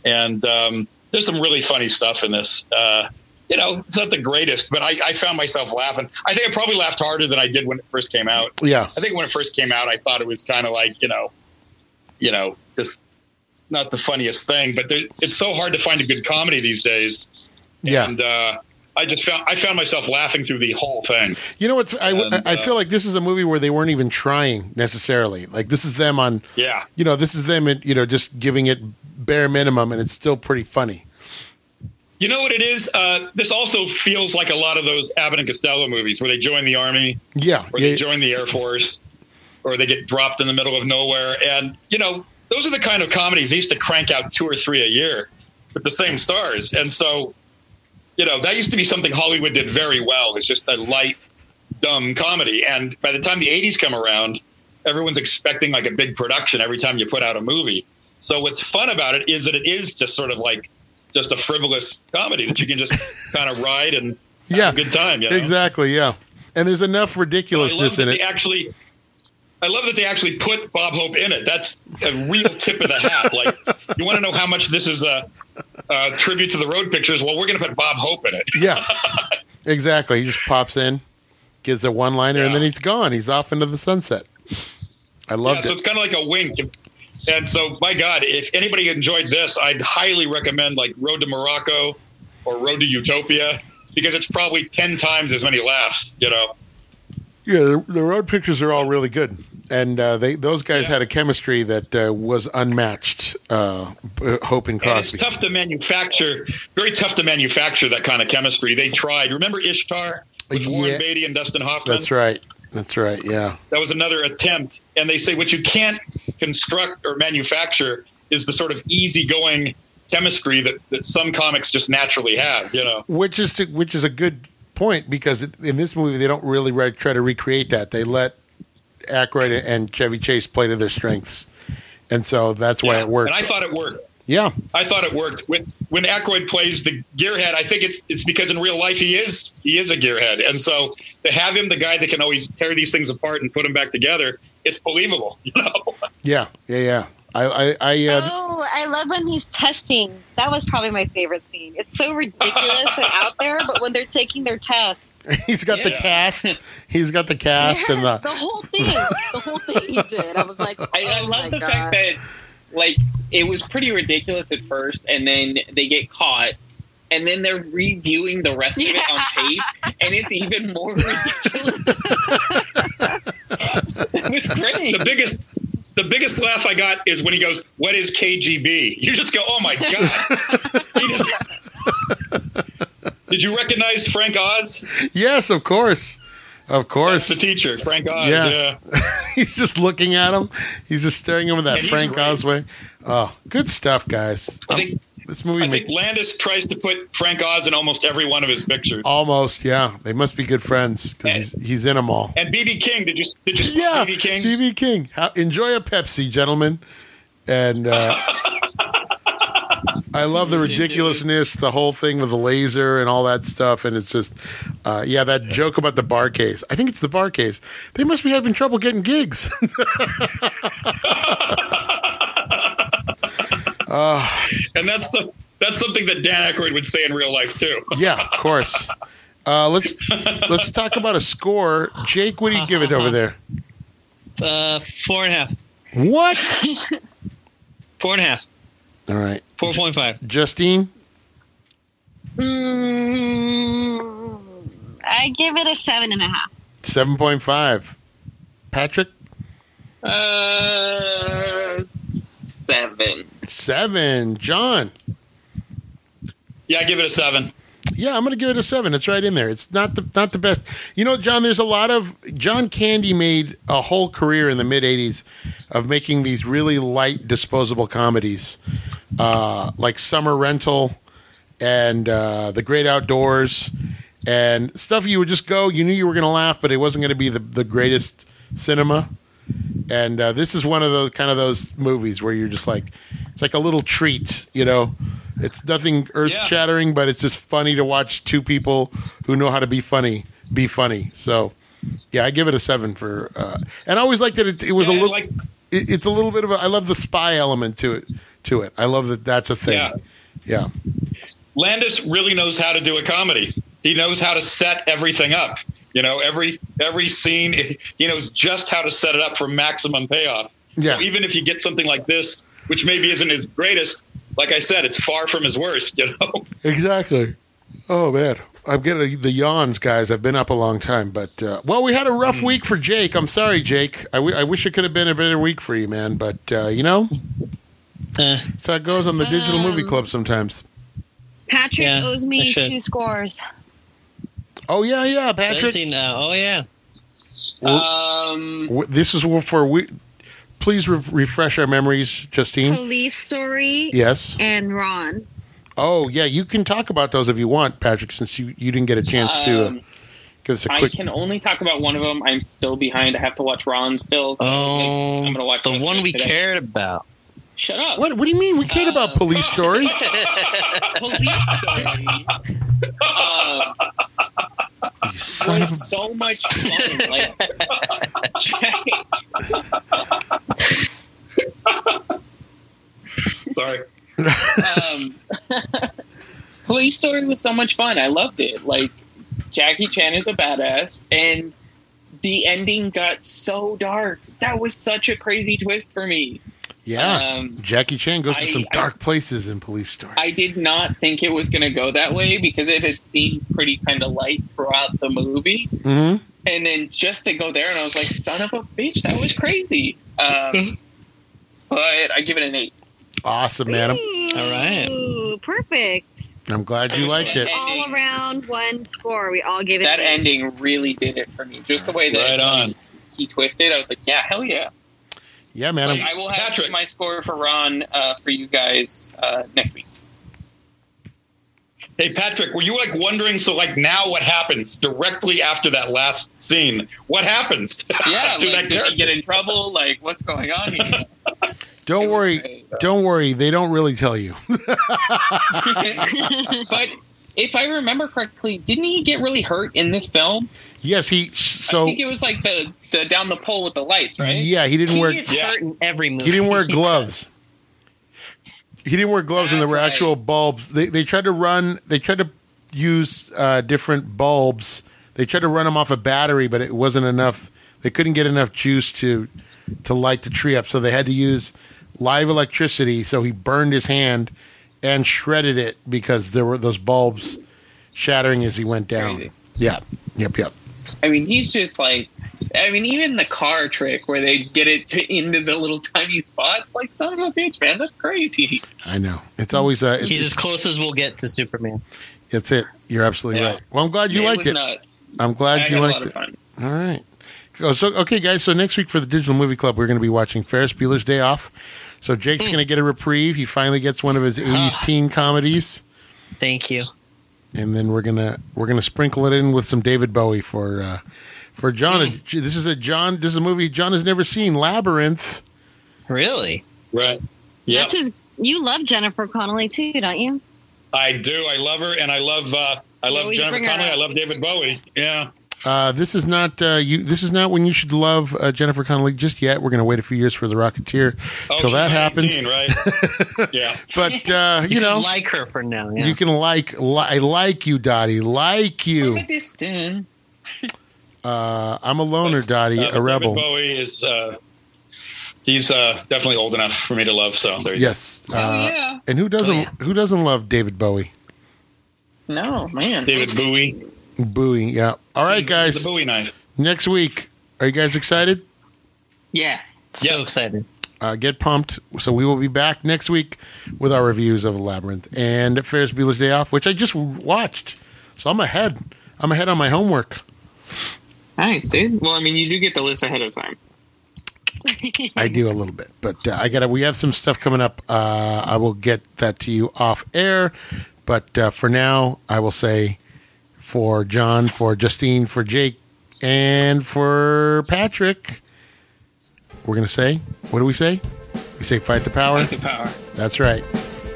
D: And um, there's some really funny stuff in this. Uh, you know, it's not the greatest, but I, I found myself laughing. I think I probably laughed harder than I did when it first came out.
A: yeah.
D: I think when it first came out, I thought it was kind of like you know, you know, just not the funniest thing. But there, it's so hard to find a good comedy these days.
A: Yeah.
D: And uh, I just found I found myself laughing through the whole thing.
A: You know what's I,
D: And,
A: I
D: uh,
A: feel like this is a movie where they weren't even trying necessarily. Like this is them on
D: Yeah.
A: you know, this is them you know just giving it bare minimum and it's still pretty funny.
D: You know what it is? Uh, this also feels like a lot of those Abbott and Costello movies where they join the army
A: Yeah.
D: or
A: yeah,
D: they join the Air Force or they get dropped in the middle of nowhere. And, you know, those are the kind of comedies they used to crank out two or three a year with the same stars. And so, you know, that used to be something Hollywood did very well. It's just a light, dumb comedy. And by the time the 80s come around, everyone's expecting like a big production every time you put out a movie. So what's fun about it is that it is just sort of like just a frivolous comedy that you can just [LAUGHS] kind of ride and have
A: Yeah.
D: a good time. You know?
A: Exactly, yeah. And there's enough ridiculousness in it.
D: actually. I love that they actually put Bob Hope in it. That's a real tip of the hat. Like, you want to know how much this is a, a tribute to the road pictures? Well, we're going to put Bob Hope in it.
A: Yeah. exactly. He just pops in, gives a one liner, and then he's gone. He's off into the sunset. I
D: Yeah,
A: it.
D: so it's kind of like a wink. And so, my God, if anybody enjoyed this, I'd highly recommend like Road to Morocco or Road to Utopia because it's probably ten times as many laughs. You know.
A: Yeah, the, the road pictures are all really good, and uh, they those guys
D: Yeah.
A: had a chemistry that uh, was unmatched. Uh, Hope and
D: And it's tough to manufacture, very tough to manufacture that kind of chemistry. They tried. Remember Ishtar with Warren Beatty and Dustin Hoffman?
A: That's right. That's right. Yeah.
D: That was another attempt. And they say what you can't construct or manufacture is the sort of easygoing chemistry that, that some comics just naturally have, you know.
A: Which is to, which is a good point because in this movie they don't really re- try to recreate that. They let Aykroyd and Chevy Chase play to their strengths, and so that's why
D: Yeah.
A: it works.
D: And I thought it worked.
A: Yeah.
D: I thought it worked. When when Aykroyd plays the gearhead, I think it's it's because in real life he is he is a gearhead, and so to have him the guy that can always tear these things apart and put them back together, it's believable, [LAUGHS] you know.
A: Yeah. Yeah. Yeah. I. I. I uh,
B: Oh, I love when he's testing. That was probably my favorite scene. It's so ridiculous and out there, but when they're taking their tests, [LAUGHS]
A: he's got the cast. He's got the cast and the.
B: the whole thing, the whole thing he did. I was like,
E: I, I
B: oh
E: love
B: my
E: the
B: God.
E: fact that like it was pretty ridiculous at first, and then they get caught, and then they're reviewing the rest of it on tape, and it's even more ridiculous. it was great.
D: The biggest the biggest laugh I got is when he goes, "What is KGB?" You just go, "Oh my god!" [LAUGHS] Did you recognize Frank Oz?
A: Yes, of course. Of course.
D: That's the teacher, Frank Oz.
A: Yeah.
D: Yeah. [LAUGHS]
A: He's just looking at him. He's just staring him with that
D: And
A: Frank. Oz way. Oh, good stuff, guys.
D: I
A: Um,
D: think
A: this movie
D: I think Landis tries to put Frank Oz in almost every one of his pictures.
A: almost. Yeah, they must be good friends because he's he's in them all.
D: And BB King, did you did you
A: Yeah,
D: BB King?
A: BB King. How, enjoy a Pepsi, gentlemen. And uh, [LAUGHS] I love the ridiculousness, the whole thing with the laser and all that stuff. And it's just, uh, yeah, that joke about the Bar-Kays. I think it's the Bar-Kays. They must be having trouble getting gigs. [LAUGHS] [LAUGHS]
D: And that's some, that's something that Dan Aykroyd would say in real life too. [LAUGHS]
A: yeah, of course. Uh, let's let's talk about a score. Jake, what do you give it over there?
C: Uh, four and a half.
A: What?
C: Four and a half.
A: All right,
C: Four point five.
A: Justine.
B: Mm, I give it a seven and a half.
A: Seven point five. Patrick.
E: Uh, seven.
A: Seven. John.
D: Yeah, I give it a seven.
A: Yeah, I'm to give it a seven. It's right in there. It's not the not the best. You know, John. There's a lot of John Candy made a whole career in the mid '80s of making these really light, disposable comedies uh, like Summer Rental and uh, The Great Outdoors and stuff you would just go. You knew you were to laugh, but it wasn't to be the, the greatest cinema. And uh, this is one of those kind of those movies where you're just like, it's like a little treat, you know. It's nothing earth shattering, but it's just funny to watch two people who know how to be funny be funny. So, yeah, I give it a seven for. Uh, and I always liked that it, it was
G: Yeah,
A: a little.
G: like-
A: it, it's a little bit of a. I love the spy element to it. To it, I love that. That's a thing.
G: Yeah.
A: Yeah.
G: Landis really knows how to do a comedy. He knows how to set everything up. You know, every every scene, he knows just how to set it up for maximum payoff.
A: Yeah.
G: So even if you get something like this, which maybe isn't his greatest, like I said, it's far from his worst. [LAUGHS] You know.
A: Exactly. Oh man, I'm getting the yawns, guys. I've been up a long time, but uh, well, we had a rough
G: Hmm.
A: week for Jake. I'm sorry, Jake. I, w- I wish it could have been a better week for you, man. But uh, you know,
C: Eh,
A: that's how it goes on the Digital Movie
B: Um,
A: Club sometimes.
B: Patrick
C: Yeah,
B: owes me two scores.
A: Oh yeah, yeah, Patrick.
C: seen, uh, oh yeah.
E: Um,
A: W- This is for we. Please re- refresh our memories, Justine.
B: Police Story
A: Yes.
B: and Ron.
A: Oh yeah, you can talk about those if you want, Patrick, since you, you didn't get a chance to uh,
E: Um,
A: give us a
E: I
A: quick.
E: I can only talk about one of them. I'm still behind. I have to watch Ron still. So
C: Oh,
E: I'm gonna watch
C: the
E: most
C: one we
E: today.
C: cared about.
E: Shut up.
A: What? What do you mean? We cared about
E: Uh,
A: Police Story. [LAUGHS] [LAUGHS]
E: Police Story [LAUGHS] um,
A: you son of a-
E: was so much fun. Like,
G: Sorry.
E: um, Police Story was so much fun. I loved it. Like Jackie Chan is a badass, and the ending got so dark. That was such a crazy twist for me.
A: yeah,
E: Um,
A: Jackie Chan goes to
E: I-
A: some
E: I-
A: dark places in Police Story.
E: I did not think it was going to go that way because it had seemed pretty kind of light throughout the movie.
A: hmm
E: And then just to go there, and I was like, son of a bitch, that was crazy. Um, but I give it an eight.
A: Awesome, man. I'm,
C: All right.
B: Perfect.
A: I'm glad you liked it.
B: All around one score. We all gave it
E: That ending really did it for me. Just the way that
G: Right on.
E: he twisted, I was like, yeah, hell yeah.
A: Yeah, man.
E: Like,
A: I'm,
E: will have
G: Patrick.
E: my score for Ron uh, for you guys uh, next week.
G: Hey Patrick, were you like wondering? So like now, what happens directly after that last scene? What happens?
E: Yeah, [LAUGHS]
G: to
E: like,
G: that
E: does he get in trouble? Like, what's going on here? [LAUGHS]
A: don't worry.
E: great.
A: Don't worry. They don't really tell you. [LAUGHS] [LAUGHS]
E: but if I remember correctly, didn't he get really hurt in this film?
A: yes, he.
E: I
A: So
E: think it was like the, the down the pole with the lights, right?
A: yeah, he didn't
C: He
A: wear.
C: gets
G: Yeah.
C: hurt in every movie.
A: He didn't wear [LAUGHS] gloves. He didn't wear gloves, and there
E: That's
A: were
E: right.
A: actual bulbs. They they tried to run. They tried to use uh, different bulbs. They tried to run them off a battery, but it wasn't enough. They couldn't get enough juice to to light the tree up, so they had to use live electricity. So he burned his hand and shredded it because there were those bulbs shattering as he went down.
E: Crazy.
A: Yeah. Yep. Yep.
E: I mean, he's just like, I mean, even the car trick where they get it to, into the little tiny spots, like, son of a bitch, man, that's crazy.
A: I know. It's always uh, it's,
C: He's as close as we'll get to Superman.
A: That's it. You're absolutely
E: Yeah.
A: right. Well, I'm glad you
E: it
A: liked
E: was
A: it.
E: nuts.
A: I'm glad
E: I
A: you
E: had a
A: liked
E: lot
A: it.
E: of fun.
A: All right. Oh, so okay, guys. So next week for the Digital Movie Club, we're going to be watching Ferris Bueller's Day Off. So Jake's going to get a reprieve. He finally gets one of his '80s teen comedies,
C: Thank you.
A: and then we're gonna we're gonna sprinkle it in with some David Bowie for uh, for John. This is a John. This is a movie John has never seen. Labyrinth.
C: Really?
G: right. Yeah,
B: That's his. You love Jennifer Connelly too, don't you?
G: I do. I love her, and I love uh, I love
B: we
G: Jennifer
B: bring her
G: Connelly. I love David Bowie. Yeah.
A: Uh, this is not uh, you. This is not when you should love uh, Jennifer Connelly just yet. We're going to wait a few years for the Rocketeer
G: Oh,
A: till that happens.
G: 19, right? [LAUGHS] yeah.
A: But uh, you,
C: You,
A: know,
C: can like her for now. Yeah.
A: you can like, li- I like you, Dottie. Like
E: From a
A: you.
E: distance.
A: Uh, I'm a loner, Dottie,
G: Uh,
A: a rebel.
G: David Bowie is uh, he's uh, definitely old enough for me to love. So there you
A: Yes.
E: Oh,
A: Uh,
E: yeah.
A: And who doesn't?
C: Oh, yeah.
A: Who doesn't love David Bowie?
E: No, man.
G: David Bowie.
A: Bowie. Yeah. All right,
G: The
A: guys.
G: Bowie knife.
A: Next week, are you guys excited?
E: Yes.
C: so
G: Yeah.
C: excited.
A: Uh, get pumped. So we will be back next week with our reviews of Labyrinth and Ferris Bueller's Day Off, which I just watched. So I'm ahead. I'm ahead on my homework.
E: Nice, dude. Well, I mean, you do get the list ahead of time. [LAUGHS]
A: I do a little bit, but uh, I gotta. We have some stuff coming up. Uh, I will get that to you off air, but uh, for now, I will say for John, for Justine, for Jake, and for Patrick, we're gonna say what do we say? We say fight the power.
E: Fight the power.
A: That's right.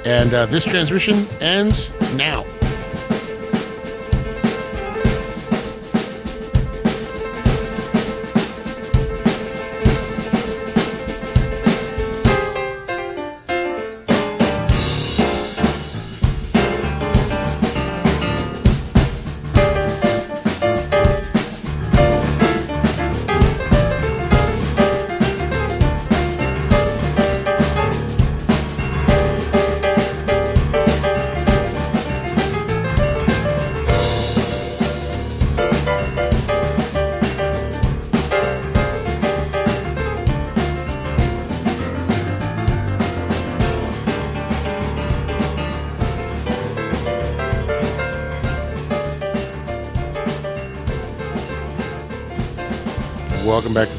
A: And uh, this transmission ends now.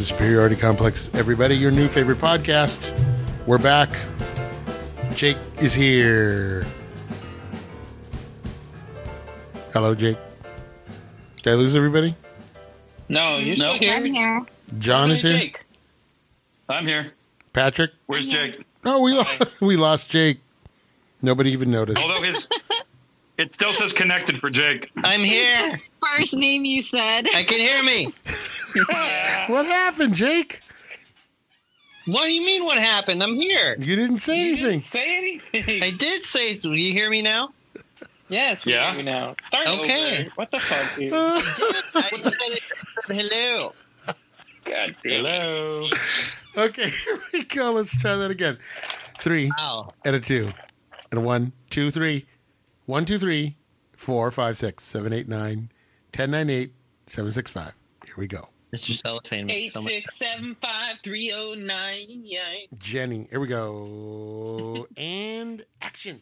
A: Superiority Complex, everybody. Your new favorite podcast. We're back. Jake is here. Hello, Jake. Did I lose everybody?
E: No, you're still
D: Nope.
E: here.
B: I'm here.
A: John is here.
E: Jake.
D: I'm here.
A: Patrick.
D: Where's Jake?
A: Oh, we lost. [LAUGHS] We lost Jake. Nobody even noticed.
D: Although his, it still says connected for Jake.
C: I'm here.
B: First name you said.
C: I can hear me. [LAUGHS]
A: What happened, Jake?
C: What do you mean? What happened? I'm here.
A: You didn't say
E: You
A: anything.
E: didn't say anything.
C: I did say. Do you hear me now?
E: yes, we
D: Yeah.
E: hear you now. Start
C: Okay.
E: over. What the fuck, dude?
A: Uh,
C: I said it. Hello.
E: God damn.
D: Hello.
A: okay, [LAUGHS] here we go. Let's try that again. Three
C: Wow.
A: and a two and a one, two, three, one, two, three, four, five, six, seven, eight, nine, ten, nine, eight, seven, six, five. Here we go.
C: Mr. Cellophane makes
E: Eight
C: so much
E: six seven five three oh nine.
A: Jenny. Here we go. [LAUGHS] and action.